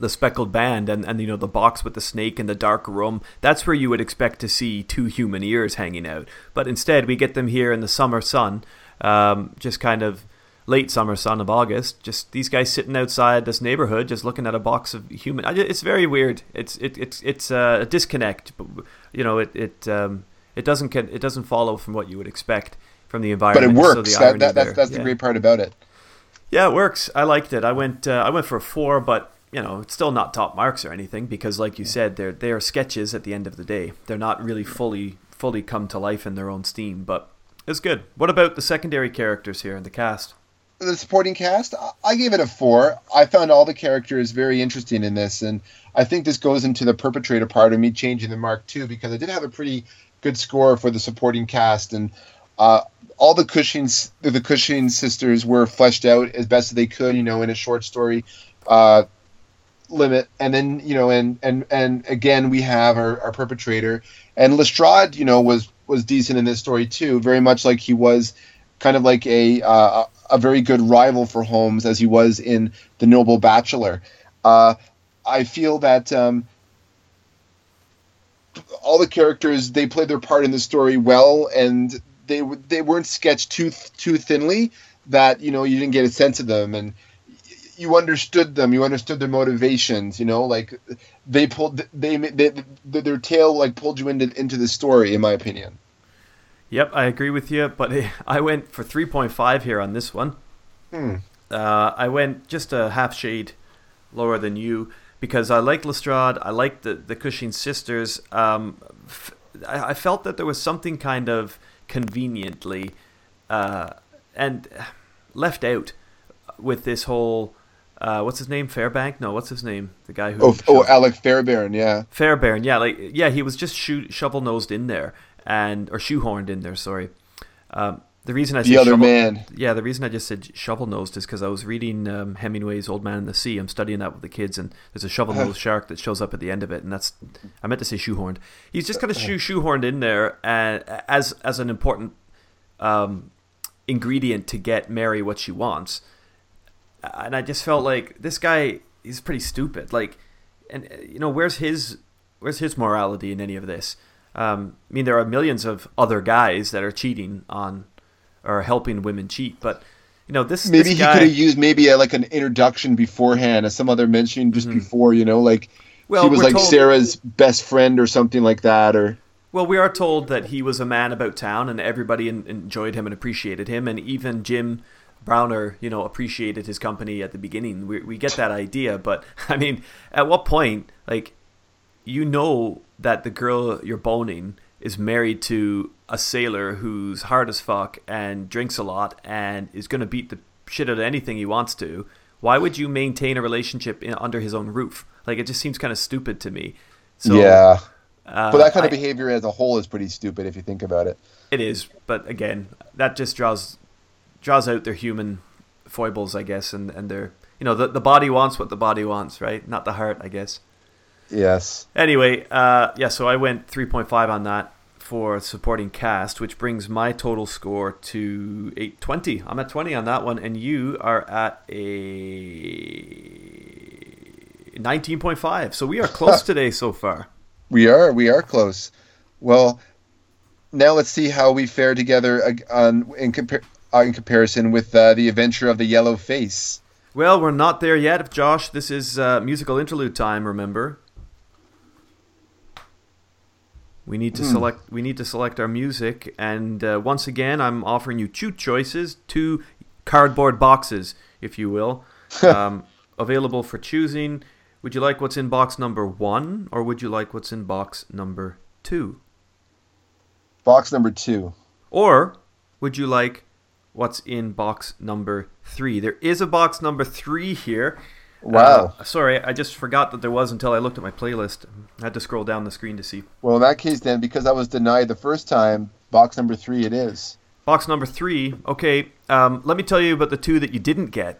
the speckled band and, and you know the box with the snake and the dark room. That's where you would expect to see two human ears hanging out. But instead, we get them here in the summer sun, um, just kind of late summer sun of August. Just these guys sitting outside this neighborhood, just looking at a box of human. It's very weird. It's it, it's it's a disconnect. You know, it it um, it doesn't it doesn't follow from what you would expect from the environment. But it works. So that, that, that's that's yeah. the great part about it. Yeah, it works. I liked it. I went uh, I went for a four, but you know it's still not top marks or anything because, like you said, they're they are sketches at the end of the day. They're not really fully fully come to life in their own steam, but it's good. What about the secondary characters here in the cast? the supporting cast, I gave it a four. I found all the characters very interesting in this, and I think this goes into the perpetrator part of me changing the mark too, because I did have a pretty good score for the supporting cast, and uh, all the Cushing the Cushing sisters were fleshed out as best as they could, you know, in a short story uh, limit, and then you know, and and and again we have our, our perpetrator, and Lestrade, you know, was was decent in this story too, very much like he was kind of like a uh, a very good rival for Holmes as he was in The Noble Bachelor. Uh, I feel that um, all the characters they played their part in the story well, and they they weren't sketched too too thinly that you know you didn't get a sense of them and you understood them you understood their motivations you know like they pulled they, they, they their tail like pulled you into into the story in my opinion Yep, I agree with you, but I went for 3.5 here on this one. Hmm. Uh, I went just a half shade lower than you because I like Lestrade. I like the, the Cushing sisters. Um, f- I, I felt that there was something kind of conveniently uh, and left out with this whole. Uh, what's his name? Fairbank? No, what's his name? The guy who. Oh, oh Alec Fairbairn, yeah. Fairbairn, yeah, like yeah, he was just shovel nosed in there, and or shoehorned in there. Sorry. Um, the reason I the other shovel, man. Yeah, the reason I just said shovel nosed is because I was reading um, Hemingway's Old Man in the Sea. I'm studying that with the kids, and there's a shovel nosed shark that shows up at the end of it, and that's I meant to say shoehorned. He's just kind of shoe shoehorned in there, and as as an important um, ingredient to get Mary what she wants. And I just felt like this guy he's pretty stupid. Like, and you know, where's his where's his morality in any of this? Um, I mean, there are millions of other guys that are cheating on or helping women cheat, but you know this. Maybe this he could have used maybe a, like an introduction beforehand, as some other mentioned just mm-hmm. before. You know, like well, he was like told, Sarah's best friend or something like that, or. Well, we are told that he was a man about town, and everybody in, enjoyed him and appreciated him, and even Jim Browner, you know, appreciated his company at the beginning. We we get that idea, but I mean, at what point, like, you know that the girl you're boning is married to a sailor who's hard as fuck and drinks a lot and is going to beat the shit out of anything he wants to, why would you maintain a relationship in, under his own roof? Like it just seems kind of stupid to me. So, yeah. Uh, but that kind of I, behavior as a whole is pretty stupid if you think about it. It is, but again, that just draws draws out their human foibles, I guess, and and their you know the the body wants what the body wants, right? Not the heart, I guess. Yes. Anyway, uh, yeah, so I went 3.5 on that for supporting cast, which brings my total score to 820. I'm at 20 on that one, and you are at a 19.5. So we are close today so far. We are. We are close. Well, now let's see how we fare together on in, compar- uh, in comparison with uh, the adventure of the yellow face. Well, we're not there yet, Josh. This is uh, musical interlude time. Remember, we need to select. We need to select our music, and uh, once again, I'm offering you two choices, two cardboard boxes, if you will, um, available for choosing. Would you like what's in box number one, or would you like what's in box number two, Box number two. or would you like what's in box number three? There is a box number three here. Wow. Uh, sorry, I just forgot that there was until I looked at my playlist. I had to scroll down the screen to see. Well, in that case, then, because I was denied the first time, box number three it is. Box number three. Okay, um, let me tell you about the two that you didn't get.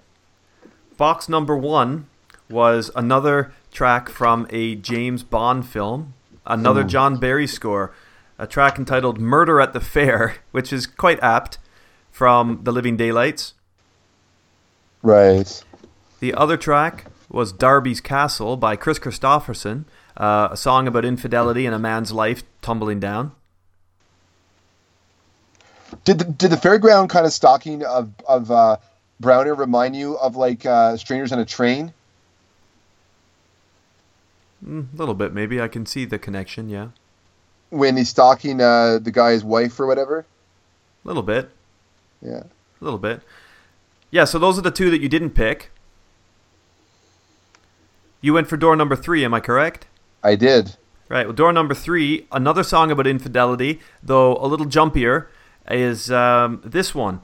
Box number one was another track from a James Bond film, another John Barry score, a track entitled Murder at the Fair, which is quite apt from The Living Daylights. Right. The other track was Darby's Castle by Kris Kristofferson, uh, a song about infidelity and a man's life tumbling down. Did the, did the fairground kind of stalking of of uh, Browner remind you of like uh, Strangers on a Train? A little bit, maybe. I can see the connection, yeah. When he's stalking uh, the guy's wife or whatever? A little bit. Yeah. A little bit. Yeah, so those are the two that you didn't pick. You went for door number three, am I correct? I did. Right, well, door number three, another song about infidelity, though a little jumpier, is um, this one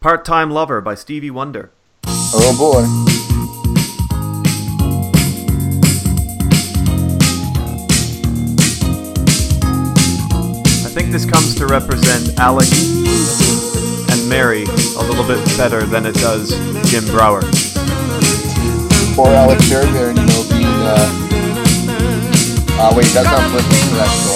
Part Time Lover by Stevie Wonder. Oh boy. This comes to represent Alec and Mary a little bit better than it does Jim Browner. Or Alex Fairbairn, you know, being. Uh, uh, wait, that's not political correct.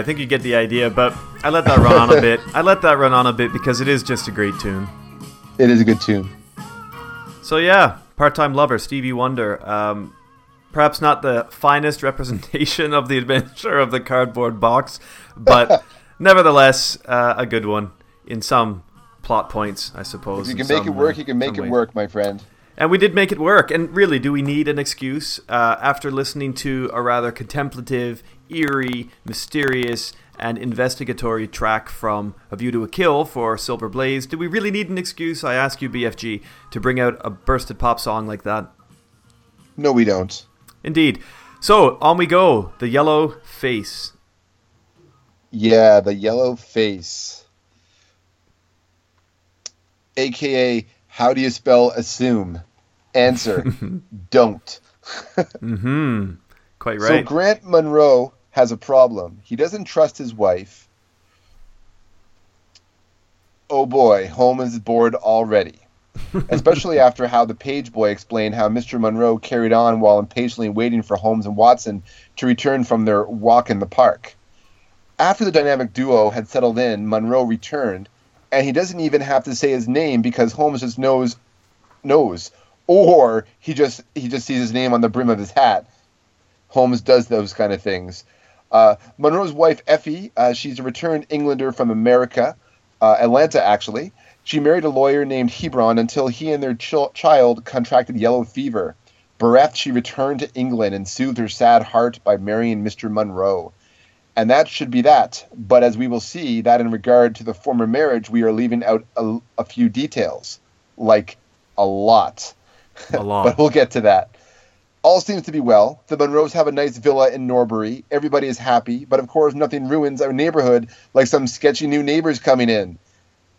I think you get the idea, but I let that run on a bit. I let that run on a bit because it is just a great tune. It is a good tune. So yeah, part-time lover Stevie Wonder. Um, perhaps not the finest representation of the adventure of the cardboard box, but nevertheless uh, a good one in some plot points, I suppose. If you can make it work, uh, you can make it way. work, my friend. And we did make it work. And really, do we need an excuse uh, after listening to a rather contemplative, eerie, mysterious, and investigatory track from A View to a Kill for Silver Blaze? Do we really need an excuse, I ask you, BFG, to bring out a bursted pop song like that? No, we don't. Indeed. So on we go. The yellow face. Yeah, the yellow face. AKA, how do you spell assume? Answer, don't. Mm-hmm. Quite right. So. Grant Munro has a problem. He doesn't trust his wife. Oh boy, Holmes is bored already. Especially after how the page boy explained how Mr. Munro carried on while impatiently waiting for Holmes and Watson to return from their walk in the park. After the dynamic duo had settled in, Munro returned, and he doesn't even have to say his name because Holmes just knows knows. Or he just he just sees his name on the brim of his hat. Holmes does those kind of things. Uh, Munro's wife, Effie, uh, she's a returned Englander from America, uh, Atlanta, actually. She married a lawyer named Hebron until he and their chil- child contracted yellow fever. Bereft, she returned to England and soothed her sad heart by marrying Mr. Monroe. And that should be that. But as we will see, that in regard to the former marriage, we are leaving out a, a few details. Like a lot. A lot. but we'll get to that. All seems to be well. The Munros have a nice villa in Norbury. Everybody is happy, but of course, nothing ruins our neighborhood like some sketchy new neighbors coming in.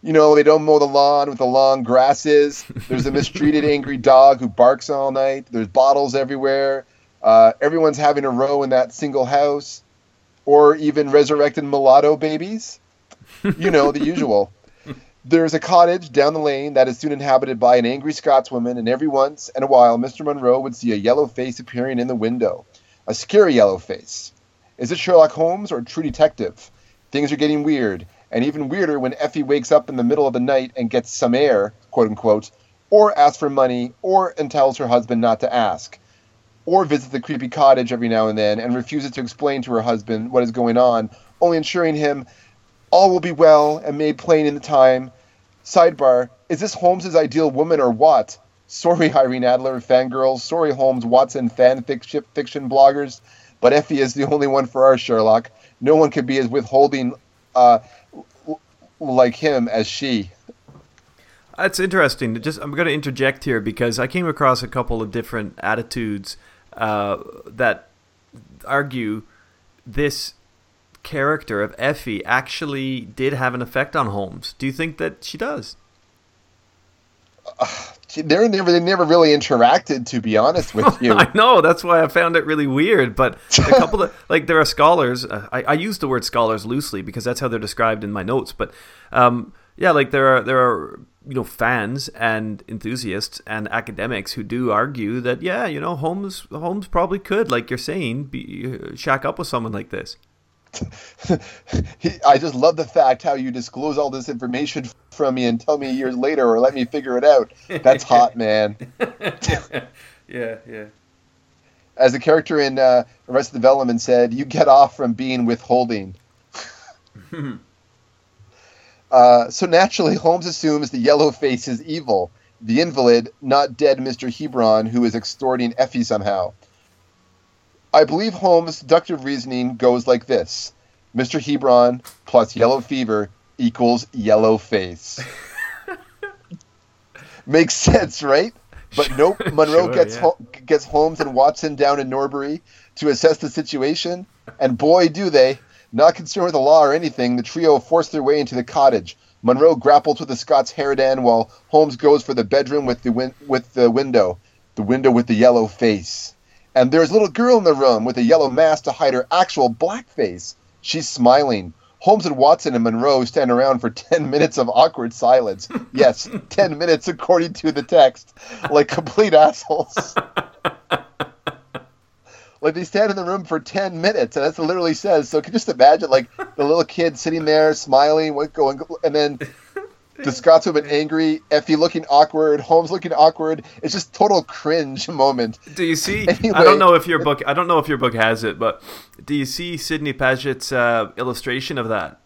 You know, they don't mow the lawn with the long grasses. There's a mistreated, angry dog who barks all night. There's bottles everywhere. Uh, everyone's having a row in that single house, or even resurrected mulatto babies. You know, the usual. There's a cottage down the lane that is soon inhabited by an angry Scotswoman, and every once in a while, Mr. Munro would see a yellow face appearing in the window. A scary yellow face. Is it Sherlock Holmes or a true detective? Things are getting weird, and even weirder when Effie wakes up in the middle of the night and gets some air, quote unquote, or asks for money, or and tells her husband not to ask, or visits the creepy cottage every now and then and refuses to explain to her husband what is going on, only ensuring him all will be well and made plain in the time. Sidebar: Is this Holmes's ideal woman or what? Sorry, Irene Adler fangirls. Sorry, Holmes Watson fan fiction bloggers. But Effie is the only one for our Sherlock. No one could be as withholding uh, like him as she. That's interesting. Just I'm going to interject here because I came across a couple of different attitudes uh, that argue this character of Effie actually did have an effect on Holmes. Do you think that she does? They're never, they never really interacted, to be honest with you. I know that's why I found it really weird. But a couple of like there are scholars. Uh, I, I use the word scholars loosely because that's how they're described in my notes. But um, yeah, like there are there are you know fans and enthusiasts and academics who do argue that yeah, you know Holmes Holmes probably could, like you're saying, be uh, shack up with someone like this. I just love the fact how you disclose all this information from me and tell me years later or let me figure it out. That's hot, man. yeah, yeah. As the character in uh, Arrested Development said, you get off from being withholding. uh, so naturally, Holmes assumes the yellow face is evil, the invalid, not dead Mr. Hebron, who is extorting Effie somehow. I believe Holmes' deductive reasoning goes like this Mr. Hebron plus yellow fever equals yellow face. Makes sense, right? But nope, Munro Sure, gets yeah. Hol- gets Holmes and Watson down in Norbury to assess the situation, and boy, do they! Not concerned with the law or anything, the trio force their way into the cottage. Munro grapples with the Scots Harridan, while Holmes goes for the bedroom with the win- with the window, the window with the yellow face. And there's a little girl in the room with a yellow mask to hide her actual black face. She's smiling. Holmes and Watson and Munro stand around for 10 minutes of awkward silence. Yes, 10 minutes according to the text. Like complete assholes. like they stand in the room for 10 minutes, and that's what it literally says. So can you just imagine, like, the little kid sitting there smiling, what going, and then the Scotswoman angry, Effie looking awkward, Holmes looking awkward. It's just total cringe moment. Do you see? Anyway. I don't know if your book. I don't know if your book has it, but do you see Sidney Paget's uh, illustration of that?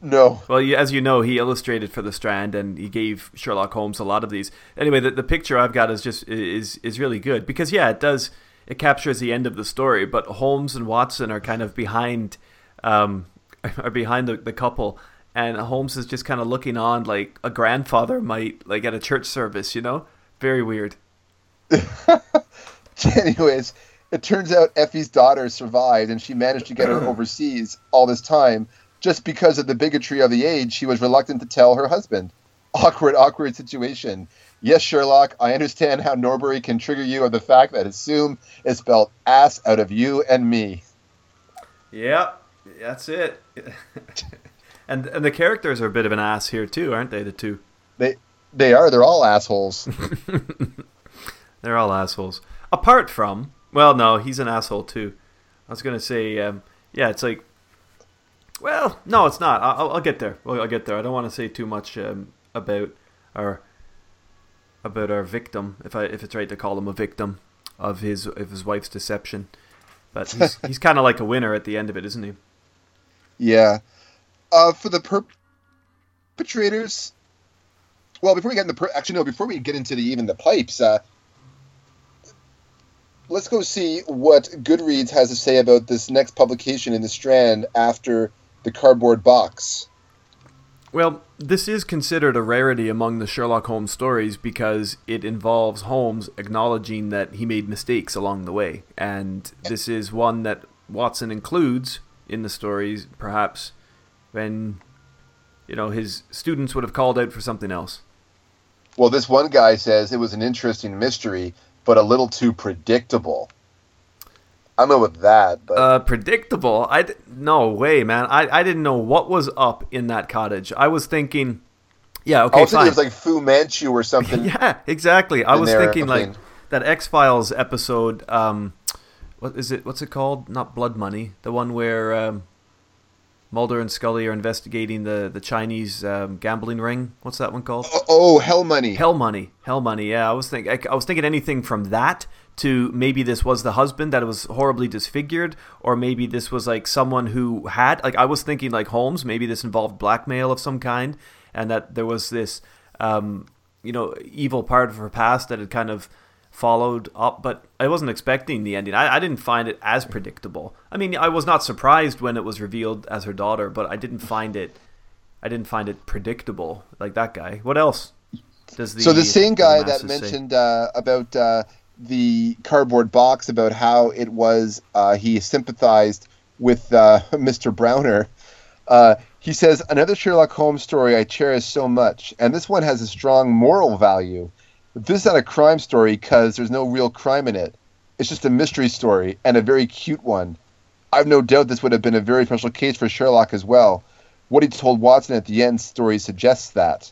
No. Well, as you know, he illustrated for the Strand, and he gave Sherlock Holmes a lot of these. Anyway, the, the picture I've got is just is is really good because yeah, it does it captures the end of the story, but Holmes and Watson are kind of behind, um, are behind the, the couple, and Holmes is just kind of looking on like a grandfather might like at a church service, you know, very weird. Anyways, It turns out Effie's daughter survived, and she managed to get her overseas all this time. Just because of the bigotry of the age, she was reluctant to tell her husband. Awkward, awkward situation. Yes, Sherlock, I understand how Norbury can trigger you of the fact that assume is spelled ass out of you and me. Yep, that's it. and and the characters are a bit of an ass here too, aren't they? The two. They they are. They're all assholes. They're all assholes. Apart from, well, no, he's an asshole too. I was gonna say, um, yeah, it's like, well, no, it's not. I'll, I'll get there. Well, I'll get there. I don't want to say too much um, about our about our victim, if I if it's right to call him a victim of his of his wife's deception. But he's he's kind of like a winner at the end of it, isn't he? Yeah. Uh, for the perpetrators. Well, before we get into per- actually no, before we get into the even the pipes, uh, let's go see what Goodreads has to say about this next publication in the Strand after the cardboard box. Well, this is considered a rarity among the Sherlock Holmes stories because it involves Holmes acknowledging that he made mistakes along the way. And this is one that Watson includes in the stories, perhaps when you know his students would have called out for something else. Well, this one guy says it was an interesting mystery, but a little too predictable. I don't know about that, but Uh, predictable. I d- no way, man. I, I didn't know what was up in that cottage. I was thinking, yeah, okay, I was thinking fine. it was like Fu Manchu or something. yeah, exactly. I was there, thinking like that X Files episode. Um, what is it? What's it called? Not Blood Money. The one where um, Mulder and Scully are investigating the the Chinese um, gambling ring. What's that one called? Oh, oh, hell money. Hell Money. Hell Money. Yeah, I was think I, I was thinking anything from that to maybe this was the husband that was horribly disfigured, or maybe this was like someone who had like I was thinking like Holmes. Maybe this involved blackmail of some kind, and that there was this um, you know evil part of her past that had kind of followed up. But I wasn't expecting the ending. I, I didn't find it as predictable. I mean, I was not surprised when it was revealed as her daughter, but I didn't find it. I didn't find it predictable like that guy. What else? Does the, so the same guy the that mentioned uh, about uh, the cardboard box about how it was uh, he sympathized with uh, Mr. Browner. Uh, he says another Sherlock Holmes story I cherish so much, and this one has a strong moral value. This is not a crime story because there's no real crime in it. It's just a mystery story and a very cute one. I've no doubt this would have been a very special case for Sherlock as well. What he told Watson at the end story suggests that.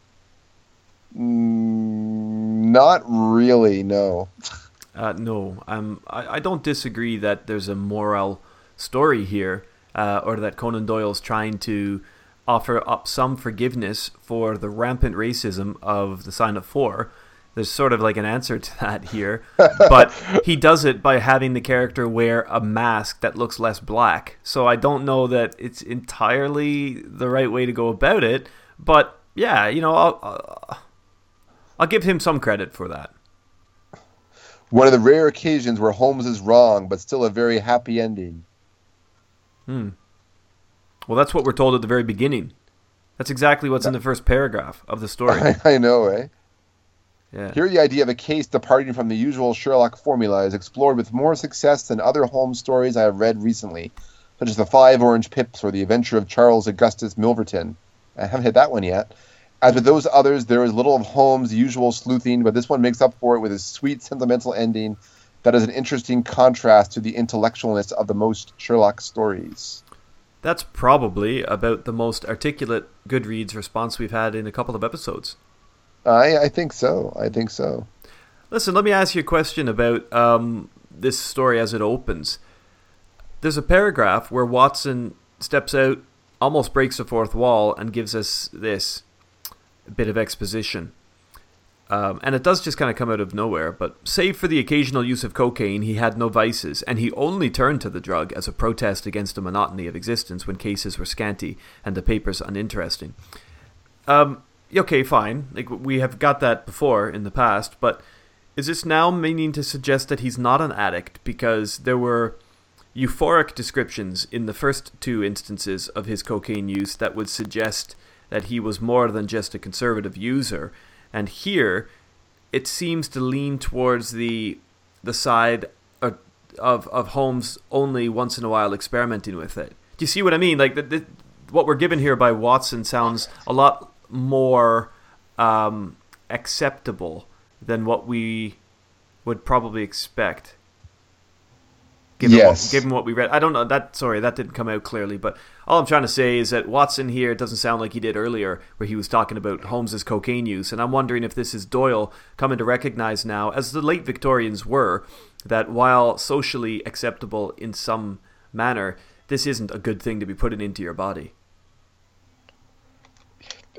Mm, not really, no. Uh, no, um, I, I don't disagree that there's a moral story here, uh, or that Conan Doyle's trying to offer up some forgiveness for the rampant racism of the Sign of Four. There's sort of like an answer to that here, but he does it by having the character wear a mask that looks less black. So I don't know that it's entirely the right way to go about it, but yeah, you know, I'll, I'll, give him some credit for that. One of the rare occasions where Holmes is wrong, but still a very happy ending. Hmm. Well, that's what we're told at the very beginning. That's exactly what's in the first paragraph of the story. I know, eh? Yeah. Here, the idea of a case departing from the usual Sherlock formula is explored with more success than other Holmes stories I have read recently, such as The Five Orange Pips or The Adventure of Charles Augustus Milverton. I haven't hit that one yet. As with those others, there is little of Holmes' usual sleuthing, but this one makes up for it with a sweet, sentimental ending that is an interesting contrast to the intellectualness of the most Sherlock stories. That's probably about the most articulate Goodreads response we've had in a couple of episodes. I, I think so. I think so. Listen, let me ask you a question about um, this story as it opens. There's a paragraph where Watson steps out, almost breaks the fourth wall, and gives us this bit of exposition. Um, and it does just kind of come out of nowhere, but save for the occasional use of cocaine, he had no vices, and he only turned to the drug as a protest against the monotony of existence when cases were scanty and the papers uninteresting. Um, okay, fine. Like we have got that before in the past, but is this now meaning to suggest that he's not an addict because there were euphoric descriptions in the first two instances of his cocaine use that would suggest that he was more than just a conservative user, and here it seems to lean towards the the side of of Holmes only once in a while experimenting with it. Do you see what I mean? Like the, the, what we're given here by Watson sounds a lot more um, acceptable than what we would probably expect. Given Yes. What, given what we read, I don't know that. Sorry, that didn't come out clearly. But all I'm trying to say is that Watson here doesn't sound like he did earlier, where he was talking about Holmes's cocaine use, and I'm wondering if this is Doyle coming to recognize now, as the late Victorians were, that while socially acceptable in some manner, this isn't a good thing to be putting into your body.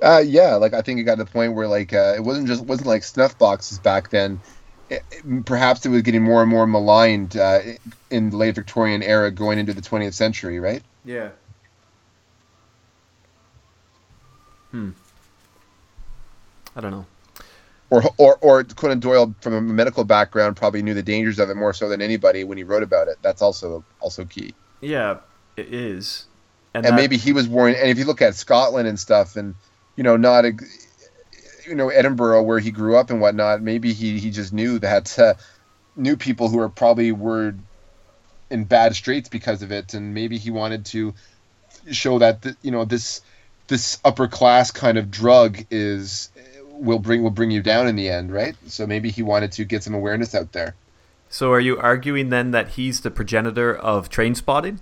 Uh, yeah, like I think it got to the point where like uh, it wasn't just wasn't like snuff boxes back then. It, it- perhaps it was getting more and more maligned uh, in the late Victorian era, going into the 20th century, right? Yeah. Hmm. I don't know. Or or or Conan Doyle, from a medical background, probably knew the dangers of it more so than anybody when he wrote about it. That's also also key. Yeah, it is. and that- maybe he was born. And if you look at Scotland and stuff, and you know, not you know Edinburgh where he grew up and whatnot, maybe he he just knew that uh, knew people who are probably were in bad straits because of it, and maybe he wanted to show that th- you know this this upper class kind of drug is will bring will bring you down in the end, right? So maybe he wanted to get some awareness out there. So are you arguing then that he's the progenitor of Trainspotting?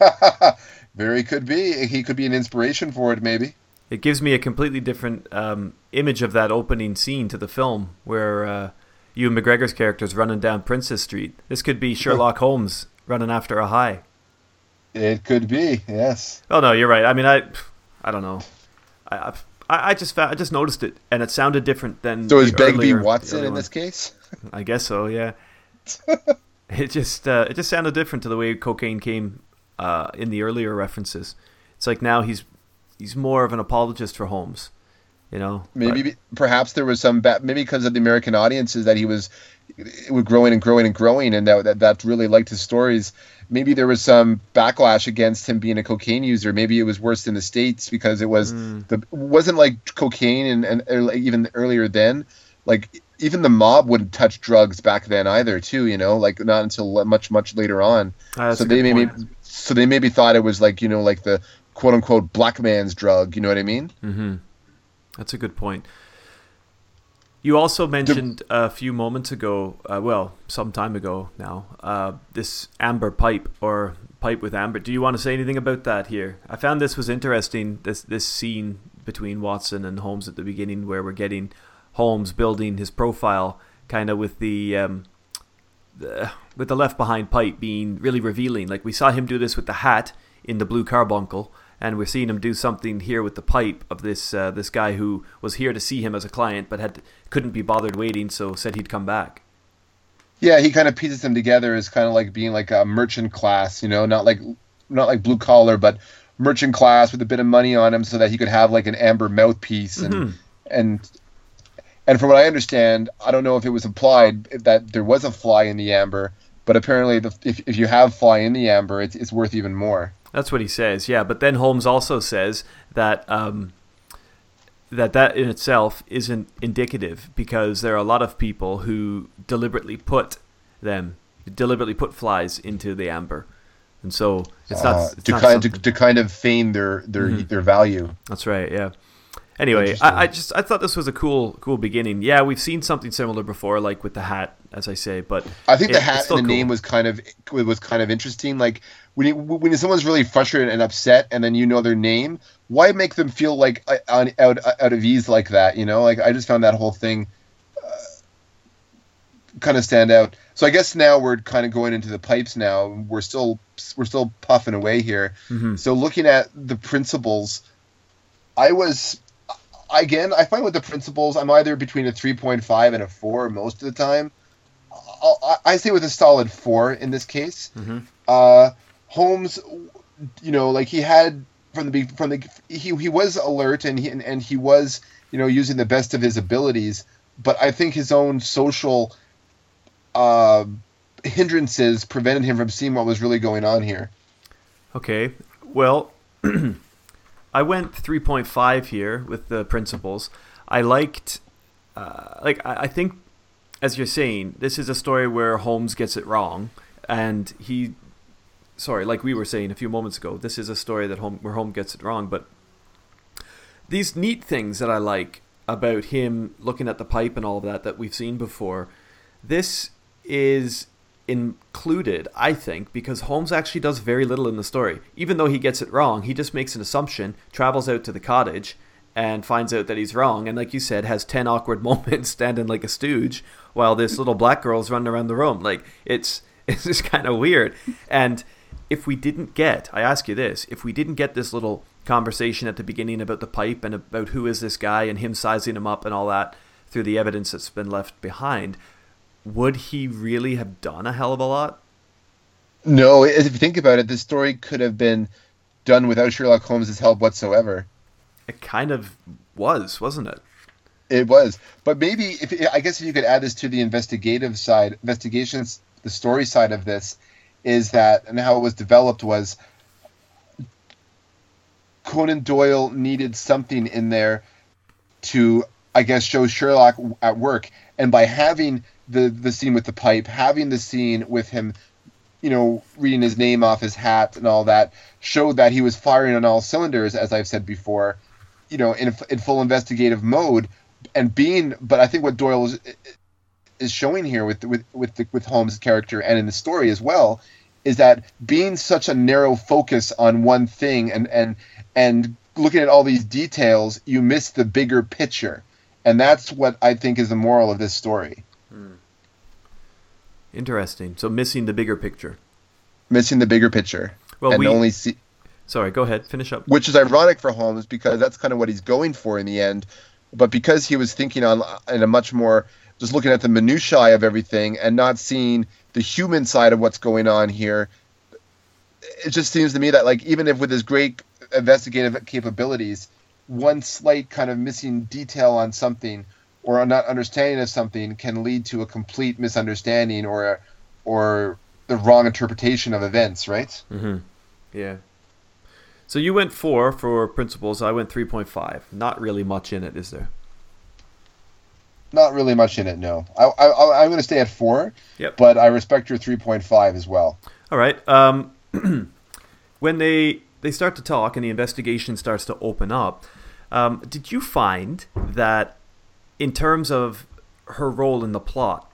Very could be. He could be an inspiration for it, maybe. It gives me a completely different um, image of that opening scene to the film where uh, Ewan McGregor's character is running down Princes Street. This could be Sherlock Holmes running after a high. It could be. Yes. Oh no, you're right. I mean, I, I don't know. I, I, I just found, I just noticed it, and it sounded different than. So is Begbie Watson in this case? I guess so. Yeah. it just uh, it just sounded different to the way cocaine came uh, in the earlier references. It's like now he's he's more of an apologist for Holmes. You know, Maybe But- perhaps there was some ba- maybe because of the American audiences that he was it was growing and growing and growing and that, that that really liked his stories. Maybe there was some backlash against him being a cocaine user. Maybe it was worse in the states because it was Mm. the wasn't like cocaine and, and early- even earlier then. Like even the mob wouldn't touch drugs back then either, too. You know, like not until much much later on. So they maybe point. so they maybe thought it was like you know like the quote unquote black man's drug. You know what I mean? Mm-hmm. That's a good point. You also mentioned a few moments ago, uh, well, some time ago now, uh, this amber pipe or pipe with amber. Do you want to say anything about that here? I found this was interesting. This this scene between Watson and Holmes at the beginning, where we're getting Holmes building his profile, kind of with the. Um, the, with the left behind pipe being really revealing. Like we saw him do this with the hat in the blue carbuncle, and we're seeing him do something here with the pipe of this uh, this guy who was here to see him as a client, but had couldn't be bothered waiting, so said he'd come back. Yeah, he kind of pieces them together as kind of like being like a merchant class, you know, not like not like blue collar, but merchant class with a bit of money on him, so that he could have like an amber mouthpiece and Mhm. and and from what I understand, I don't know if it was implied that there was a fly in the amber, but apparently, the, if if you have fly in the amber, it's it's worth even more. That's what he says, yeah. But then Holmes also says that um, that that in itself isn't indicative because there are a lot of people who deliberately put them deliberately put flies into the amber, and so it's not, Uh, it's to not kind to, to kind of feign their their Mhm. their value. That's right. Yeah. Anyway, I, I just I thought this was a cool cool beginning. Yeah, we've seen something similar before, like with the hat, as I say. But I think it- the hat and the cool. name was kind of was kind of interesting. Like when you, when someone's really frustrated and upset, and then you know their name, why make them feel like uh, on, out out of ease like that? You know, like I just found that whole thing uh, kind of stand out. So I guess now we're kind of going into the pipes. Now we're still we're still puffing away here. Mhm. So looking at the principles, I was again. I find with the principles, I'm either between a 3.5 and a four most of the time. I'll, I I say with a solid four in this case. Mhm. Uh, Holmes, you know, like he had from the from the he he was alert and he and, and he was you know using the best of his abilities, but I think his own social uh, hindrances prevented him from seeing what was really going on here. Okay. Well, I went 3.5 here with the principles. I liked, uh, like, I, I think as you're saying, this is a story where Holmes gets it wrong, and he, sorry, like we were saying a few moments ago, this is a story that Holmes, where Holmes gets it wrong. But these neat things that I like about him looking at the pipe and all of that that we've seen before, this is included, I think, because Holmes actually does very little in the story. Even though he gets it wrong, he just makes an assumption, travels out to the cottage, and finds out that he's wrong. And like you said, has 10 awkward moments standing like a stooge while this little black girl's running around the room. Like, it's, it's just kind of weird. And if we didn't get, I ask you this, if we didn't get this little conversation at the beginning about the pipe and about who is this guy and him sizing him up and all that through the evidence that's been left behind, would he really have done a hell of a lot? No, if you think about it, this story could have been done without Sherlock Holmes' help whatsoever. It kind of was, wasn't it? It was, but maybe if I guess if you could add this to the investigative side, investigations, the story side of this is that and how it was developed was Conan Doyle needed something in there to, I guess, show Sherlock at work, and by having the the scene with the pipe, having the scene with him, you know, reading his name off his hat and all that, showed that he was firing on all cylinders, as I've said before, you know, in in full investigative mode, and being. But I think what Doyle is, is showing here with with with the, with Holmes' character and in the story as well is that being such a narrow focus on one thing and and and looking at all these details, you miss the bigger picture, and that's what I think is the moral of this story. Interesting. So missing the bigger picture. Missing the bigger picture, Well, and we- only see. Sorry, go ahead. Finish up. which is ironic for Holmes because that's kind of what he's going for in the end. But because he was thinking on in a much more just looking at the minutiae of everything and not seeing the human side of what's going on here, it just seems to me that like even if with his great investigative capabilities, one slight kind of missing detail on something or a not understanding of something can lead to a complete misunderstanding or or the wrong interpretation of events, right? Mm-hmm. Yeah. So you went four for principles. I went three point five. Not really much in it, is there? Not really much in it, no. I, I, I'm going to stay at four, Yep. but I respect your 3.5 as well. All right. Um, when they they start to talk and the investigation starts to open up, um, did you find that in terms of her role in the plot,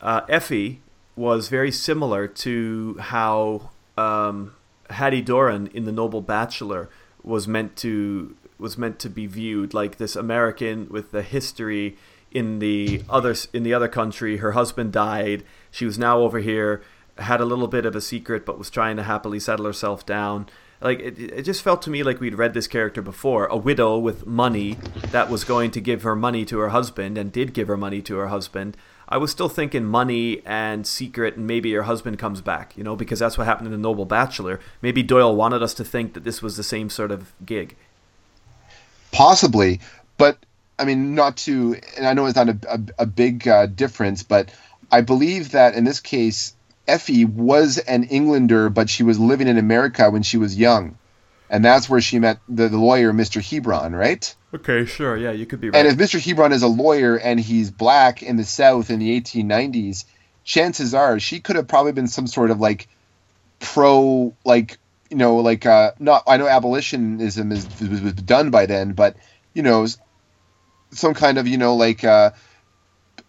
uh, Effie was very similar to how um, Hattie Doran in The Noble Bachelor was meant to was meant to be viewed like this American with the history in the other in the other country. Her husband died. She was now over here, had a little bit of a secret, but was trying to happily settle herself down. Like it, it just felt to me like we'd read this character before. A widow with money that was going to give her money to her husband and did give her money to her husband. I was still thinking money and secret, and maybe her husband comes back, you know, because that's what happened in The Noble Bachelor. Maybe Doyle wanted us to think that this was the same sort of gig. Possibly, but I mean, not to, and I know it's not a, a, a big uh, difference, but I believe that in this case, Effie was an Englander, but she was living in America when she was young. And that's where she met the, the lawyer, Mr. Hebron, right? Okay, sure, yeah, you could be right. And if Mr. Hebron is a lawyer and he's black in the South in the 1890s, chances are she could have probably been some sort of like pro, like you know, like uh, not. I know abolitionism is was, was done by then, but you know, some kind of you know like uh,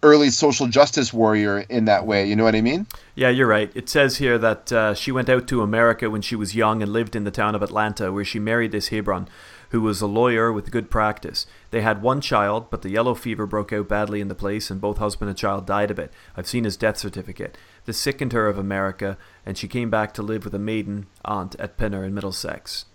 early social justice warrior in that way. You know what I mean? Yeah, you're right. It says here that uh, she went out to America when she was young and lived in the town of Atlanta, where she married this Hebron, who was a lawyer with good practice. They had one child, but the yellow fever broke out badly in the place, and both husband and child died of it. I've seen his death certificate. This sickened her of America, and she came back to live with a maiden aunt at Pinner in Middlesex.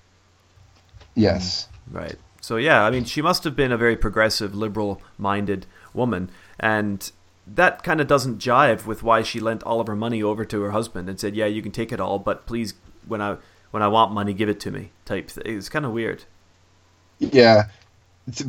Yes. Right. So yeah, I mean, she must have been a very progressive, liberal-minded woman, and that kind of doesn't jive with why she lent all of her money over to her husband and said, "Yeah, you can take it all, but please, when I when I want money, give it to me." Type. Th- It's kind of weird. Yeah.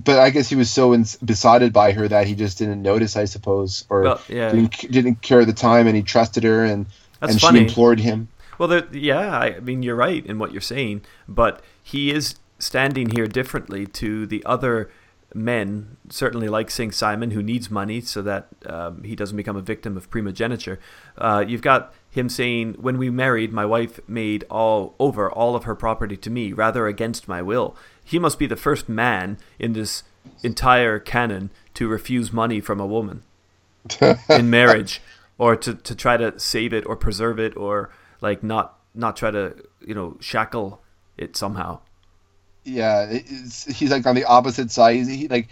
But I guess he was so ins- besotted by her that he just didn't notice, I suppose, or Well, yeah. didn't didn't care at the time, and he trusted her, and That's and funny. she implored him. Well, there, yeah, I mean, you're right in what you're saying, but he is standing here differently to the other men, certainly like St. Simon, who needs money so that um, he doesn't become a victim of primogeniture. Uh, you've got him saying, "When we married, my wife made all over all of her property to me, rather against my will." He must be the first man in this entire canon to refuse money from a woman in marriage, or to, to try to save it or preserve it, or like not not try to you know shackle it somehow. Yeah, he's like on the opposite side. He, like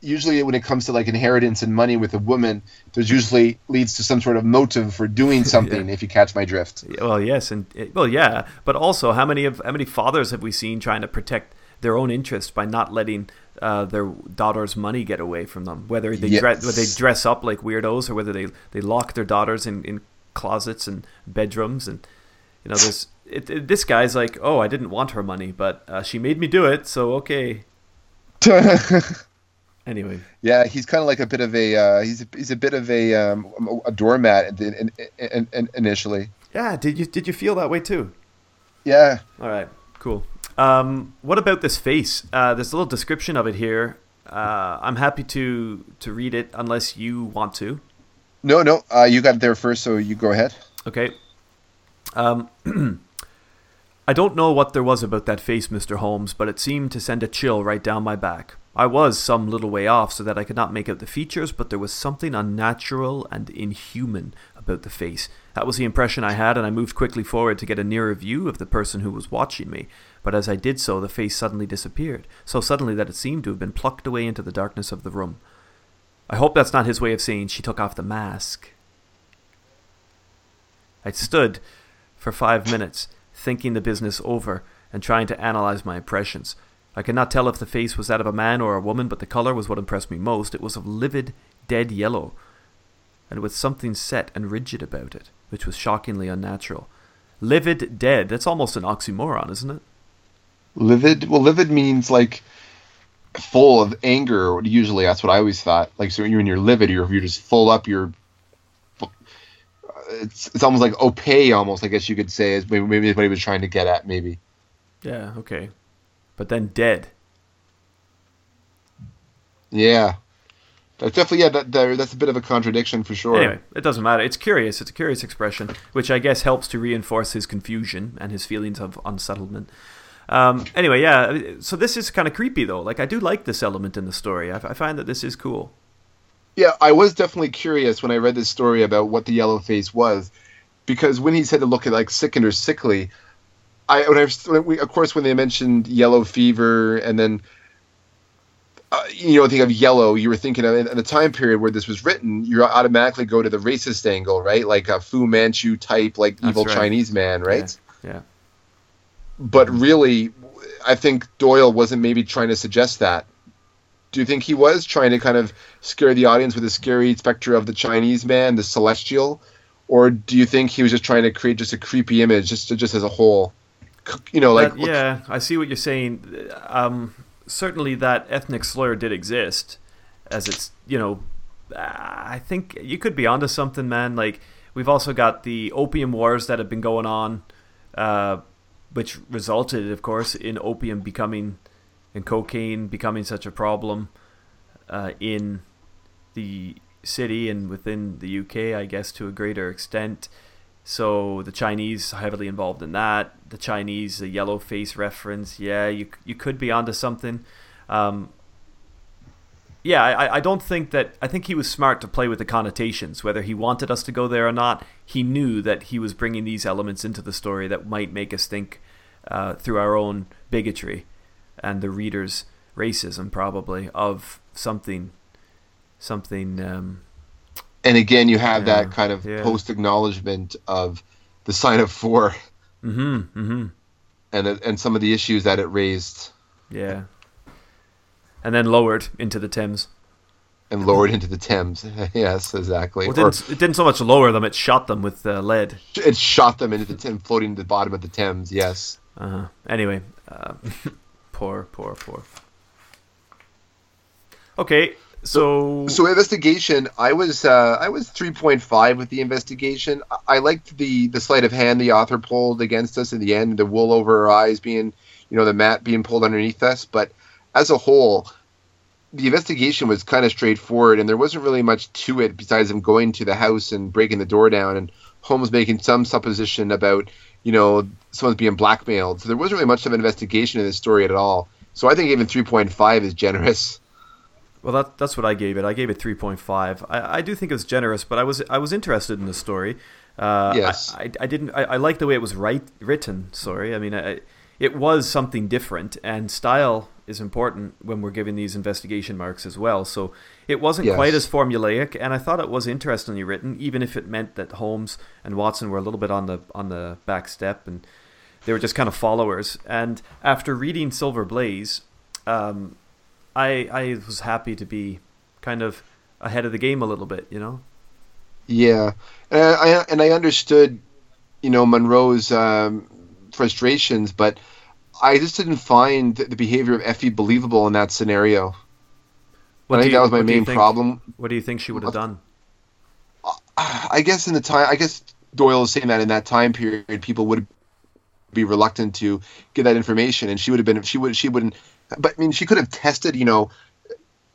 usually when it comes to like inheritance and money with a woman, there's usually leads to some sort of motive for doing something. If you catch my drift. Well, yes, and well, yeah, but also how many of how many fathers have we seen trying to protect their own interest by not letting uh, their daughter's money get away from them? Whether they Yes. dress, whether they dress up like weirdos or whether they they lock their daughters in, in closets and bedrooms and you know there's it, it- this guy's like oh I didn't want her money but uh, she made me do it so okay anyway yeah, he's kind of like a bit of a uh, he's a, he's a bit of a um, a doormat in, in, in, in, initially. yeah did you did you feel that way too Yeah, All right, cool. Um, what about this face? Uh, there's a little description of it here. Uh, I'm happy to to read it unless you want to. no, no, uh, you got it there first, so you go ahead. Okay. Um, I don't know what there was about that face, Mr. Holmes, but it seemed to send a chill right down my back. I was some little way off so that I could not make out the features, but there was something unnatural and inhuman about the face. That was the impression I had, and I moved quickly forward to get a nearer view of the person who was watching me. But as I did so, the face suddenly disappeared, so suddenly that it seemed to have been plucked away into the darkness of the room. I hope that's not his way of saying she took off the mask. I stood for five minutes, thinking the business over and trying to analyze my impressions. I could not tell if the face was that of a man or a woman, but the color was what impressed me most. It was of livid, dead yellow, and with something set and rigid about it, which was shockingly unnatural. Livid, dead, that's almost an oxymoron, isn't it? Livid. Well, livid means like full of anger. Usually, that's what I always thought. Like, so when you're when you're livid, you're you're just full up. You're it's it's almost like opaque, almost. I guess you could say is maybe maybe what he was trying to get at. Maybe. Yeah, okay. But then dead. Yeah. That's definitely yeah. That, that that's a bit of a contradiction for sure. Anyway, it doesn't matter. It's curious. It's a curious expression, which I guess helps to reinforce his confusion and his feelings of unsettlement. Um, anyway, yeah. So this is kind of creepy, though. Like I do like this element in the story. I, I find that this is cool. Yeah, I was definitely curious when I read this story about what the yellow face was, because when he said to look at like sickened or sickly, I when I of course when they mentioned yellow fever and then uh, you know think of yellow, you were thinking of in, in the time period where this was written, you automatically go to the racist angle, right? Like a Fu Manchu type, like That's evil right. Chinese man, right? Yeah. But really, I think Doyle wasn't maybe trying to suggest that. Do you think he was trying to kind of scare the audience with the scary specter of the Chinese man, the celestial, or do you think he was just trying to create just a creepy image, just just as a whole? You know, like That- yeah, I see what you're saying. Um, certainly, that ethnic slur did exist, as it's you know. I think you could be onto something, man. Like we've also got the opium wars that have been going on, uh, which resulted, of course, in opium becoming and cocaine becoming such a problem uh, in the city and within the UK, I guess, to a greater extent. So the Chinese heavily involved in that. The Chinese, the yellow face reference. Yeah, you you could be onto something. Um, yeah, I, I don't think that. I think he was smart to play with the connotations. Whether he wanted us to go there or not, he knew that he was bringing these elements into the story that might make us think uh, through our own bigotry and the reader's racism, probably of something, something. Um, and again, you have Yeah, that kind of yeah. post acknowledgement of the sign of four mm-hmm, mm-hmm. and and some of the issues that it raised Yeah. And then lowered into the Thames. and lowered into the Thames. yes, exactly. Well, it didn't, it didn't so much lower them; it shot them with uh, lead. it shot them into the Thames, floating to the bottom of the Thames. Yes. Uh-huh. Anyway, uh, poor, poor, poor. Okay, so So investigation, I was uh, I was three point five with the investigation. I- I liked the the sleight of hand the author pulled against us in the end, the wool over our eyes being, you know, the mat being pulled underneath us. But as a whole, the investigation was kind of straightforward, and there wasn't really much to it besides him going to the house and breaking the door down, and Holmes making some supposition about, you know, someone's being blackmailed. So there wasn't really much of an investigation in this story at all. So I think even 3.5 is generous. Well, that, that's what I gave it. I gave it 3.5. I, I do think it was generous, but I was I was interested in the story. Uh, Yes. I, I, I didn't. I, I like the way it was write, written. Sorry. I mean, I, it was something different, and style is important when we're giving these investigation marks as well. So it wasn't Yes. quite as formulaic, and I thought it was interestingly written, even if it meant that Holmes and Watson were a little bit on the on the back step, and they were just kind of followers. And after reading Silver Blaze, um, I I was happy to be kind of ahead of the game a little bit, you know. Yeah, and I, and I understood, you know, Munro's um, frustrations, but I just didn't find the behavior of Effie believable in that scenario. What I think you- that was my what do you main think- problem. What do you think she would have done? I guess in the time, I guess Doyle is saying that in that time period, people would be reluctant to get that information, and she would have been, she would, she wouldn't. But I mean, she could have tested, you know,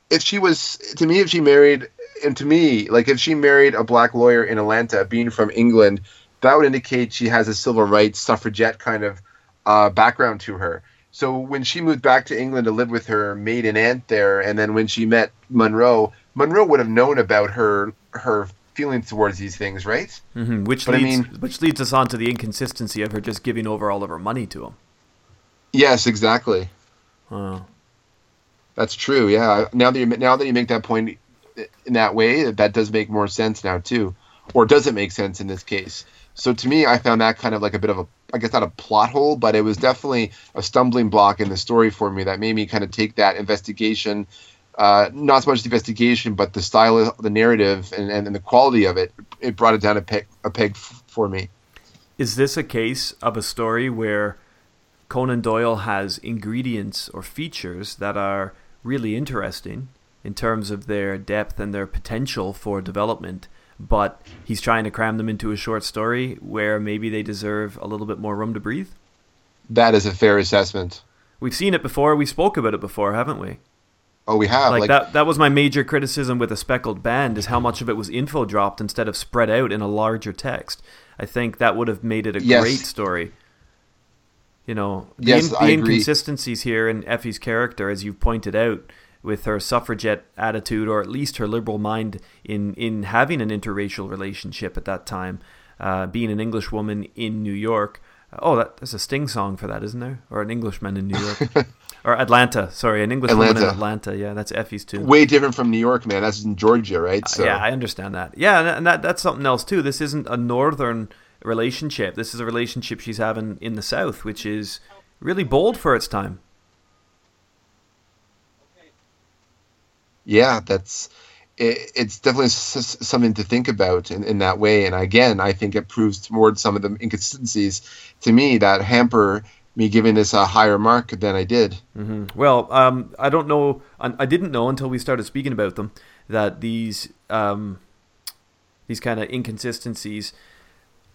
if she was to me, if she married, and to me, like if she married a black lawyer in Atlanta, being from England, that would indicate she has a civil rights suffragette kind of uh, background to her. So when she moved back to England to live with her maid and aunt there, and then when she met Munro, Munro would have known about her her feelings towards these things, right? hmm Which But I leads mean- which leads us on to the inconsistency of her just giving over all of her money to him. Yes, exactly. Oh. That's true. Yeah. Now that you now that you make that point in that way, that does make more sense now too, or does it make sense in this case? So to me, I found that kind of like a bit of a, I guess not a plot hole, but it was definitely a stumbling block in the story for me that made me kind of take that investigation, uh, not so much the investigation, but the style of the narrative and, and, and the quality of it. It brought it down a peg, a peg f- for me. Is this a case of a story where Conan Doyle has ingredients or features that are really interesting in terms of their depth and their potential for development, but he's trying to cram them into a short story where maybe they deserve a little bit more room to breathe? That is a fair assessment. We've seen it before. We spoke about it before, haven't we? Oh, we have like, that that was my major criticism with a speckled band is how much of it was info dropped instead of spread out in a larger text. I think that would have made it a Yes. great story. You know, the, Yes, in- I the agree. inconsistencies here in Effie's character, as you've pointed out, with her suffragette attitude, or at least her liberal mind in in having an interracial relationship at that time, uh, being an English woman in New York. Oh, that, there's a Sting song for that, isn't there? Or an Englishman in New York, or Atlanta. Sorry, an English woman in Atlanta. Atlanta. Yeah, that's Effie's too. way different from New York, man. That's in Georgia, right? So Yeah, I understand that. Yeah, and- and that, that's something else too. This isn't a northern relationship. This is a relationship she's having in the south, which is really bold for its time. Yeah, that's it, it's definitely s- something to think about in, in that way. And again, I think it proves towards some of the inconsistencies to me that hamper me giving this a higher mark than I did. hmm Well, um, I don't know. I I didn't know until we started speaking about them that these um, these kind of inconsistencies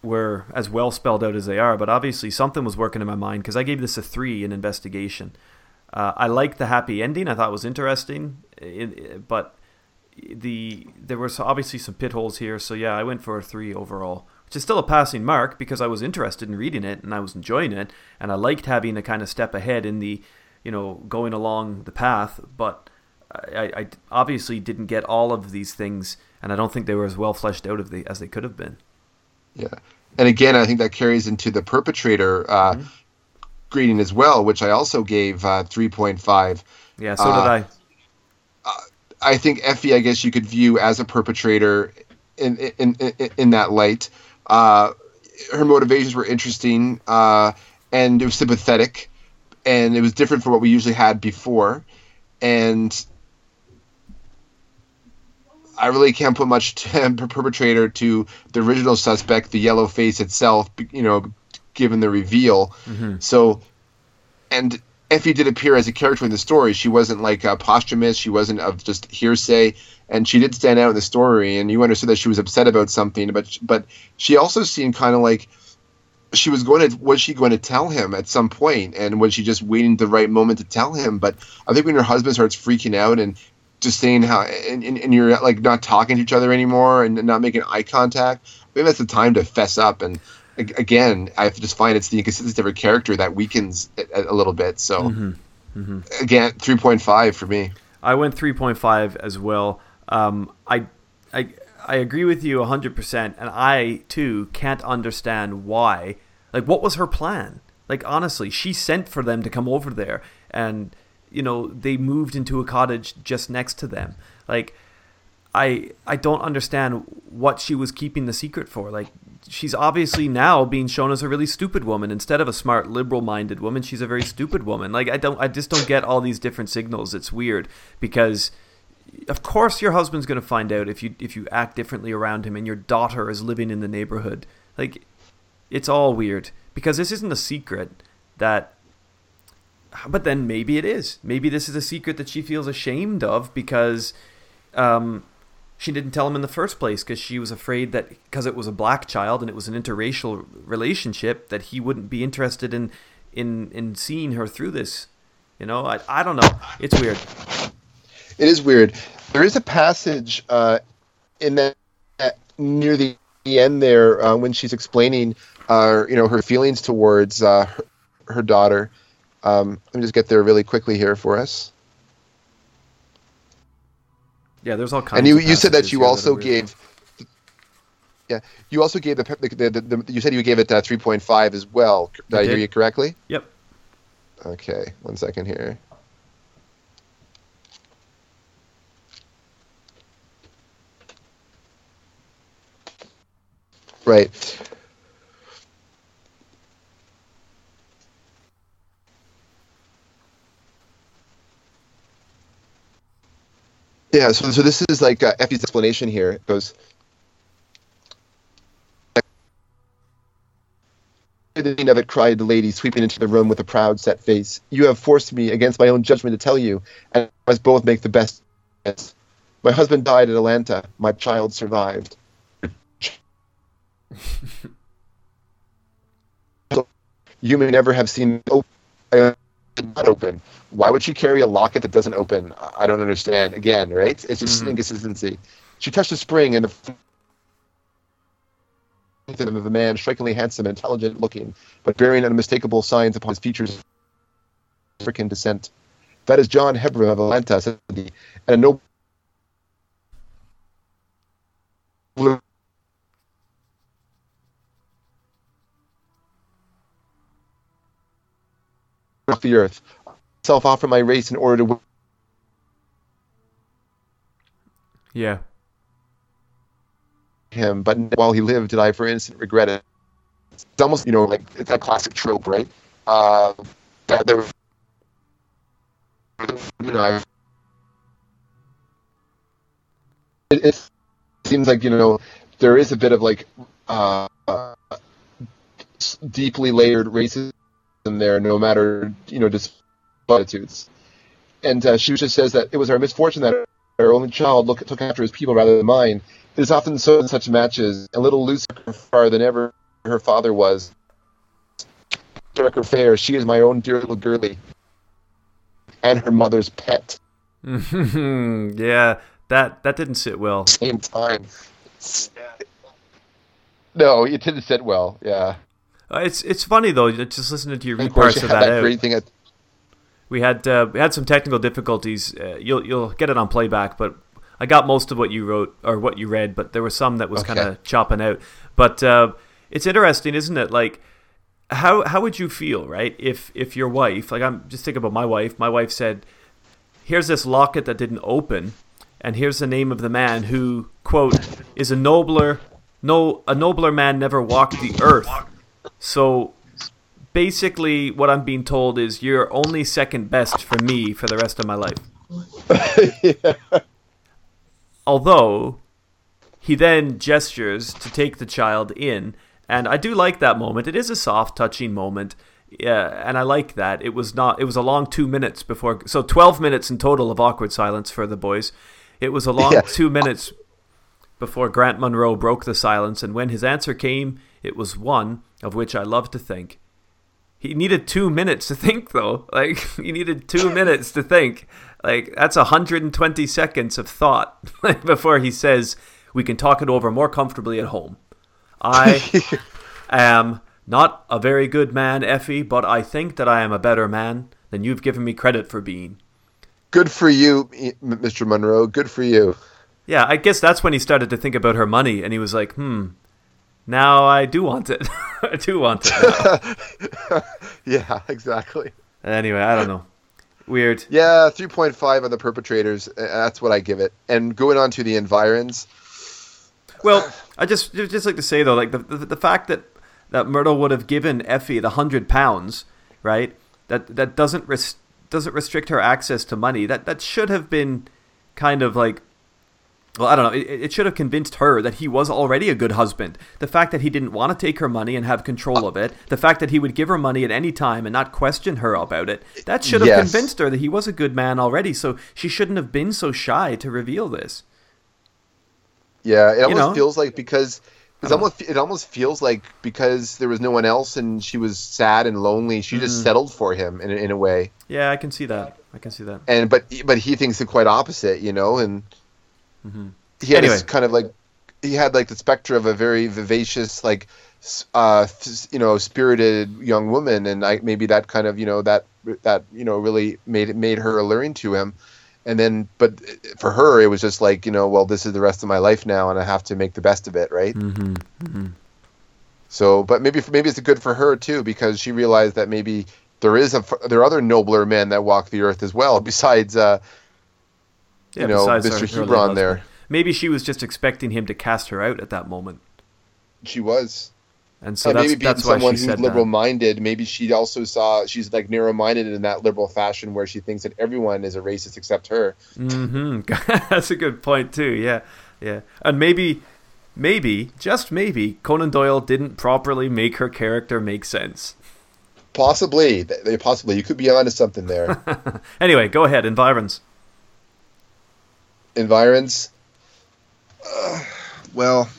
were as well spelled out as they are. But obviously, something was working in my mind because I gave this a three in investigation. Uh, I liked the happy ending. I thought it was interesting, it, it- but the there was obviously some pit holes here. So yeah, I went for a three overall, which is still a passing mark because I was interested in reading it and I was enjoying it, and I liked having a kind of step ahead in the, you know, going along the path. But I, I obviously didn't get all of these things, and I don't think they were as well fleshed out of the, as they could have been. Yeah, and again, I think that carries into the perpetrator uh, grading as well, which I also gave uh, three point five. Yeah, so Uh, did I. I think Effie, I guess you could view as a perpetrator in in in, in that light. Uh, her motivations were interesting, uh, and it was sympathetic, and it was different from what we usually had before, and. I really can't put much to perpetrator to the original suspect, the yellow face itself, you know, given the reveal. So, and Effie did appear as a character in the story. She wasn't like uh, posthumous. She wasn't of just hearsay, and she did stand out in the story. And you understood that she was upset about something, but but she also seemed kind of like she was going to was she going to tell him at some point and was she just waiting the right moment to tell him but i think when your husband starts freaking out and just saying how and, and, and you're like not talking to each other anymore and not making eye contact maybe that's the time to fess up and a- again i just find it's the inconsistency of her character that weakens it a, a little bit so again 3.5 for me I went 3.5 as well. Um, I, I, I agree with you 100%, and I, too, can't understand why. Like, what was her plan? Like, honestly, she sent for them to come over there, and, you know, they moved into a cottage just next to them. Like, I I don't understand what she was keeping the secret for. Like she's obviously now being shown as a really stupid woman instead of a smart liberal-minded woman. She's a very stupid woman. Like I don't I just don't get all these different signals. It's weird because of course your husband's going to find out if you if you act differently around him and your daughter is living in the neighborhood. Like it's all weird because this isn't a secret that but then maybe it is. Maybe this is a secret that she feels ashamed of because um, she didn't tell him in the first place because she was afraid that because it was a black child and it was an interracial relationship that he wouldn't be interested in in in seeing her through this. You know, I, I don't know. It's weird. It is weird. There is a passage uh, in that, that near the, end there uh, when she's explaining, uh, you know, her feelings towards uh, her, her daughter. Um, let me just get there really quickly here for us. Yeah, there's all kinds. And you, you said that you also weird. gave. Yeah, you also gave the, the, the, the you said you gave it uh, 3.5 as well. Did I, I hear you correctly? Yep. Okay, one second here. Right. Yeah, so so this is like uh, Effie's explanation here. It goes. Of it, cried the lady, sweeping into the room with a proud, set face. You have forced me, against my own judgment, to tell you, and I must both make the best. My husband died at Atlanta. My child survived. you may never have seen not open. Why would she carry a locket that doesn't open? I- don't understand. Again, right? It's just Mhm. inconsistency. She touched a spring, and the of a man strikingly handsome and intelligent looking, but bearing unmistakable signs upon his features of African descent. That is John Hebron of Atlanta, said he, and a noble off the earth. Self offer my race in order to win Yeah. him, but while he lived, did I for instant regret it. It's almost, you know, like it's that classic trope, right? Uh, that there, you know, it, it seems like you know there is a bit of like uh, deeply layered racism there, no matter you know just attitudes. And uh, she just says that it was our misfortune that our only child look, took after his people rather than mine. It is often so in such matches, a little looser far than ever her father was. Darker fair, she is my own dear little girlie, and her mother's pet. yeah. That that didn't sit well. Same time. No, it didn't sit well. Yeah. Uh, It's it's funny though. Just listening to you And read parts you of that, that out. great thing at We had uh, we had some technical difficulties. Uh, you'll you'll get it on playback, but I got most of what you wrote or what you read, but there was some that was Okay. kind of chopping out. But uh, it's interesting, isn't it? Like how how would you feel, right? If if your wife, like I'm just thinking about my wife. My wife said, "Here's this locket that didn't open, and here's the name of the man who quote is a nobler no a nobler man never walked the earth." So basically what I'm being told is you're only second best for me for the rest of my life. Although he then gestures to take the child in, and I do like that moment. It is a soft, touching moment. Yeah, and I like that. It was not. It was a long two minutes before. So twelve minutes in total of awkward silence for the boys. It was a long Yeah. two minutes before Grant Munro broke the silence, and when his answer came, it was one, of which I love to think. He needed two minutes to think, though. Like, he needed two minutes to think. Like, that's 120 seconds of thought before he says, We can talk it over more comfortably at home. I am not a very good man, Effie, but I think that I am a better man than you've given me credit for being. Good for you, Mr. Munro. Good for you. Yeah, I guess that's when he started to think about her money, and he was like, "Hmm, now I do want it. I do want it." Yeah, exactly. anyway, I don't know. Weird. Yeah, 3.5 on the perpetrators. uh, That's what I give it. And going on to the environs. Well, I just just just like to say though, like the the, the fact that that Myrtle would have given Effie the hundred pounds, right? That that doesn't res- doesn't restrict her access to money. That that should have been kind of like. Well, I don't know. It, it should have convinced her that he was already a good husband. The fact that he didn't want to take her money and have control of it, the fact that he would give her money at any time and not question her about it, that should have Yes. convinced her that he was a good man already. So she shouldn't have been so shy to reveal this. Yeah, it almost know? feels like because it's almost it almost feels like because there was no one else and she was sad and lonely, she Mm. just settled for him in in a way. Yeah, I can see that. I can see that. And but but he thinks the quite opposite, you know, and he had Anyway. this kind of like he had like the specter of a very vivacious like uh you know spirited young woman and I maybe that kind of you know that that you know really made it made her alluring to him and then but for her it was just like you know well this is the rest of my life now and I have to make the best of it right Mm-hmm. so but maybe maybe it's good for her too because she realized that maybe there is a there are other nobler men that walk the earth as well besides uh Yeah, you know Mr. her- her Hebron husband. there Maybe she was just expecting him to cast her out at that moment, she was and so and that's maybe being that's why someone she who's said liberal that. minded, maybe she also saw she's like narrow minded in that liberal fashion where she thinks that everyone is a racist except her. hmm that's a good point too. Yeah, yeah, and maybe, maybe, just maybe, Conan Doyle didn't properly make her character make sense. Possibly, possibly you could be onto something there. Anyway, go ahead, environs. Environs. Uh, well,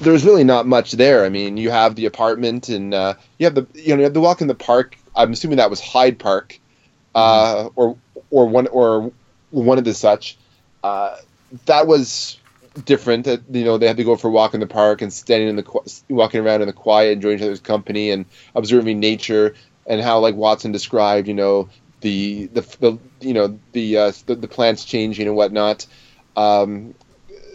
there's really not much there. I mean, you have the apartment, and uh, you have the you know you have the walk in the park. I'm assuming that was Hyde Park, uh, or or one or one of the such. Uh, that was different. That you know they had to go for a walk in the park and standing in the qu- walking around in the quiet, enjoying each other's company and observing nature, and how like Watson described, you know the the, the you know the, uh, the the plants changing and whatnot. Um,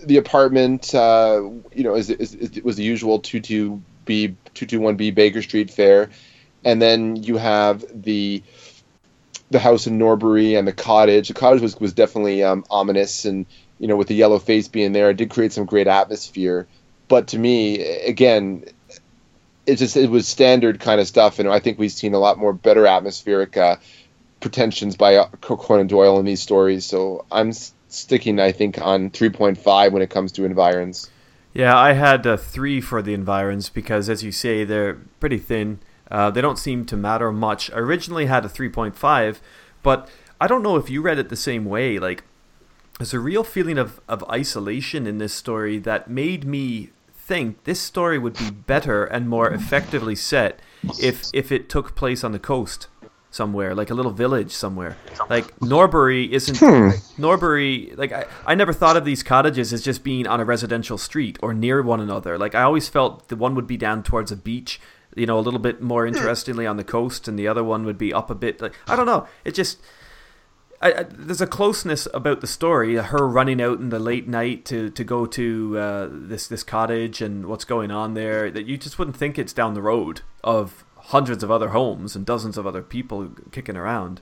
the apartment, uh, you know, is, is, is was the usual two two B two two one B Baker Street fare, and then you have the the house in Norbury and the cottage. The cottage was was definitely um, ominous, and you know, with the yellow face being there, it did create some great atmosphere. But to me, again, it just it was standard kind of stuff, and I think we've seen a lot more better atmospheric uh, pretensions by uh, Conan Doyle in these stories. So I'm sticking, I think, on 3.5 when it comes to environs. Yeah, I had a three for the environs because, as you say, they're pretty thin. Uh, they don't seem to matter much. I originally had a 3.5, but I don't know if you read it the same way. Like, there's a real feeling of, of isolation in this story that made me think this story would be better and more effectively set if if it took place on the coast somewhere, like a little village somewhere. Like Norbury isn't Norbury. Like I, I never thought of these cottages as just being on a residential street or near one another. Like I always felt the one would be down towards a beach, you know, a little bit more interestingly on the coast, and the other one would be up a bit. Like I don't know. It just I, I, there's a closeness about the story. Her running out in the late night to, to go to uh, this this cottage and what's going on there that you just wouldn't think it's down the road of hundreds of other homes and dozens of other people kicking around.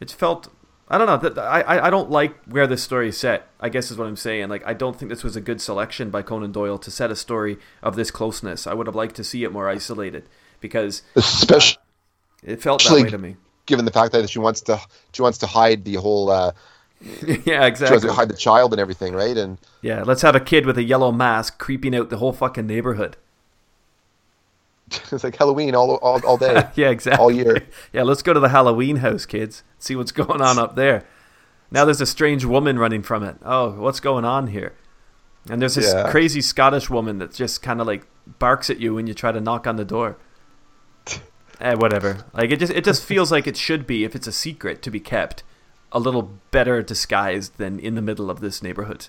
It felt I don't know. That I I- don't like where this story is set. I guess is what I'm saying. Like I don't think this was a good selection by Conan Doyle to set a story of this closeness. I would have liked to see it more isolated because Especially it felt that Actually- way to me. given the fact that she wants to she wants to hide the whole uh, yeah, she wants exactly. to hide the child and everything, right? And Yeah, let's have a kid with a yellow mask creeping out the whole fucking neighborhood. it's like Halloween all all, all day. yeah, exactly. All year. Yeah, let's go to the Halloween house, kids. See what's going on up there. Now there's a strange woman running from it. Oh, what's going on here? And there's this Yeah. crazy Scottish woman that just kind of like barks at you when you try to knock on the door. eh, whatever. Like it just it just feels like it should be if it's a secret to be kept, a little better disguised than in the middle of this neighborhood.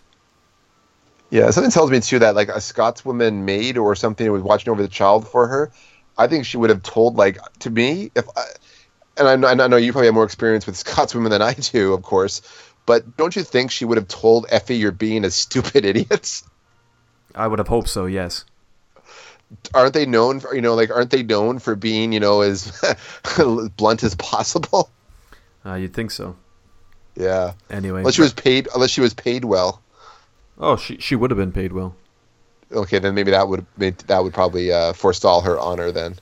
Yeah, something tells me too that like a Scotswoman maid or something was watching over the child for her. I think she would have told like to me if, I, and I know, I know you probably have more experience with Scotswomen than I do, of course. But don't you think she would have told Effie you're being a stupid idiot? I would have hoped so. Yes. Aren't they known for you know like aren't they known for being you know as blunt as possible? Uh, you'd think so. Yeah. Anyway, Unless she was paid. Unless she was paid well. Oh, she she would have been paid well. Okay, then maybe that would made, that would probably uh, forestall her honor then.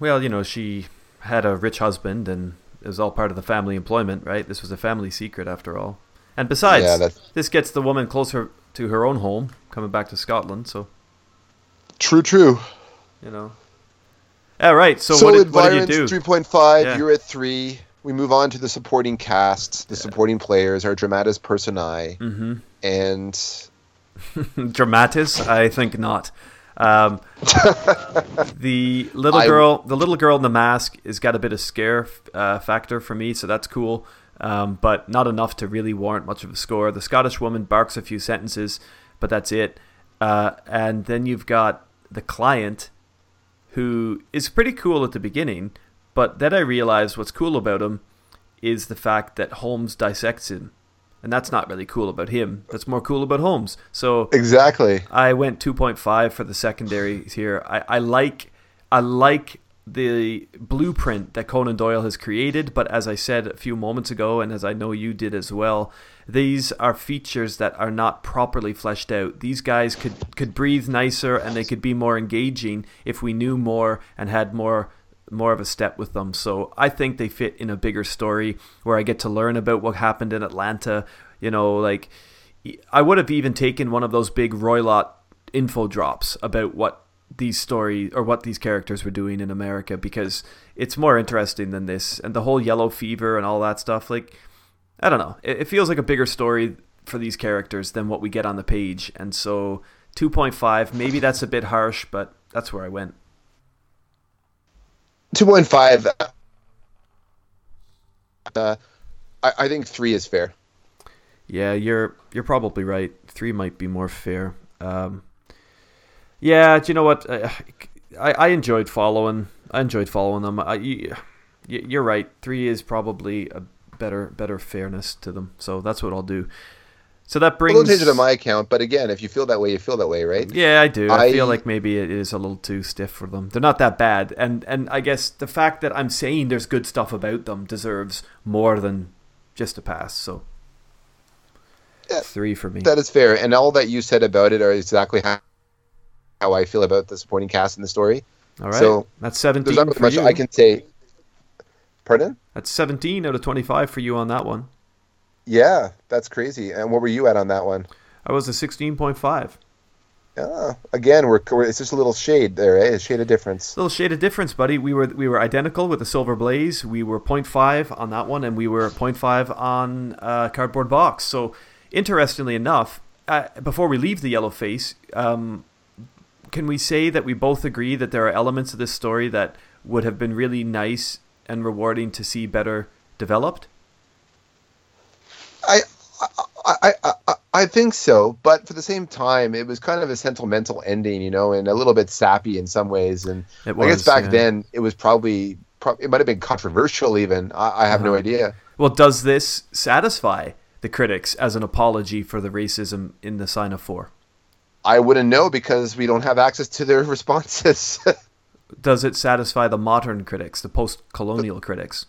Well, you know, she had a rich husband, and it was all part of the family employment, right? This was a family secret, after all. And besides, Yeah, this gets the woman closer to her own home, coming back to Scotland. So, True, true. you know. All right. So, So, what, did, what did you do? three point five. Yeah. You're at three. We move on to the supporting cast, the supporting players, our dramatis personae, Mm-hmm. and Dramatis? I think not. Um, the little I- girl, the little girl in the mask, has got a bit of scare uh, factor for me, so that's cool. Um, but not enough to really warrant much of a score. The Scottish woman barks a few sentences, but that's it. Uh, and then you've got the client, who is pretty cool at the beginning, but then I realized what's cool about him is the fact that Holmes dissects him. And that's not really cool about him. That's more cool about Holmes. So exactly. I went 2.5 for the secondaries here. I, I like I like the blueprint that Conan Doyle has created, but as I said a few moments ago, and as I know you did as well, these are features that are not properly fleshed out. These guys could could breathe nicer and they could be more engaging if we knew more and had more more of a step with them. So I think they fit in a bigger story where I get to learn about what happened in Atlanta. You know, like I would have even taken one of those big Roylott info drops about what these story or what these characters were doing in America because it's more interesting than this and the whole yellow fever and all that stuff. Like I don't know, it, it feels like a bigger story for these characters than what we get on the page, and so 2.5 maybe that's a bit harsh, but that's where I went. Two point five. Uh, I, I think three is fair. Yeah, you're you're probably right. Three might be more fair. Um, yeah, do you know what? I, I I enjoyed following. I enjoyed following them. I, you, you're right. Three is probably a better better fairness to them. So that's what I'll do. So that brings A little change it on my account, but again, if you feel that way, you feel that way, right? Yeah, I do. I, I- feel like maybe it is a little too stiff for them. They're not that bad, and and I guess the fact that I'm saying there's good stuff about them deserves more than just a pass. So Yeah, three for me. That is fair, and all that you said about it are exactly how, how I feel about the supporting cast in the story. All right, so, that's seventeen. There's seventeen not much you. I can say. Pardon? That's 17 out of 25 for you on that one. Yeah, that's crazy. And what were you at on that one? I was a 16.5. Yeah, again, we're, we're it's just a little shade there, eh? A shade of difference. A Little shade of difference, buddy. We were we were identical with the Silver Blaze. We were 0.5 on that one, and we were 0.5 on uh, Cardboard Box. So, interestingly enough, uh, before we leave the Yellow Face, um, can we say that we both agree that there are elements of this story that would have been really nice and rewarding to see better developed? I, I, I, I, think so, but for the same time, it was kind of a sentimental ending, you know, and a little bit sappy in some ways. And It I guess back yeah. then, it was probably, prob- it might have been controversial. Even I, I have no Uh-huh. idea. Well, does this satisfy the critics as an apology for the racism in the Sign of Four? I wouldn't know because we don't have access to their responses. Does it satisfy the modern critics, the post-colonial critics?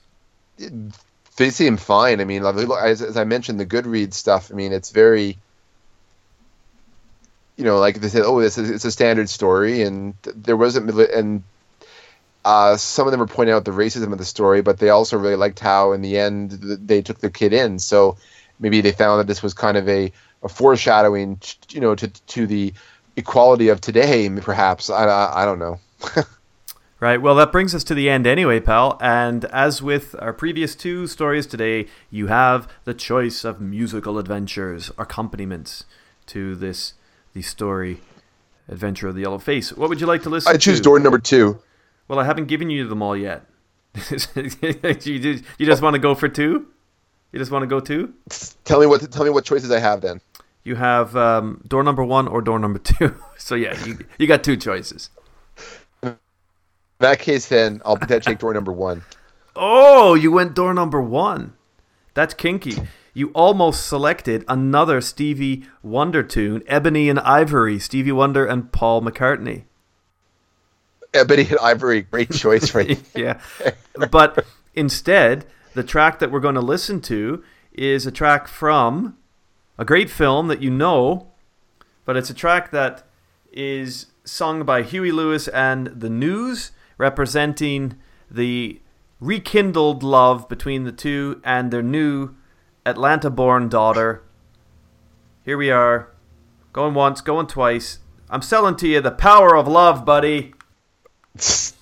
They seem fine. I mean, as, as I mentioned, the Goodreads stuff. I mean, it's very, you know, like they said, oh, this is it's a standard story, and there wasn't, and uh, some of them were pointing out the racism of the story, but they also really liked how, in the end, they took their kid in. So maybe they found that this was kind of a, a foreshadowing, you know, to to the equality of today. Perhaps I I, I don't know. Right. Well, that brings us to the end anyway, pal. And as with our previous two stories today, you have the choice of musical adventures, accompaniments to this the story. Adventure of the Yellow Face. What would you like to listen I choose to? door number two. Well, I haven't given you them all yet. you, just, you just want to go for two? You just want to go two? Tell me what tell me what choices I have then. You have um, door number one or door number two. So yeah, you you got two choices. That case, then I'll take door number one. Oh, you went door number one. That's kinky. You almost selected another Stevie Wonder tune, Ebony and Ivory, Stevie Wonder and Paul McCartney. Ebony and Ivory, great choice, right? yeah. But instead, the track that we're going to listen to is a track from a great film that you know, but it's a track that is sung by Huey Lewis and the News, representing the rekindled love between the two and their new Atlanta born daughter. Here we are, going once, going twice. I'm selling to you the power of love, buddy.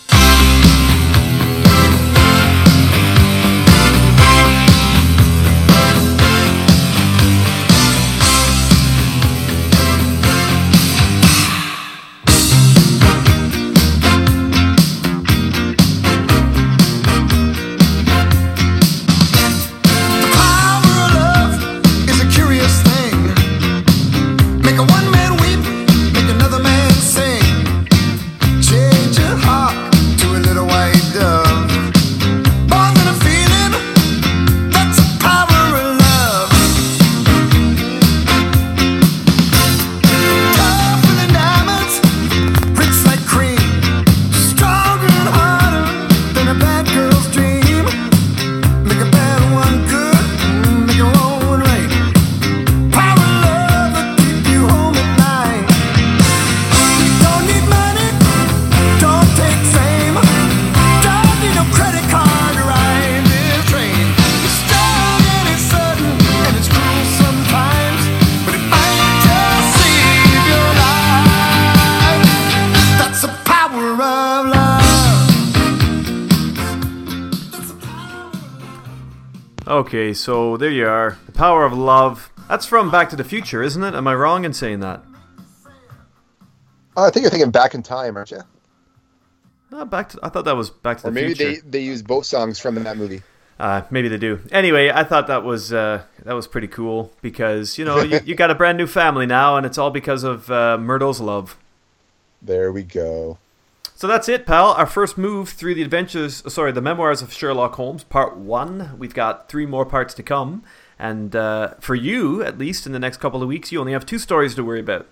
Okay, so there you are. The Power of Love. That's from Back to the Future, isn't it? Am I wrong in saying that? Oh, I think you're thinking back in time, aren't you? Uh, back to, I thought that was Back to Or the maybe Future. they, they use both songs from that movie. Uh, maybe they do. Anyway, I thought that was uh, that was pretty cool because you know you, you got a brand new family now, and it's all because of uh, Murdo's love. There we go. So that's it, pal. Our first move through the adventures, sorry, the memoirs of Sherlock Holmes, part one. We've got three more parts to come. And uh, for you, at least in the next couple of weeks, you only have two stories to worry about.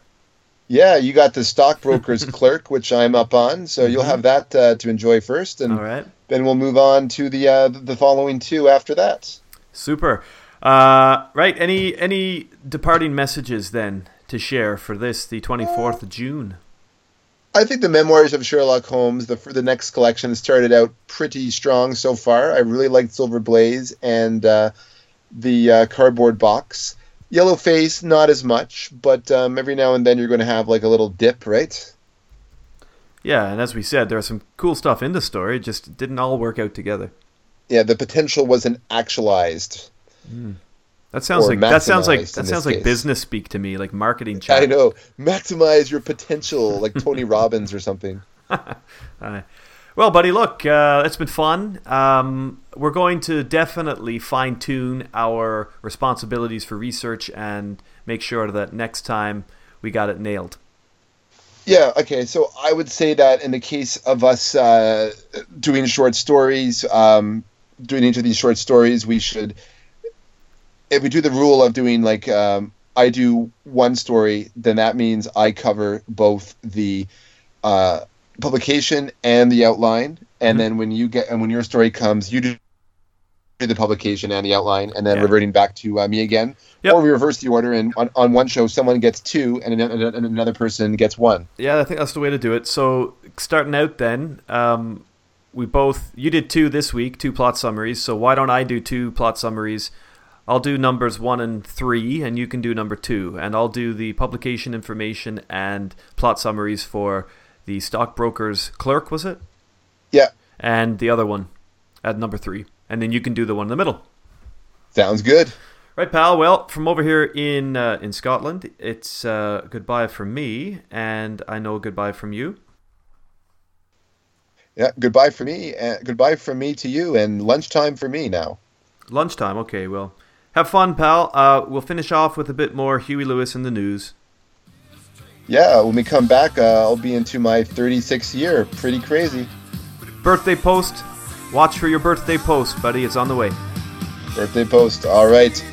Yeah, you got the stockbroker's clerk, which I'm up on, so you'll have that uh, to enjoy first, and All right. then we'll move on to the uh, the following two after that. Super. Uh, right. Any any departing messages then to share for this, the 24th of June? I think the memoirs of Sherlock Holmes, the the next collection, started out pretty strong so far. I really liked Silver Blaze and uh, the uh, cardboard box. Yellow Face, not as much, but um, every now and then you're going to have like a little dip, right? Yeah, and as we said, there was some cool stuff in the story. It just didn't all work out together. Yeah, the potential wasn't actualized. That sounds like that sounds like that sounds like case. business speak to me, like marketing chat. I know. Maximize your potential, like Tony Robbins or something. Well, buddy, look, uh, it's been fun. Um, we're going to definitely fine tune our responsibilities for research and make sure that next time we got it nailed. Yeah, okay. So I would say that in the case of us uh, doing short stories, um, doing each of these short stories, we should, if we do the rule of doing like, um, I do one story, then that means I cover both the uh, publication and the outline. And Mhm. then when you get, and when your story comes, you do the publication and the outline, and then Yeah. reverting back to uh, me again. Yep. Or we reverse the order, and on, on one show, someone gets two, and another, and another person gets one. Yeah, I think that's the way to do it. So, starting out then, um, we both you did two this week, two plot summaries. So why don't I do two plot summaries? I'll do numbers one and three, and you can do number two, and I'll do the publication information and plot summaries for the stockbroker's clerk. Was it? Yeah. And the other one at number three, and then you can do the one in the middle. Sounds good. Right, pal. Well, from over here in uh, in Scotland, it's uh, goodbye from me, and I know goodbye from you. Yeah, goodbye for me. Uh, goodbye from me to you, and lunchtime for me now. Lunchtime. Okay. Well, have fun, pal. Uh, we'll finish off with a bit more Huey Lewis and the News. Yeah, when we come back, uh, I'll be into my 36th year. Pretty crazy. Birthday post. Watch for your birthday post, buddy. It's on the way. Birthday post. All right.